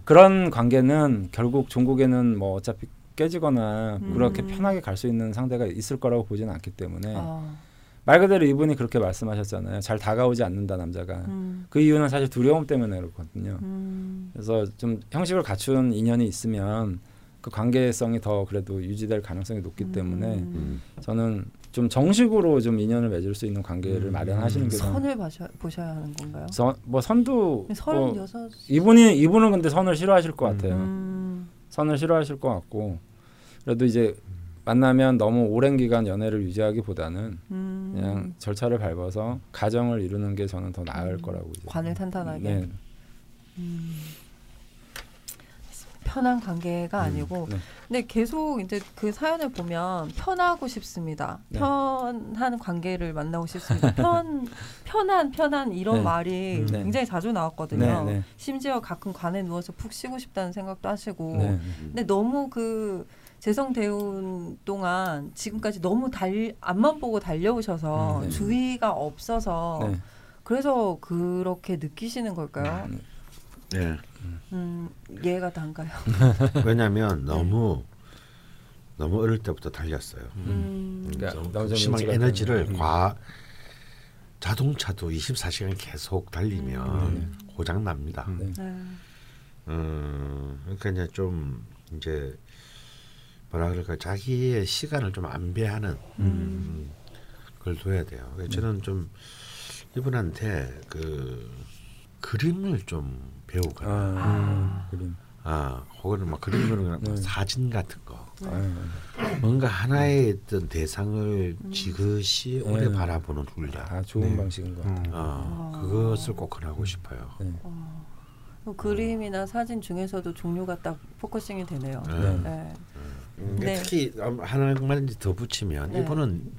그런 관계는 결국 종국에는 뭐 어차피 깨지거나 음. 그렇게 편하게 갈 수 있는 상대가 있을 거라고 보지는 않기 때문에 어. 말 그대로 이분이 그렇게 말씀하셨잖아요. 잘 다가오지 않는다 남자가. 음. 그 이유는 사실 두려움 때문에 그렇거든요. 음. 그래서 좀 형식을 갖춘 인연이 있으면 그 관계성이 더 그래도 유지될 가능성이 높기 때문에 음. 저는 좀 정식으로 좀 인연을 맺을 수 있는 관계를 음. 마련하시는 게 선을 봐셔, 보셔야 하는 건가요? 선, 뭐 선도 뭐 서른여섯. 이분이 이분은 근데 선을 싫어하실 것 같아요. 음. 선을 싫어하실 것 같고 그래도 이제 만나면 너무 오랜 기간 연애를 유지하기보다는 음. 그냥 절차를 밟아서 가정을 이루는 게 저는 더 나을 음. 거라고 이제. 관을 탄탄하게. 네. 음. 편한 관계가 아니고 네. 근데 계속 이제 그 사연을 보면 편하고 싶습니다. 네. 편한 관계를 만나고 싶습니다. 편 편한 편한 이런 네. 말이 네. 굉장히 자주 나왔거든요. 네, 네. 심지어 가끔 관에 누워서 푹 쉬고 싶다는 생각도 하시고. 네. 근데 너무 그 재성 대운 동안 지금까지 너무 달 앞만 보고 달려오셔서 음, 네. 주의가 없어서 네. 그래서 그렇게 느끼시는 걸까요? 네. 음, 이해가 단가요? 왜냐하면 너무 너무 어릴 때부터 달렸어요. 음. 그러니까 좀 심하게 일찍 에너지를 갔다는 과 자동차도 24시간 계속 달리면 음. 고장 납니다. 음. 네. 네. 음, 그러니까 이제 좀 이제 뭐라 그럴까 자기의 시간을 좀 안배하는 음, 걸 둬야 돼요. 저는 좀 이분한테 그 그림을 좀 배우거나 아, 아. 그림. 아 혹은 막 그림 그리거나 뭐 네. 사진 같은 거 아, 뭔가 하나의 어떤 대상을 지그시 오래 네. 바라보는 훈련 다 좋은 네. 방식인 것 같아요. 음. 어, 아. 그것을 꼭 하고 싶어요. 네. 어. 그 그림이나 사진 중에서도 종류가 딱 focusing이 되네요. 네. 네. 음, 네. 특히 하나만 더 붙이면 네. 이분은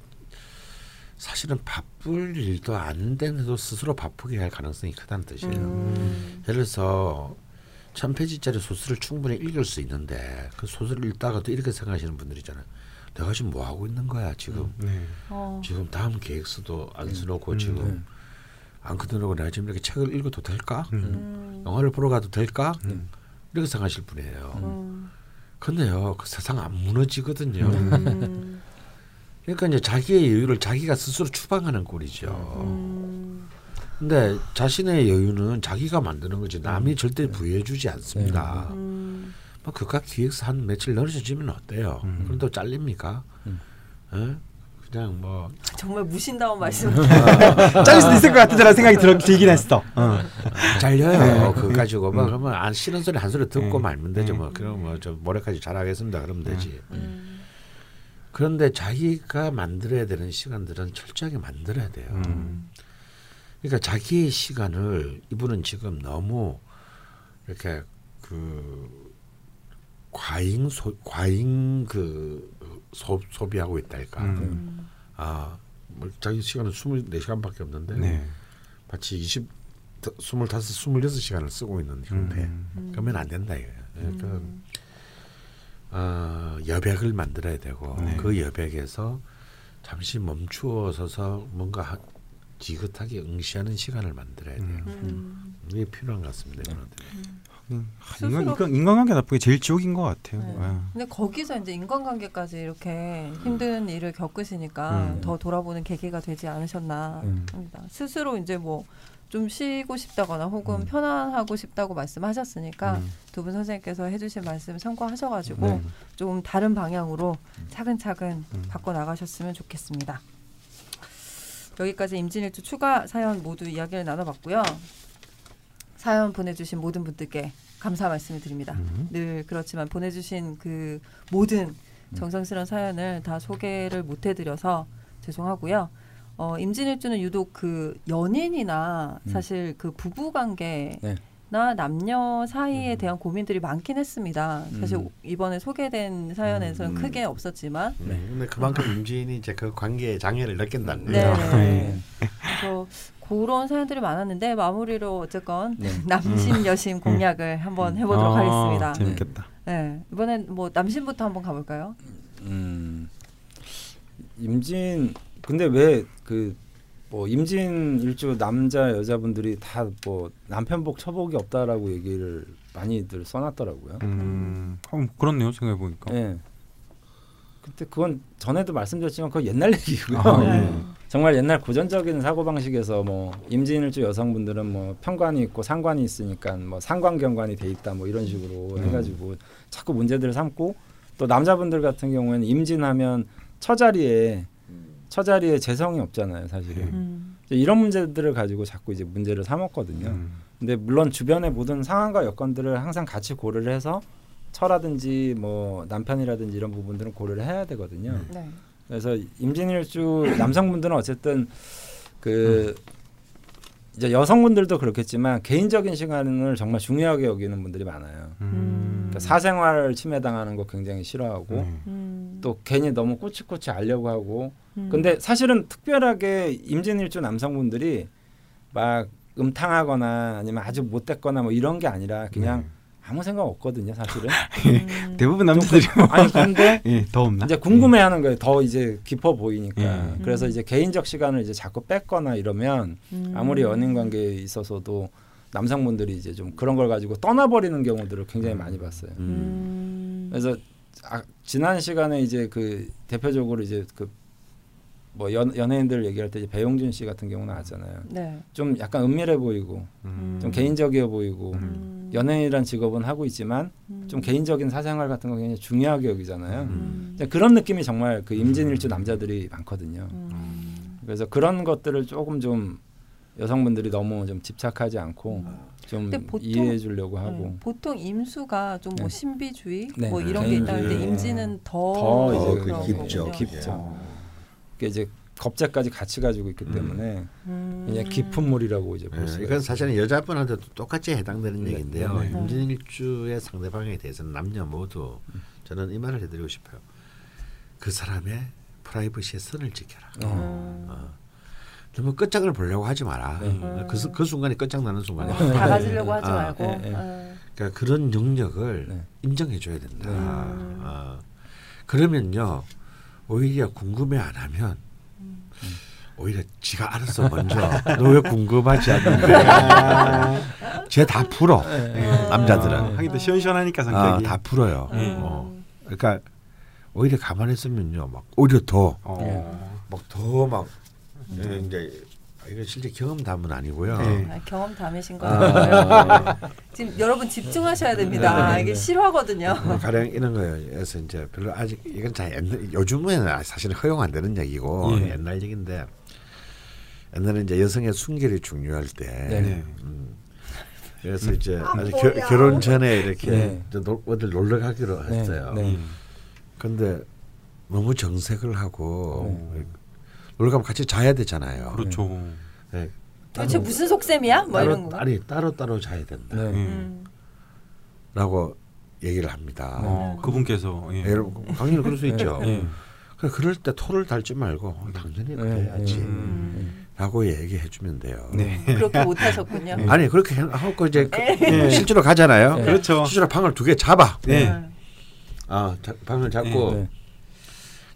사실은 바쁠 일도 아닌데도 스스로 바쁘게 할 가능성이 크다는 뜻이에요. 음. 예를 들어서 천 페이지짜리 소설을 충분히 읽을 수 있는데 그 소설을 읽다가 또 이렇게 생각하시는 분들이잖아요. 내가 지금 뭐 하고 있는 거야 지금 네. 어. 지금 다음 계획서도 안 써놓고 음, 지금 네. 안 끝내놓고 내가 지금 이렇게 책을 읽어도 될까? 음. 음. 영화를 보러 가도 될까? 음. 이렇게 생각하실 분이에요. 음. 근데요, 그 세상 안 무너지거든요. 음. 그러니까 이제 자기의 여유를 자기가 스스로 추방하는 꼴이죠. 음. 근데 자신의 여유는 자기가 만드는 거지 남이 절대 부여해주지 않습니다. 음. 뭐 그깟 기획서 한 며칠 늘어지면 어때요? 음. 그럼 또 잘립니까? 음. 에? 그냥 뭐 정말 무신다운 말씀. 잘릴 수도 있을 것 같다라는 생각이 들, 들긴 했어. 어. 잘려요. 그거 가지고 뭐 그러면 안 싫은 소리 한 소리 듣고 음. 말면 되죠. 음. 뭐 그럼 뭐좀 모레까지 잘하겠습니다. 그러면 되지. 음. 그런데 자기가 만들어야 되는 시간들은 철저하게 만들어야 돼요. 음. 그러니까 자기의 시간을 이분은 지금 너무 이렇게 그 과잉 소 과잉 그 소, 소비하고 있달까. 음. 음. 아, 뭐 자기 시간은 24시간밖에 없는데 네. 마치 20 25, 26시간을 쓰고 있는 형태. 음. 그러면 안 된다 이거예요. 그러니까 음. 어, 여백을 만들어야 되고 네. 그 여백에서 잠시 멈추어 서서 뭔가 하- 지긋하게 응시하는 시간을 만들어야 돼요. 음. 이게 필요한 것 같습니다. 아, 스스로- 인간, 인간, 인간관계 나쁘게 제일 지옥인 것 같아요. 네. 아. 근데 거기서 이제 인간관계까지 이렇게 힘든 일을 겪으시니까 음. 더 돌아보는 계기가 되지 않으셨나 음. 합니다. 스스로 이제 뭐 좀 쉬고 싶다거나 혹은 음. 편안하고 싶다고 말씀하셨으니까 음. 두분 선생님께서 해주신 말씀 참고하셔가지고 네. 좀 다른 방향으로 차근차근 음. 바꿔 나가셨으면 좋겠습니다. 여기까지 임진일주 추가 사연 모두 이야기를 나눠봤고요. 사연 보내주신 모든 분들께 감사 말씀을 드립니다. 음. 늘 그렇지만 보내주신 그 모든 정성스러운 사연을 다 소개를 못 해드려서 죄송하고요. 어, 임진일주는 유독 그 연인이나 음. 사실 그 부부 관계나 네. 남녀 사이에 대한 고민들이 많긴 했습니다. 사실 음. 이번에 소개된 사연에서는 음. 크게 없었지만 네. 음, 근데 그만큼 임진이 이제 그 관계의 장애를 느낀다는 네. 거예요. 네. 그래서 그런 사연들이 많았는데 마무리로 어쨌건 네. 남심 여심 공략을 한번 해보도록 아, 하겠습니다. 재밌겠다. 네. 이번엔 뭐 남심부터 한번 가볼까요? 음, 임진 근데 왜그 뭐 임진 일주 남자 여자분들이 다 뭐 남편복 처복이 없다라고 얘기를 많이들 써놨더라고요. 음, 어, 그렇네요 생각해 보니까. 예. 근데 그건 전에도 말씀드렸지만 그건 옛날 얘기고요. 아, 네. 예. 정말 옛날 고전적인 사고 방식에서 뭐 임진일주 여성분들은 뭐 편관이 있고 상관이 있으니까 뭐 상관경관이 돼 있다 뭐 이런 식으로 음. 해가지고 자꾸 문제들을 삼고 또 남자분들 같은 경우에는 임진하면 처자리에 처자리에 재성이 없잖아요 사실은 음. 이제 이런 문제들을 가지고 자꾸 이제 문제를 삼았거든요. 음. 근데 물론 주변의 모든 상황과 여건들을 항상 같이 고려를 해서 처라든지 뭐 남편이라든지 이런 부분들은 고려를 해야 되거든요. 네. 그래서 임진일주 남성분들은 어쨌든 그 이제 여성분들도 그렇겠지만 개인적인 시간을 정말 중요하게 여기는 분들이 많아요. 음. 그러니까 사생활을 침해당하는 거 굉장히 싫어하고 네. 음. 또 괜히 너무 꼬치꼬치 알려고 하고 음. 근데 사실은 특별하게 임진일주 남성분들이 막 음탕하거나 아니면 아주 못됐거나 뭐 이런 게 아니라 그냥 아무 생각 없거든요 사실은 음. 대부분 남자들이 뭐 아니 근데 예, 더 없나? 이제 궁금해하는 거예요 더 이제 깊어 보이니까 예. 그래서 음. 이제 개인적 시간을 이제 자꾸 뺐거나 이러면 음. 아무리 연인 관계에 있어서도 남성분들이 이제 좀 그런 걸 가지고 떠나버리는 경우들을 굉장히 많이 봤어요 음. 그래서 아, 지난 시간에 이제 그 대표적으로 이제 그 뭐 연예인들 얘기할 때 이제 배용준 씨 같은 경우 나왔잖아요. 네. 좀 약간 은밀해 보이고 음. 좀 개인적이어 보이고 음. 연예인이란 직업은 하고 있지만 음. 좀 개인적인 사생활 같은 거 굉장히 중요하게 여기잖아요. 음. 이제 그런 느낌이 정말 그 임진일주 남자들이 많거든요. 음. 그래서 그런 것들을 조금 좀 여성분들이 너무 좀 집착하지 않고 좀 보통- 이해해 주려고 하고 네. 보통 임수가 좀뭐 네. 신비주의 네. 뭐 이런 게 있다는데 개인주의. 임진은 더, 더 이제 그런 깊죠. 거군요. 깊죠. 그게 이제 겁재까지 같이 가지고 있기 때문에 음. 굉장히 깊은 물이라고 이제 볼 예, 수가 이건 있어요. 사실은 여자분한테도 똑같이 해당되는 네, 얘기인데요. 네, 네. 임진일주의 상대방에 대해서는 남녀 모두 저는 이 말을 해드리고 싶어요. 그 사람의 프라이버시에 선을 지켜라. 어. 어. 너무 끝장을 보려고 하지 마라. 네. 그, 수- 그 순간이 끝장나는 순간이야. 어, 다 가지려고 하지 아, 말고. 네, 네. 어. 그러니까 그런 능력을 네. 인정해 줘야 된다. 네. 어. 그러면요 오히려 궁금해 안 하면 오히려 지가 알아서 먼저 너 왜 궁금하지 않는데 쟤다 풀어 남자들은 하긴 또 시원시원하니까 아, 성격이. 다 풀어요. 음. 어. 그러니까 오히려 가만히 있으면요 막 오히려 어. 더막더막 이제 이거 실제 경험 담은 아니고요. 네. 아, 경험 담으신 아. 거예요. 지금 여러분 집중하셔야 됩니다. 네, 이게 네. 실화거든요. 뭐 가령 이런 거예요. 그래서 이제 별로 아직 이건 다 옛날 요즘에는 사실 허용 안 되는 얘기고 예. 옛날 얘기인데 옛날에 이제 여성의 순결이 중요할 때 네. 음, 그래서 이제 아직 겨, 결혼 전에 이렇게 네. 놀, 어딜 놀러 가기로 네, 했어요. 네. 근데 너무 정색을 하고 네. 가면 같이 자야 되잖아요. 그렇죠. 네. 도대체 무슨 속셈이야? 뭐 이런 따로, 거. 아니 따로 따로 자야 된다라고 네. 음. 얘기를 합니다. 어, 그분께서 예. 예, 여러분 당연히 그럴 수 있죠. 예. 그래, 그럴 때 토를 달지 말고 어, 당연히 그래야지 음. 라고 얘기해 주면 돼요. 네. 그렇게 못 하셨군요. 아니 그렇게 하고 이제 그- 실제로 가잖아요. 네. 그렇죠. 실제로 방을 두 개 잡아. 네. 음. 아 자, 방을 잡고 네.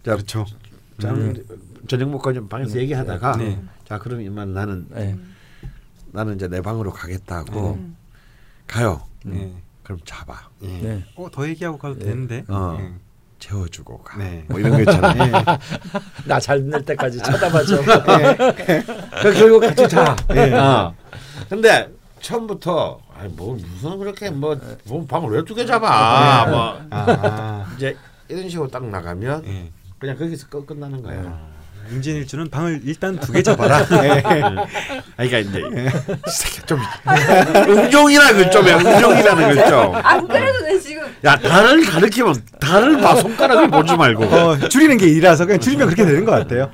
자, 그렇죠. 장, 저녁 먹고 좀 방에서 얘기하다가 네. 자 그럼 이만 나는 네. 나는 이제 내 방으로 가겠다고 음. 가요. 네. 그럼 잡아. 예. 네. 어, 더 얘기하고 가도 네. 되는데. 어. 예. 재워주고 가. 네. 뭐 이런 거 있잖아요. 나잘 될 때까지 쳐다봐줘. 그 결국 같이 자. 어. 근데 처음부터 아니 뭐 무슨 그렇게 뭐, 뭐 방을 왜 두 개 잡아? 뭐 아. 이제 이런 식으로 딱 나가면 예. 그냥 거기서 끝, 끝나는 거야. 임진일주는 방을 일단 두 개 잡아라. 아니, 그러니까 이제 이 새끼 좀 해, 응종이라는 걸 좀. 안 그래도 내 지금 야 달을 가리키면 달을 봐 손가락을 보지 말고. 어, 줄이는 게 일이라서 그냥 줄이면 그렇게 되는 것 같아요.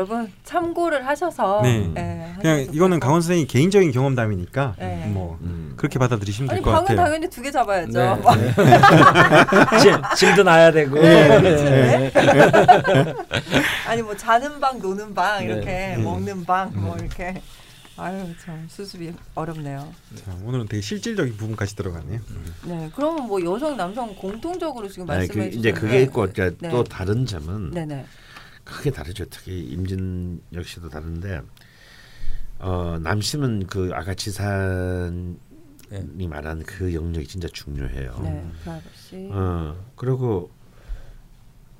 아, 여러분 참고를 하셔서 네. 예, 그냥 이거는 강원 선생님 개인적인 경험담이니까 네. 뭐 음. 그렇게 받아들이시면 될것 방은 같아요. 당연히 두 개 잡아야죠. 네. 막 네. 짐, 짐도 놔야 되고. 네. 아니 뭐 자는 방, 노는 방 이렇게 네. 먹는 방 뭐 이렇게 아유 참 수습이 어렵네요. 자, 오늘은 되게 실질적인 부분까지 들어가네요. 네, 그러면 뭐 여성 남성 공통적으로 지금 그 말씀해 이제 주셨는데 그게 있고 이제 네. 또 다른 점은 네네. 크게 다르죠. 특히 임진 역시도 다른데 어, 남심은 그 아까 지산이 네. 말한 그 영역이 진짜 중요해요. 네, 프라이버시. 어 그리고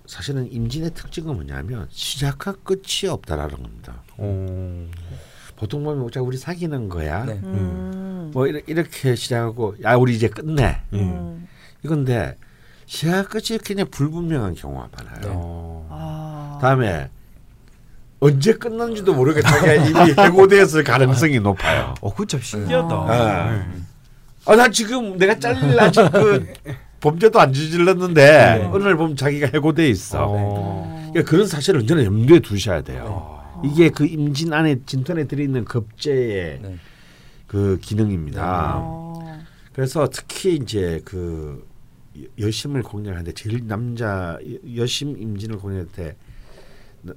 사실은 임진의 특징은 뭐냐면 시작과 끝이 없다라는 겁니다. 오. 보통 보면 자 우리 사귀는 거야. 네. 음. 뭐 이렇게, 이렇게 시작하고 야 우리 이제 끝내 예. 음. 이건데 시작 끝이 그냥 불분명한 경우가 많아요. 어. 아. 다음에 언제 끝났는지도 모르겠다가 이미 해고되었을 가능성이 높아요. 어, 그거 참 신기하다. 아. 네. 아, 나 지금 내가 잘릴 아직 그 범죄도 안 저질렀는데 네. 날 보면 자기가 해고돼 있어. 어. 그러니까 그런 사실을 언제나 염두에 두셔야 돼요. 이게 그 임진 안에 진턴에 들어있는 급제의 네. 그 기능입니다. 어. 그래서 특히 이제 그 여- 여심을 공략하는데 제일 남자 여- 여심 임진을 공략할 때 나-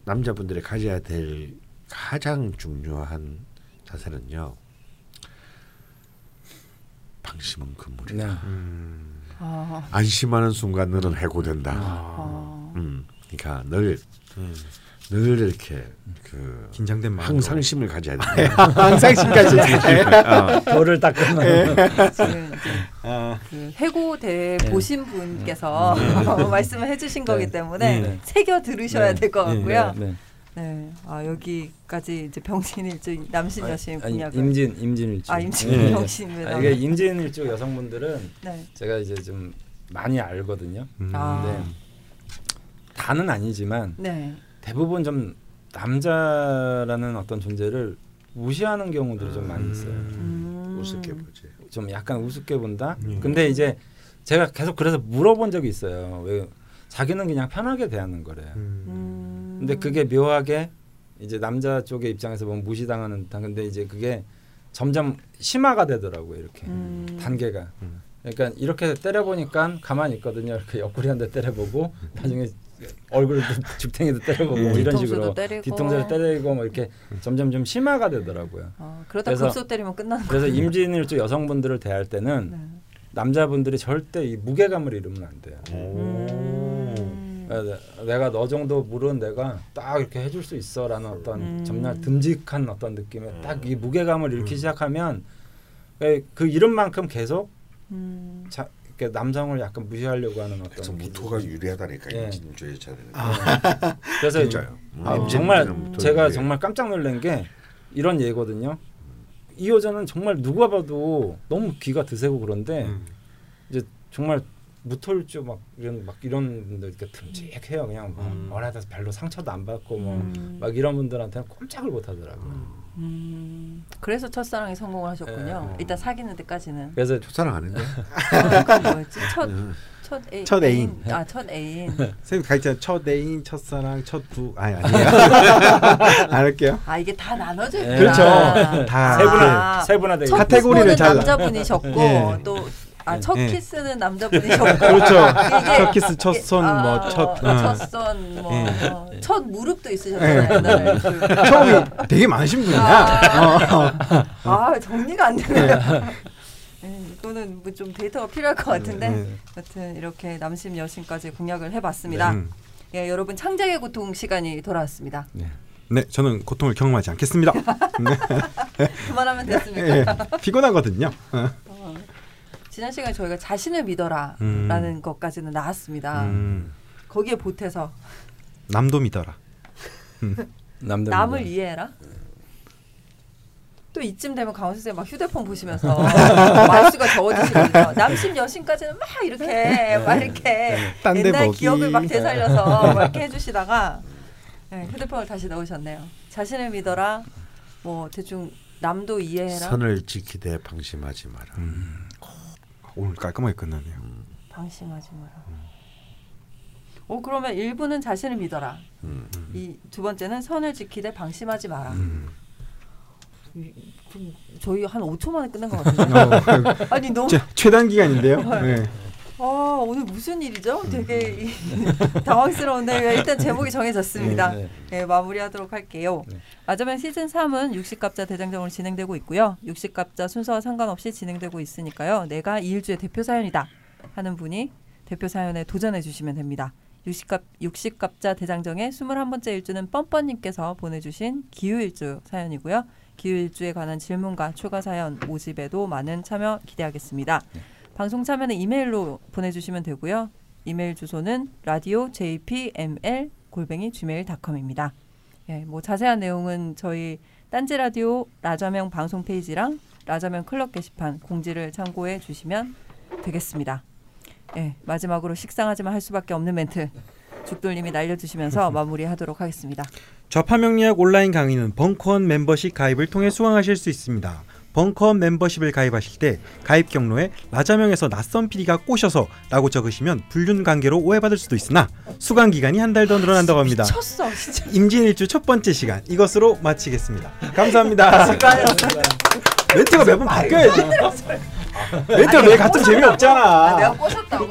남자분들이 가져야 될 가장 중요한 자세는요. 방심은 금물이다. 네. 음. 아. 안심하는 순간 너는 해고된다. 아. 음, 그러니까 늘, 음. 늘 이렇게 그 긴장된 마음으로. 항상심을 가져야 돼. 항상심까지. 어. 돌을 닦으면 지금 이제 아. 그 해고대 네. 보신 분께서 말씀을 해주신 거기 네. 때문에 네. 새겨 들으셔야 네. 될것 네. 같고요. 네. 네. 아 여기까지 이제 병신일주 남신 여신 아니, 분야가 임진 임진일주. 아 임진 네. 병신입니다. 아, 이게 임진일주 여성분들은 네. 제가 이제 좀 많이 알거든요. 음. 아. 네. 다는 아니지만 네. 대부분 좀 남자라는 어떤 존재를 무시하는 경우들이 좀 많이 있어요. 음. 우습게 보지. 좀 약간 우습게 본다. 음. 근데 이제 제가 계속 그래서 물어본 적이 있어요. 왜 자기는 그냥 편하게 대하는 거래요. 음. 음. 근데 그게 묘하게 이제 남자 쪽의 입장에서 보면 무시당하는 듯한 근데 이제 그게 점점 심화가 되더라고요. 이렇게 음. 단계가. 음. 그러니까 이렇게 때려보니까 가만히 있거든요. 이렇게 옆구리 한 대 때려보고 나중에 얼굴 죽탱이도 때려보고 뭐 이런 뒤통수도 식으로 때리고. 뒤통수를 때리고 뭐 이렇게 점점 좀 심화가 되더라고요. 어, 그러다 그래서- 급소 때리면 끝나는 그래서. 임진일주 여성분들을 대할 때는 네. 남자분들이 절대 이 무게감을 잃으면 안 돼요. 음. 네, 내가 너 정도 물은 내가 딱 이렇게 해줄 수 있어라는 어떤 음. 정말 듬직한 어떤 느낌에 딱이 무게감을 잃기 시작하면 그- 그 이름만큼 계속 음. 자, 이렇게 남성을 약간 무시하려고 하는 어떤 그래서 무토가 유리하다니까 예. 임진주의 차는. 그래서 진짜요. 아, 임진주는 정말 무토가 제가 유리해요. 정말 깜짝 놀란 게 이런 예거든요. 이 여자는 정말 누가 봐도 너무 귀가 드세고 그런데 음. 이제 정말 무털주 막 이런 막 이런 분들 이렇게 듬직해요. 그냥 막 음. 뭐라 해서 별로 상처도 안 받고 뭐 음. 막 이런 분들한테는 꼼짝을 못 하더라고요. 음. 그래서 첫사랑에 성공을 하셨군요. 네. 일단 사귀는 데까지는. 그래서 첫사랑 아닌데? 아? 첫, 음. 첫, 애, 첫 애인. 아, 첫 애인. 선생님 가있잖아요. 첫 애인, 첫사랑, 첫부 아니 아니에요. 안 할게요. 아, 이게 다 나눠져 있구나. 그렇죠. 다 세 분화 아, 세분화돼 첫 있고 카테고리를 잘라. 남자분이셨고 예. 또 아, 예. 첫 예. 키스는 남자분이셨고 그렇죠. 첫 키스, 첫 손, 아, 뭐 첫. 어. 첫선 뭐 예. 어, 첫 무릎도 있으셨잖아요. 예. 그- 처음이 되게 많으신 분이야. 어. 아 정리가 안 되네요. 예, 이거는 뭐 좀 데이터가 필요할 것 같은데 네. 여튼 이렇게 남심 여심까지 공략을 해봤습니다. 음. 예, 여러분 창작의 고통 시간이 돌아왔습니다. 네, 저는 고통을 경험하지 않겠습니다. 그만하면 됐습니까? 예, 피곤하거든요. 지난 시간에 저희가 자신을 믿어라라는 음. 것까지는 나왔습니다. 음, 거기에 보태서 남도 믿어라. 남들 남을 이해해라. 또 이쯤 되면 강원 선생님 막 휴대폰 보시면서 말수가 적어지시거든요. 남심 여심까지는 막 이렇게 막 이렇게 딴데 옛날 보기. 기억을 막 되살려서 막 이렇게 해주시다가 네, 휴대폰을 다시 넣으셨네요. 자신을 믿어라. 뭐 대충 남도 이해해라. 선을 지키되 방심하지 마라. 오늘 깔끔하게 끝났네요. 방심하지 마라. 어 그러면 1부는 자신을 믿어라. 음. 이두 번째는 선을 지키되 방심하지 마라. 음. 저희 한 5초 만에 끝낸 것 같은데. 아니 너무 최, 최단 기간인데요. 네. 아 오늘 무슨 일이죠? 되게 이- 당황스러운데 일단 제목이 정해졌습니다. 네, 네. 네, 마무리하도록 할게요. 네. 마저맨 시즌 3은 60갑자 대장정으로 진행되고 있고요. 60갑자 순서와 상관없이 진행되고 있으니까요. 내가 이 일주의 대표 사연이다 하는 분이 대표 사연에 도전해 주시면 됩니다. 60갑, 60갑자 대장정의 21번째 일주는 뻔뻔님께서 보내주신 기후일주 사연이고요. 기후일주에 관한 질문과 추가 사연 모집에도 많은 참여 기대하겠습니다. 방송 참여는 이메일로 보내주시면 되고요. 이메일 주소는 라디오 jpml 골뱅이 gmail.com입니다. 예, 뭐 자세한 내용은 저희 딴지 라디오 라자명 방송 페이지랑 라자명 클럽 게시판 공지를 참고해 주시면 되겠습니다. 예, 마지막으로 식상하지만 할 수밖에 없는 멘트 죽돌님이 날려주시면서 마무리하도록 하겠습니다. 좌파명리학 온라인 강의는 벙커원 멤버십 가입을 통해 수강하실 수 있습니다. 벙커원 멤버십을 가입하실 때 가입 경로에 라자명에서 낯선 PD가 꼬셔서 라고 적으시면 불륜 관계로 오해받을 수도 있으나 수강 기간이 한 달 더 늘어난다고 합니다. 미쳤어 진짜. 임진일주 첫 번째 시간 이것으로 마치겠습니다. 감사합니다. 멘트가 매번 바뀌어야지. 멘트가 매 같은 재미없잖아. 아, 내가 꼬셨다고.